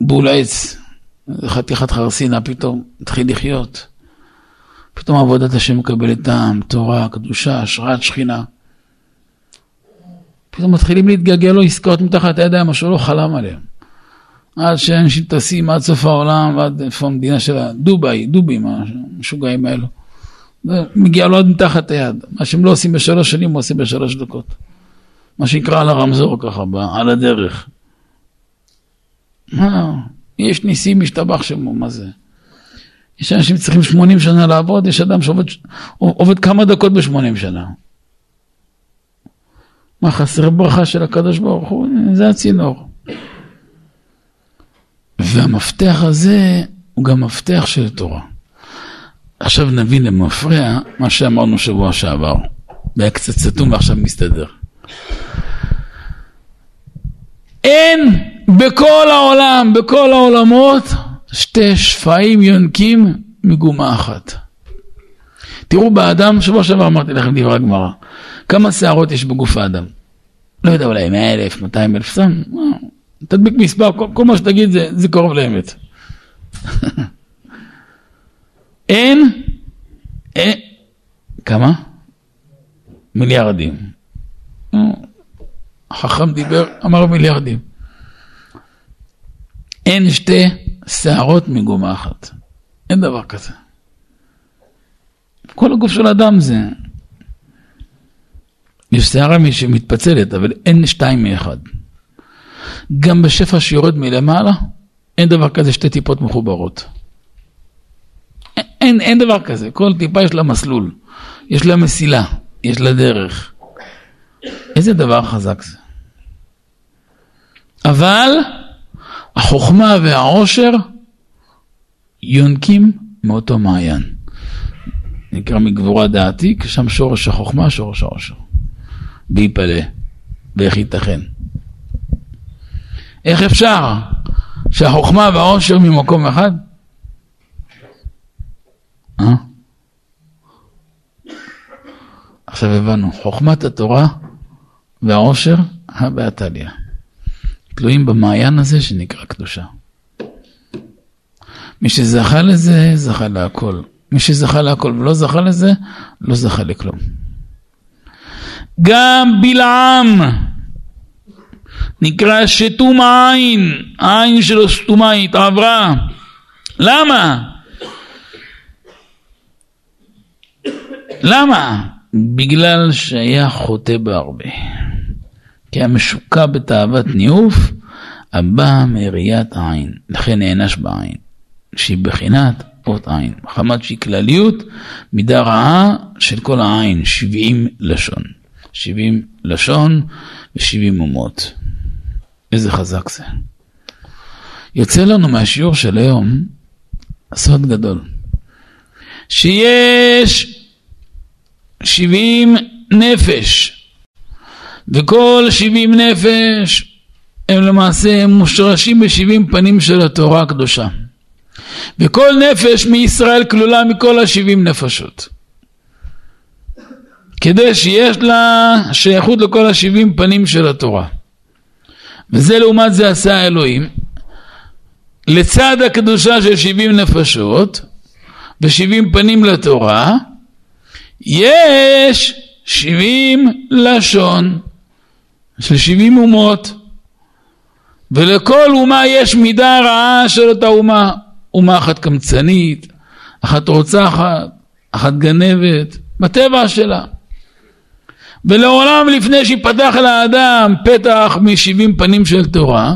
בול עץ, חתיכת חרסינה, פתאום התחיל לחיות. פתאום עבודת השם מקבלת טעם, תורה, קדושה, השראת שכינה. פתאום מתחילים להתגלגל לו עסקאות מתחת הידיים, מה שהוא לא חלם עליהם. עד שאנשים טסים עד סוף העולם, ועד איפה המדינה של דובאי, דובים, המשוגעים האלו. מגיע לו עד מתחת היד. מה שהם לא עושים בשלוש שנים, הוא עושה בשלוש דקות. מה שנקרא על הרמזור ככה, על הדרך. מה, יש ניסים משתבח שמו, מה זה? יש אנשים שצריכים 80 שנה לעבוד, יש אדם שעובד כמה דקות ב-80 שנה. מה חסר ברכה של הקדוש ברוך הוא? זה הצינור. והמפתח הזה הוא גם מפתח של תורה. עכשיו נבין למפרע מה שאמרנו שבוע שעבר. והיה קצת סתום ועכשיו מסתדר. אין בכל העולם, בכל העולמות, שתי שפעים יונקים מגומה אחת. תראו באדם, שבוע שעבר אמרתי לכם דברי הגמרא, כמה שערות יש בגוף האדם? לא יודע, אולי 100 אלף, 200 אלף, סתם, תדביק מספר, כל, כל מה שתגיד זה, זה קרוב לאמת. אין, אין, כמה? מיליארדים. החכם דיבר, אמר מיליארדים. אין שתי שערות מגומה אחת. אין דבר כזה. כל הגוף של האדם זה... יש שערה שמתפצלת, אבל אין שתיים מאחד. גם בשפע שיורד מלמעלה, אין דבר כזה שתי טיפות מחוברות. אין, אין דבר כזה, כל טיפה יש לה מסלול, יש לה מסילה, יש לה דרך. איזה דבר חזק זה. אבל החוכמה והעושר יונקים מאותו מעיין. נקרא מגבורה דעתי, כי שם שורש החוכמה, שורש העושר. בהיפלא, ואיך ייתכן. איך אפשר שהחוכמה והעושר ממקום אחד? אה? עכשיו הבנו, חוכמת התורה והעושר, הא בהא תלויים במעיין הזה שנקרא קדושה. מי שזכה לזה, זכה להכל. מי שזכה להכל ולא זכה לזה, לא זכה לכלום. גם בלעם נקרא שתום העין, העין שלו סתומה התעברה. למה? למה? בגלל שהיה חוטא בהרבה. כי היה משוקע בתאוות ניאוף הבאה מראיית העין, לכן נענש בעין, שהיא בחינת אות עין. מחמת שהיא כלליות, מידה רעה של כל העין, 70 לשון. 70 לשון ו-70 אומות. איזה חזק זה. יוצא לנו מהשיעור של היום סוד גדול. שיש 70 נפש, וכל 70 נפש הם למעשה מושרשים ב-70 פנים של התורה הקדושה. וכל נפש מישראל כלולה מכל השבעים נפשות. כדי שיש לה שייכות לכל השבעים פנים של התורה. וזה לעומת זה עשה האלוהים. לצד הקדושה של שבעים נפשות ושבעים פנים לתורה, יש שבעים לשון של שבעים אומות. ולכל אומה יש מידה רעה של אותה אומה. אומה אחת קמצנית, אחת רוצחת, אחת גנבת, בטבע שלה. ולעולם לפני שיפתח לאדם פתח משבעים פנים של תורה,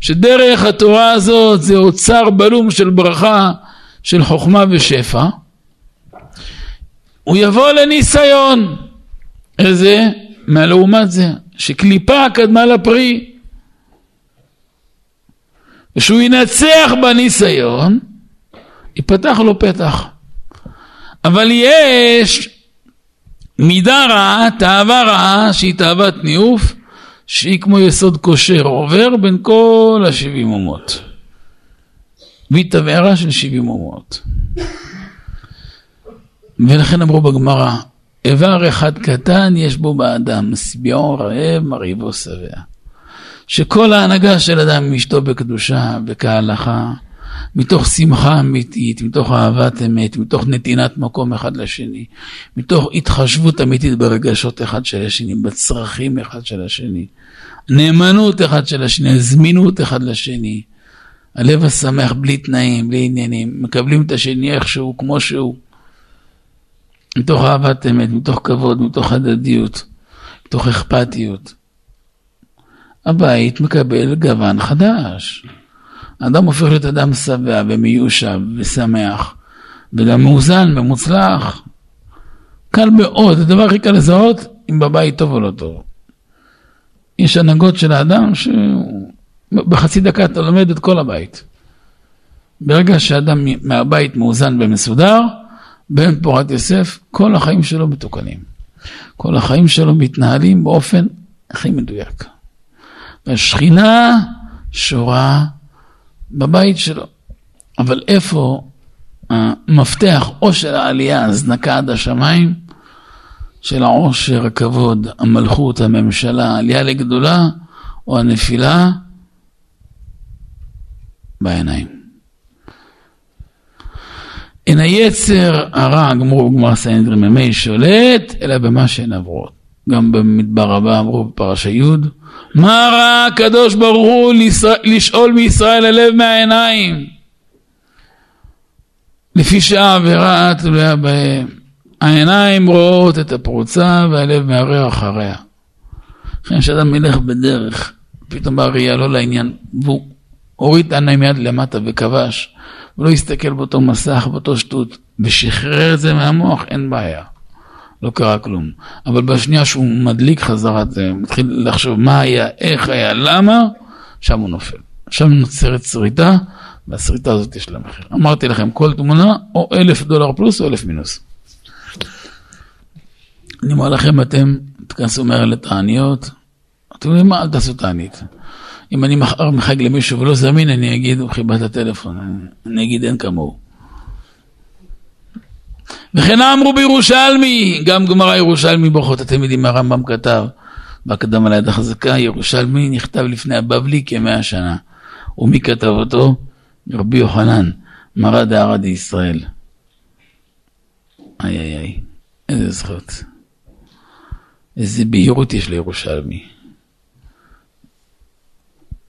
שדרך התורה הזאת זה אוצר בלום של ברכה, של חוכמה ושפע, הוא יבוא לניסיון. איזה? מה לעומת זה? שקליפה קדמה לפרי. ושהוא ינצח בניסיון, ייפתח לו פתח. אבל יש מידה רעה, תאווה רעה, שהיא תאוות ניאוף, שהיא כמו יסוד כושר, עובר בין כל השבעים אומות. והיא תבערה של שבעים אומות. ולכן אמרו בגמרא, איבר אחד קטן יש בו באדם, שביעו רעב, מרהיבו שבע. שכל ההנהגה של אדם עם אשתו בקדושה וכהלכה, מתוך שמחה אמיתית, מתוך אהבת אמת, מתוך נתינת מקום אחד לשני, מתוך התחשבות אמיתית ברגשות אחד של השני, בצרכים אחד של השני, נאמנות אחד של השני, זמינות אחד לשני, הלב השמח בלי תנאים, בלי עניינים, מקבלים את השני איכשהו, כמו שהוא, מתוך אהבת אמת, מתוך כבוד, מתוך הדדיות, מתוך אכפתיות. הבית מקבל גוון חדש. האדם הופך להיות אדם שבע ומיושב ושמח, וגם מאוזן ומוצלח. קל מאוד, הדבר הכי קל לזהות אם בבית טוב או לא טוב. יש הנהגות של האדם שבחצי דקה אתה לומד את כל הבית. ברגע שאדם מהבית מאוזן ומסודר, בן פורת יוסף, כל החיים שלו מתוקנים. כל החיים שלו מתנהלים באופן הכי מדויק. והשכינה שורה בבית שלו. אבל איפה המפתח או של העלייה, הזנקה עד השמיים, של העושר, הכבוד, המלכות, הממשלה, העלייה לגדולה, או הנפילה בעיניים. אין היצר הרע, גמרו בגמר סנדרי ממי שולט, אלא במה שהן עברות. גם במדבר הבא אמרו בפרשה י', מה רע הקדוש ברוך הוא לשאול מישראל הלב מהעיניים? לפי שהעבירה תלויה בהם. העיניים רואות את הפרוצה והלב מערער אחריה. לכן כשאדם ילך בדרך, פתאום בראייה לא לעניין, והוא הוריד את העיניים מיד למטה וכבש, הוא לא הסתכל באותו מסך, באותו שטות, ושחרר את זה מהמוח, אין בעיה. לא קרה כלום. אבל בשנייה שהוא מדליק חזרה, זה מתחיל לחשוב מה היה, איך היה, למה, שם הוא נופל. שם נוצרת שריטה, והשריטה הזאת יש לה מחיר. אמרתי לכם, כל תמונה, או אלף דולר פלוס או אלף מינוס. אני אומר לכם, אתם תכנסו מהר לתעניות, אתם יודעים מה, אל תעשו תענית. אם אני מחר מחג למישהו ולא זמין, אני אגיד, הוא חיבה את הטלפון, אני אגיד אין כמוהו. וכן אמרו בירושלמי, גם גמרא ירושלמי ברכות מה הרמב"ם כתב בהקדמה ליד החזקה, ירושלמי נכתב לפני הבבלי כמאה שנה. ומי כתב אותו? רבי יוחנן, מרא דערא דישראל. איי איי איי, איזה זכות. איזה בהירות יש לירושלמי.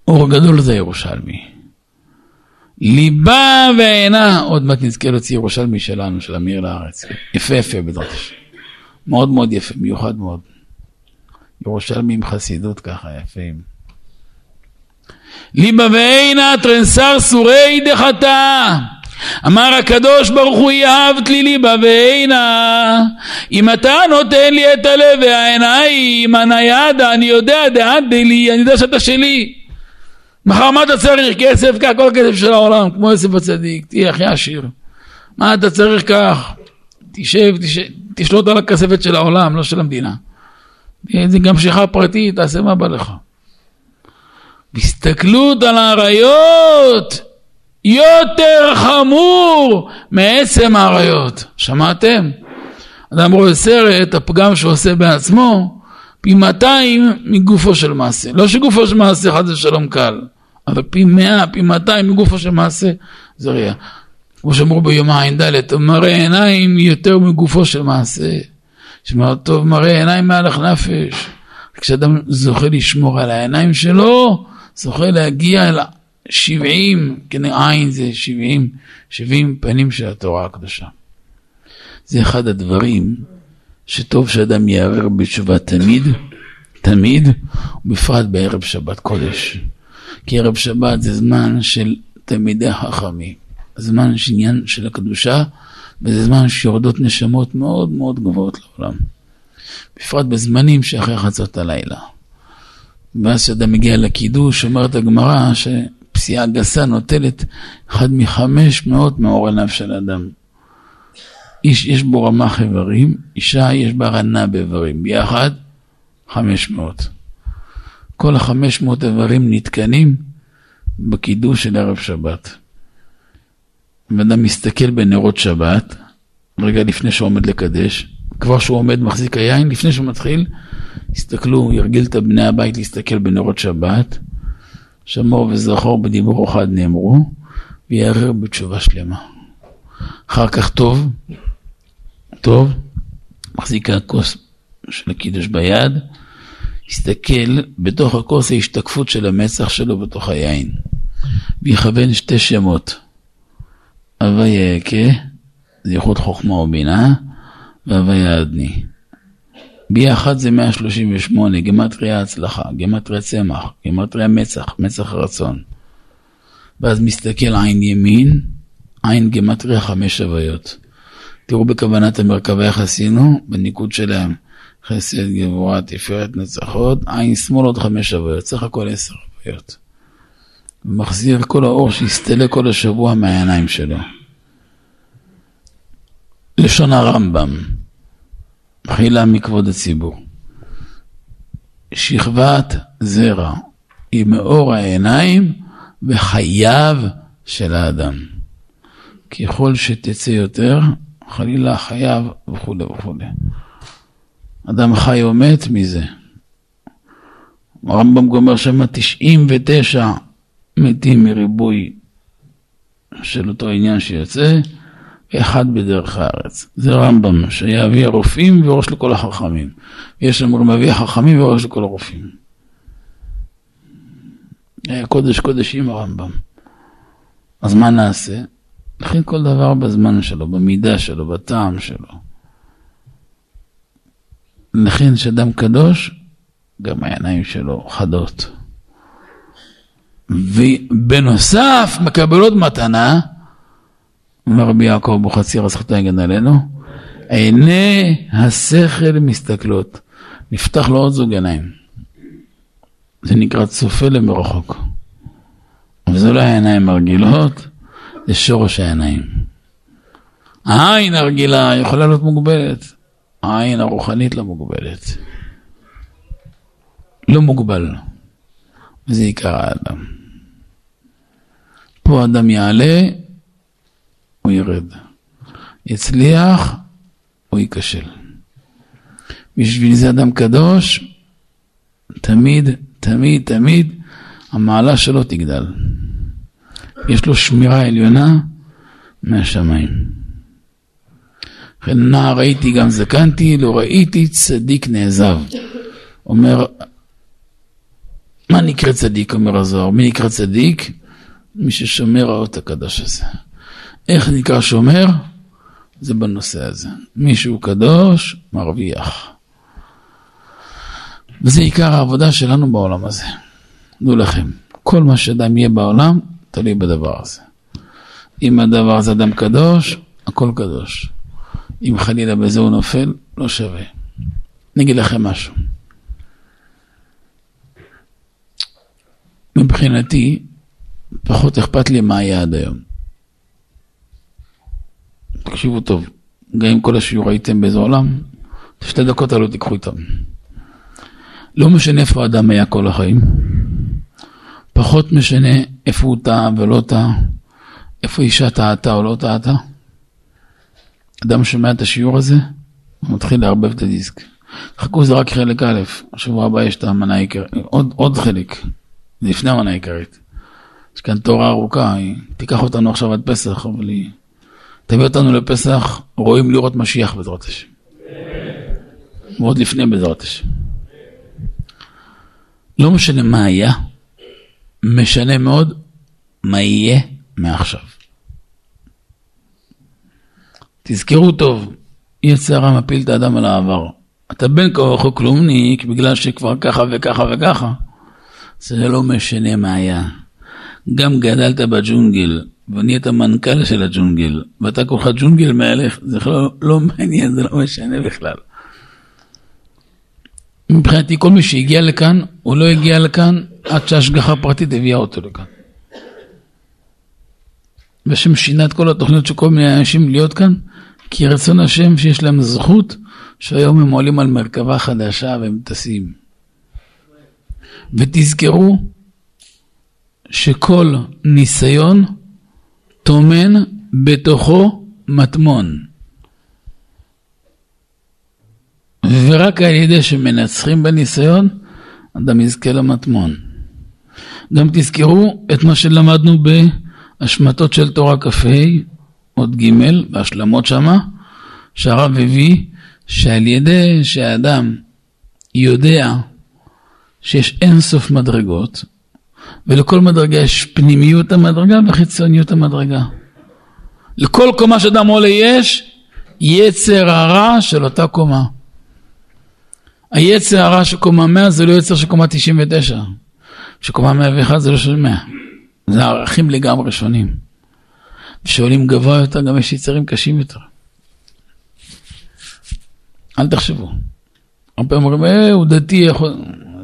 אור גדול זה ירושלמי. ליבה ועינה, עוד מעט נזכה להוציא ירושלמי שלנו, של אמיר לארץ. יפה יפה בעזרת השם. מאוד מאוד יפה, מיוחד מאוד. ירושלמי עם חסידות ככה, יפים. ליבה ועינה טרנסר סורי דחתה. אמר הקדוש ברוך הוא יאהבת לי ליבה ועינה אם אתה נותן לי את הלב והעיניים הניידה אני יודע דעת לי אני יודע שאתה שלי מחר מה אתה צריך? כסף, כך, כל הכסף של העולם, כמו יוסף הצדיק, תהיה הכי עשיר. מה אתה צריך כך? תשב, תשב, תשלוט על הכספת של העולם, לא של המדינה. זה גם שיחה פרטית, תעשה מה בא לך. הסתכלות על האריות יותר חמור מעצם האריות. שמעתם? אדם רואה סרט, הפגם שהוא עושה בעצמו, פי 200 מגופו של מעשה. לא שגופו של מעשה חד ושלום קל, אבל פי 100, פי 200 מגופו של מעשה זה ראייה. כמו שאמרו ביום ע"ד, מראה עיניים יותר מגופו של מעשה. שמע טוב מראה עיניים מהלך נפש. כשאדם זוכה לשמור על העיניים שלו, זוכה להגיע אל 70, כן, עין זה 70, 70 פנים של התורה הקדושה. זה אחד הדברים שטוב שאדם יערער בתשובה תמיד, תמיד, ובפרט בערב שבת קודש. כי ערב שבת זה זמן של תלמידי חכמים, זמן של עניין של הקדושה, וזה זמן שיורדות נשמות מאוד מאוד גבוהות לעולם. בפרט בזמנים שאחרי חצות הלילה. ואז כשאדם מגיע לקידוש, אומרת הגמרא שפסיעה גסה נוטלת אחד מחמש מאות מאור עיניו של אדם. איש יש בו רמ"ח איברים, אישה יש בה רנה באיברים, ביחד חמש מאות. כל החמש מאות איברים נתקנים בקידוש של ערב שבת. אדם מסתכל בנרות שבת, רגע לפני שהוא עומד לקדש, כבר שהוא עומד מחזיק היין, לפני שהוא מתחיל, הסתכלו, ירגיל את בני הבית להסתכל בנרות שבת, שמור וזכור בדיבור אחד נאמרו, ויערער בתשובה שלמה. אחר כך טוב, טוב, מחזיק הכוס של הקידוש ביד, יסתכל בתוך הכוס ההשתקפות של המצח שלו בתוך היין, ויכוון שתי שמות, הוויה יקה, זה ייחוד חוכמה ובינה, והוויה אדני. ביחד זה 138, גמטריה הצלחה, גמטריה צמח, גמטריה מצח, מצח רצון. ואז מסתכל עין ימין, עין גמטריה חמש הוויות. תראו בכוונת המרכבה איך עשינו, בניקוד שלהם. חסד, גבורה, תפארת, נצחות, עין שמאל עוד חמש הוויות, סך הכל עשר הוויות. ומחזיר כל האור שהסתלק כל השבוע מהעיניים שלו. לשון הרמב"ם, מחילה מכבוד הציבור. שכבת זרע היא מאור העיניים וחייו של האדם. ככל שתצא יותר, חלילה חייו וכולי וכולי. אדם חי או מת מזה. הרמב"ם גומר שם 99 מתים מריבוי של אותו עניין שיוצא, ואחד בדרך הארץ. זה רמב"ם, שהיה אבי הרופאים וראש לכל החכמים. יש אומרים אבי החכמים וראש לכל הרופאים. היה קודש קודשים הרמב"ם. אז מה נעשה? נכין כל דבר בזמן שלו, במידה שלו, בטעם שלו. נכין שאדם קדוש, גם העיניים שלו חדות. ובנוסף מקבל עוד מתנה, אומר רבי יעקב אבוחצירא זכותו יגן עלינו, עיני השכל מסתכלות, נפתח לו עוד זוג עיניים. זה נקרא צופה למרחוק. אבל זה לא העיניים הרגילות, זה שורש העיניים. העין הרגילה יכולה להיות מוגבלת, העין הרוחנית לא מוגבלת. לא מוגבל. וזה עיקר האדם. פה האדם יעלה, הוא ירד. יצליח, הוא ייכשל. בשביל זה אדם קדוש, תמיד, תמיד, תמיד, המעלה שלו תגדל. יש לו שמירה עליונה מהשמיים. לכן נער ראיתי גם זקנתי, לא ראיתי צדיק נעזב. אומר, מה נקרא צדיק, אומר הזוהר? מי נקרא צדיק? מי ששומר האות הקדוש הזה. איך נקרא שומר? זה בנושא הזה. מי שהוא קדוש, מרוויח. וזה עיקר העבודה שלנו בעולם הזה. דעו לכם, כל מה שאדם יהיה בעולם, תלוי בדבר הזה. אם הדבר הזה אדם קדוש, הכל קדוש. אם חלילה בזה הוא נופל, לא שווה. אני אגיד לכם משהו. מבחינתי, פחות אכפת לי מה היה עד היום. תקשיבו טוב, גם אם כל השיעור הייתם באיזה עולם, שתי דקות האלו תיקחו איתם. לא משנה איפה האדם היה כל החיים, פחות משנה איפה הוא טעה ולא טעה, איפה אישה טעתה או לא טעתה. אדם שומע את השיעור הזה, הוא מתחיל לערבב את הדיסק. חכו זה רק חלק א', השבוע הבא יש את המנה העיקרית, עוד, עוד חלק, לפני המנה העיקרית. יש כאן תורה ארוכה, היא תיקח אותנו עכשיו עד פסח, אבל היא תביא אותנו לפסח, רואים לראות משיח בעזרת השם. ועוד לפני בעזרת השם. לא משנה מה היה, משנה מאוד מה יהיה מעכשיו. תזכרו טוב, יצר מפיל את האדם על העבר. אתה בן כוח או כלומניק בגלל שכבר ככה וככה וככה. זה לא משנה מה היה. גם גדלת בג'ונגל ונהיית מנכ"ל של הג'ונגל ואתה כולך ג'ונגל מהלך, זה לא, לא מעניין, זה לא משנה בכלל. מבחינתי כל מי שהגיע לכאן, הוא לא הגיע לכאן עד שהשגחה פרטית הביאה אותו לכאן. והשם שינה את כל התוכניות של כל מיני אנשים להיות כאן, כי רצון השם שיש להם זכות שהיום הם עולים על מרכבה חדשה והם טסים. ותזכרו שכל ניסיון טומן בתוכו מטמון. ורק על ידי שמנצחים בניסיון, אדם יזכה למטמון. גם תזכרו את מה שלמדנו בהשמטות של תורה כ"ה, עוד ג', בהשלמות שמה, שהרב הביא שעל ידי שהאדם יודע שיש אין סוף מדרגות, ולכל מדרגה יש פנימיות המדרגה וחיצוניות המדרגה. לכל קומה שאדם עולה יש יצר הרע של אותה קומה. היצר הרע של קומה 100 זה לא יצר של קומה 99. שקומה 101 זה לא של 100. זה ערכים לגמרי שונים. כשעולים גבוה יותר גם יש יצרים קשים יותר. אל תחשבו. הרבה פעמים אומרים, אה, הוא דתי.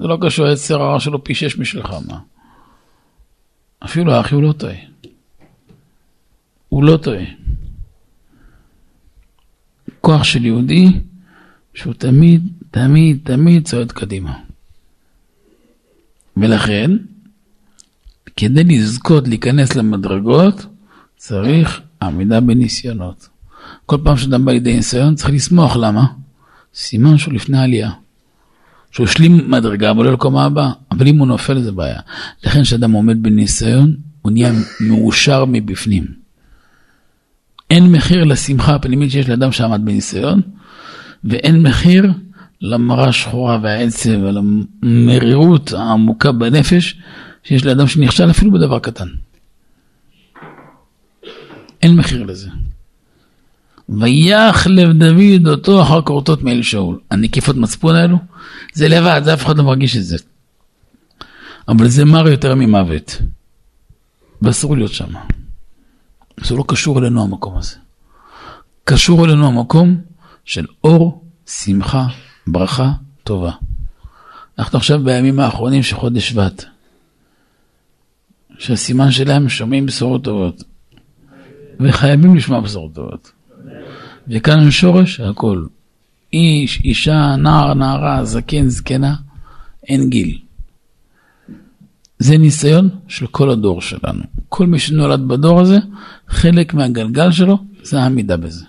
זה לא קשור, היצר הרע שלו פי שש משלך, מה? אפילו האחי הוא לא טועה. הוא לא טועה. כוח של יהודי שהוא תמיד, תמיד, תמיד צועד קדימה. ולכן, כדי לזכות להיכנס למדרגות, צריך עמידה בניסיונות. כל פעם שאדם בא לידי ניסיון, צריך לשמוח, למה? סימן שהוא לפני עלייה. שהוא השלים מדרגה ועולה לקומה הבאה, אבל אם הוא נופל זה בעיה. לכן כשאדם עומד בניסיון, הוא נהיה מאושר מבפנים. אין מחיר לשמחה הפנימית שיש לאדם שעמד בניסיון, ואין מחיר למראה השחורה והעצב ולמרירות העמוקה בנפש שיש לאדם שנכשל אפילו בדבר קטן. אין מחיר לזה. ויח לב דוד אותו אחר כורתות מאל שאול. הנקיפות מצפון האלו, זה לבד, זה אף אחד לא מרגיש את זה. אבל זה מר יותר ממוות. ואסור להיות שם. זה לא קשור אלינו המקום הזה. קשור אלינו המקום של אור, שמחה, ברכה, טובה. אנחנו עכשיו בימים האחרונים של חודש שבט. שהסימן שלהם שומעים בשורות טובות. וחייבים לשמוע בשורות טובות. וכאן שורש הכל. איש, אישה, נער, נערה, זקן, זקנה, אין גיל. זה ניסיון של כל הדור שלנו. כל מי שנולד בדור הזה, חלק מהגלגל שלו זה העמידה בזה.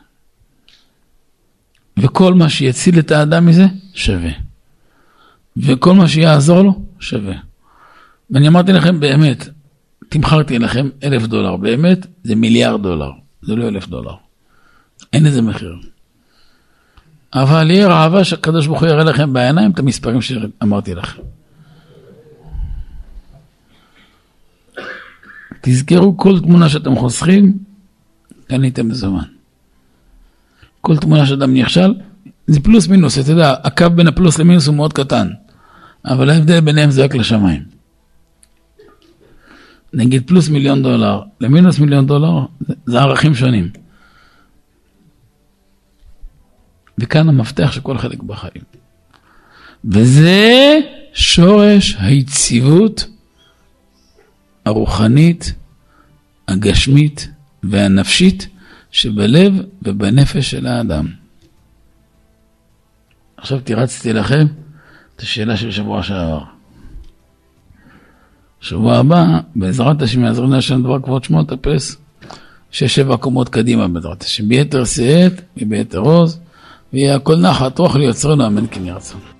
וכל מה שיציל את האדם מזה, שווה. וכל מה שיעזור לו, שווה. ואני אמרתי לכם באמת, תמכרתי לכם אלף דולר, באמת זה מיליארד דולר, זה לא אלף דולר. אין לזה מחיר. אבל יהיה ראווה שהקדוש ברוך הוא יראה לכם בעיניים את המספרים שאמרתי לכם. תזכרו כל תמונה שאתם חוסכים, קניתם מזומן. כל תמונה שאדם נכשל, זה פלוס מינוס, אתה יודע, הקו בין הפלוס למינוס הוא מאוד קטן, אבל ההבדל ביניהם זה רק לשמיים. נגיד פלוס מיליון דולר למינוס מיליון דולר, זה ערכים שונים. וכאן המפתח של כל חלק בחיים. וזה שורש היציבות הרוחנית, הגשמית והנפשית שבלב ובנפש של האדם. עכשיו תירצתי לכם את השאלה של שבוע שעבר. שבוע הבא, בעזרת השם יעזור לנו השם דבר כבוד שמו, תאפס שש שבע קומות קדימה בעזרת השם, ביתר שאת וביתר עוז, ויהיה הכל נחת רוח ליוצרנו, אמן כן ירצון.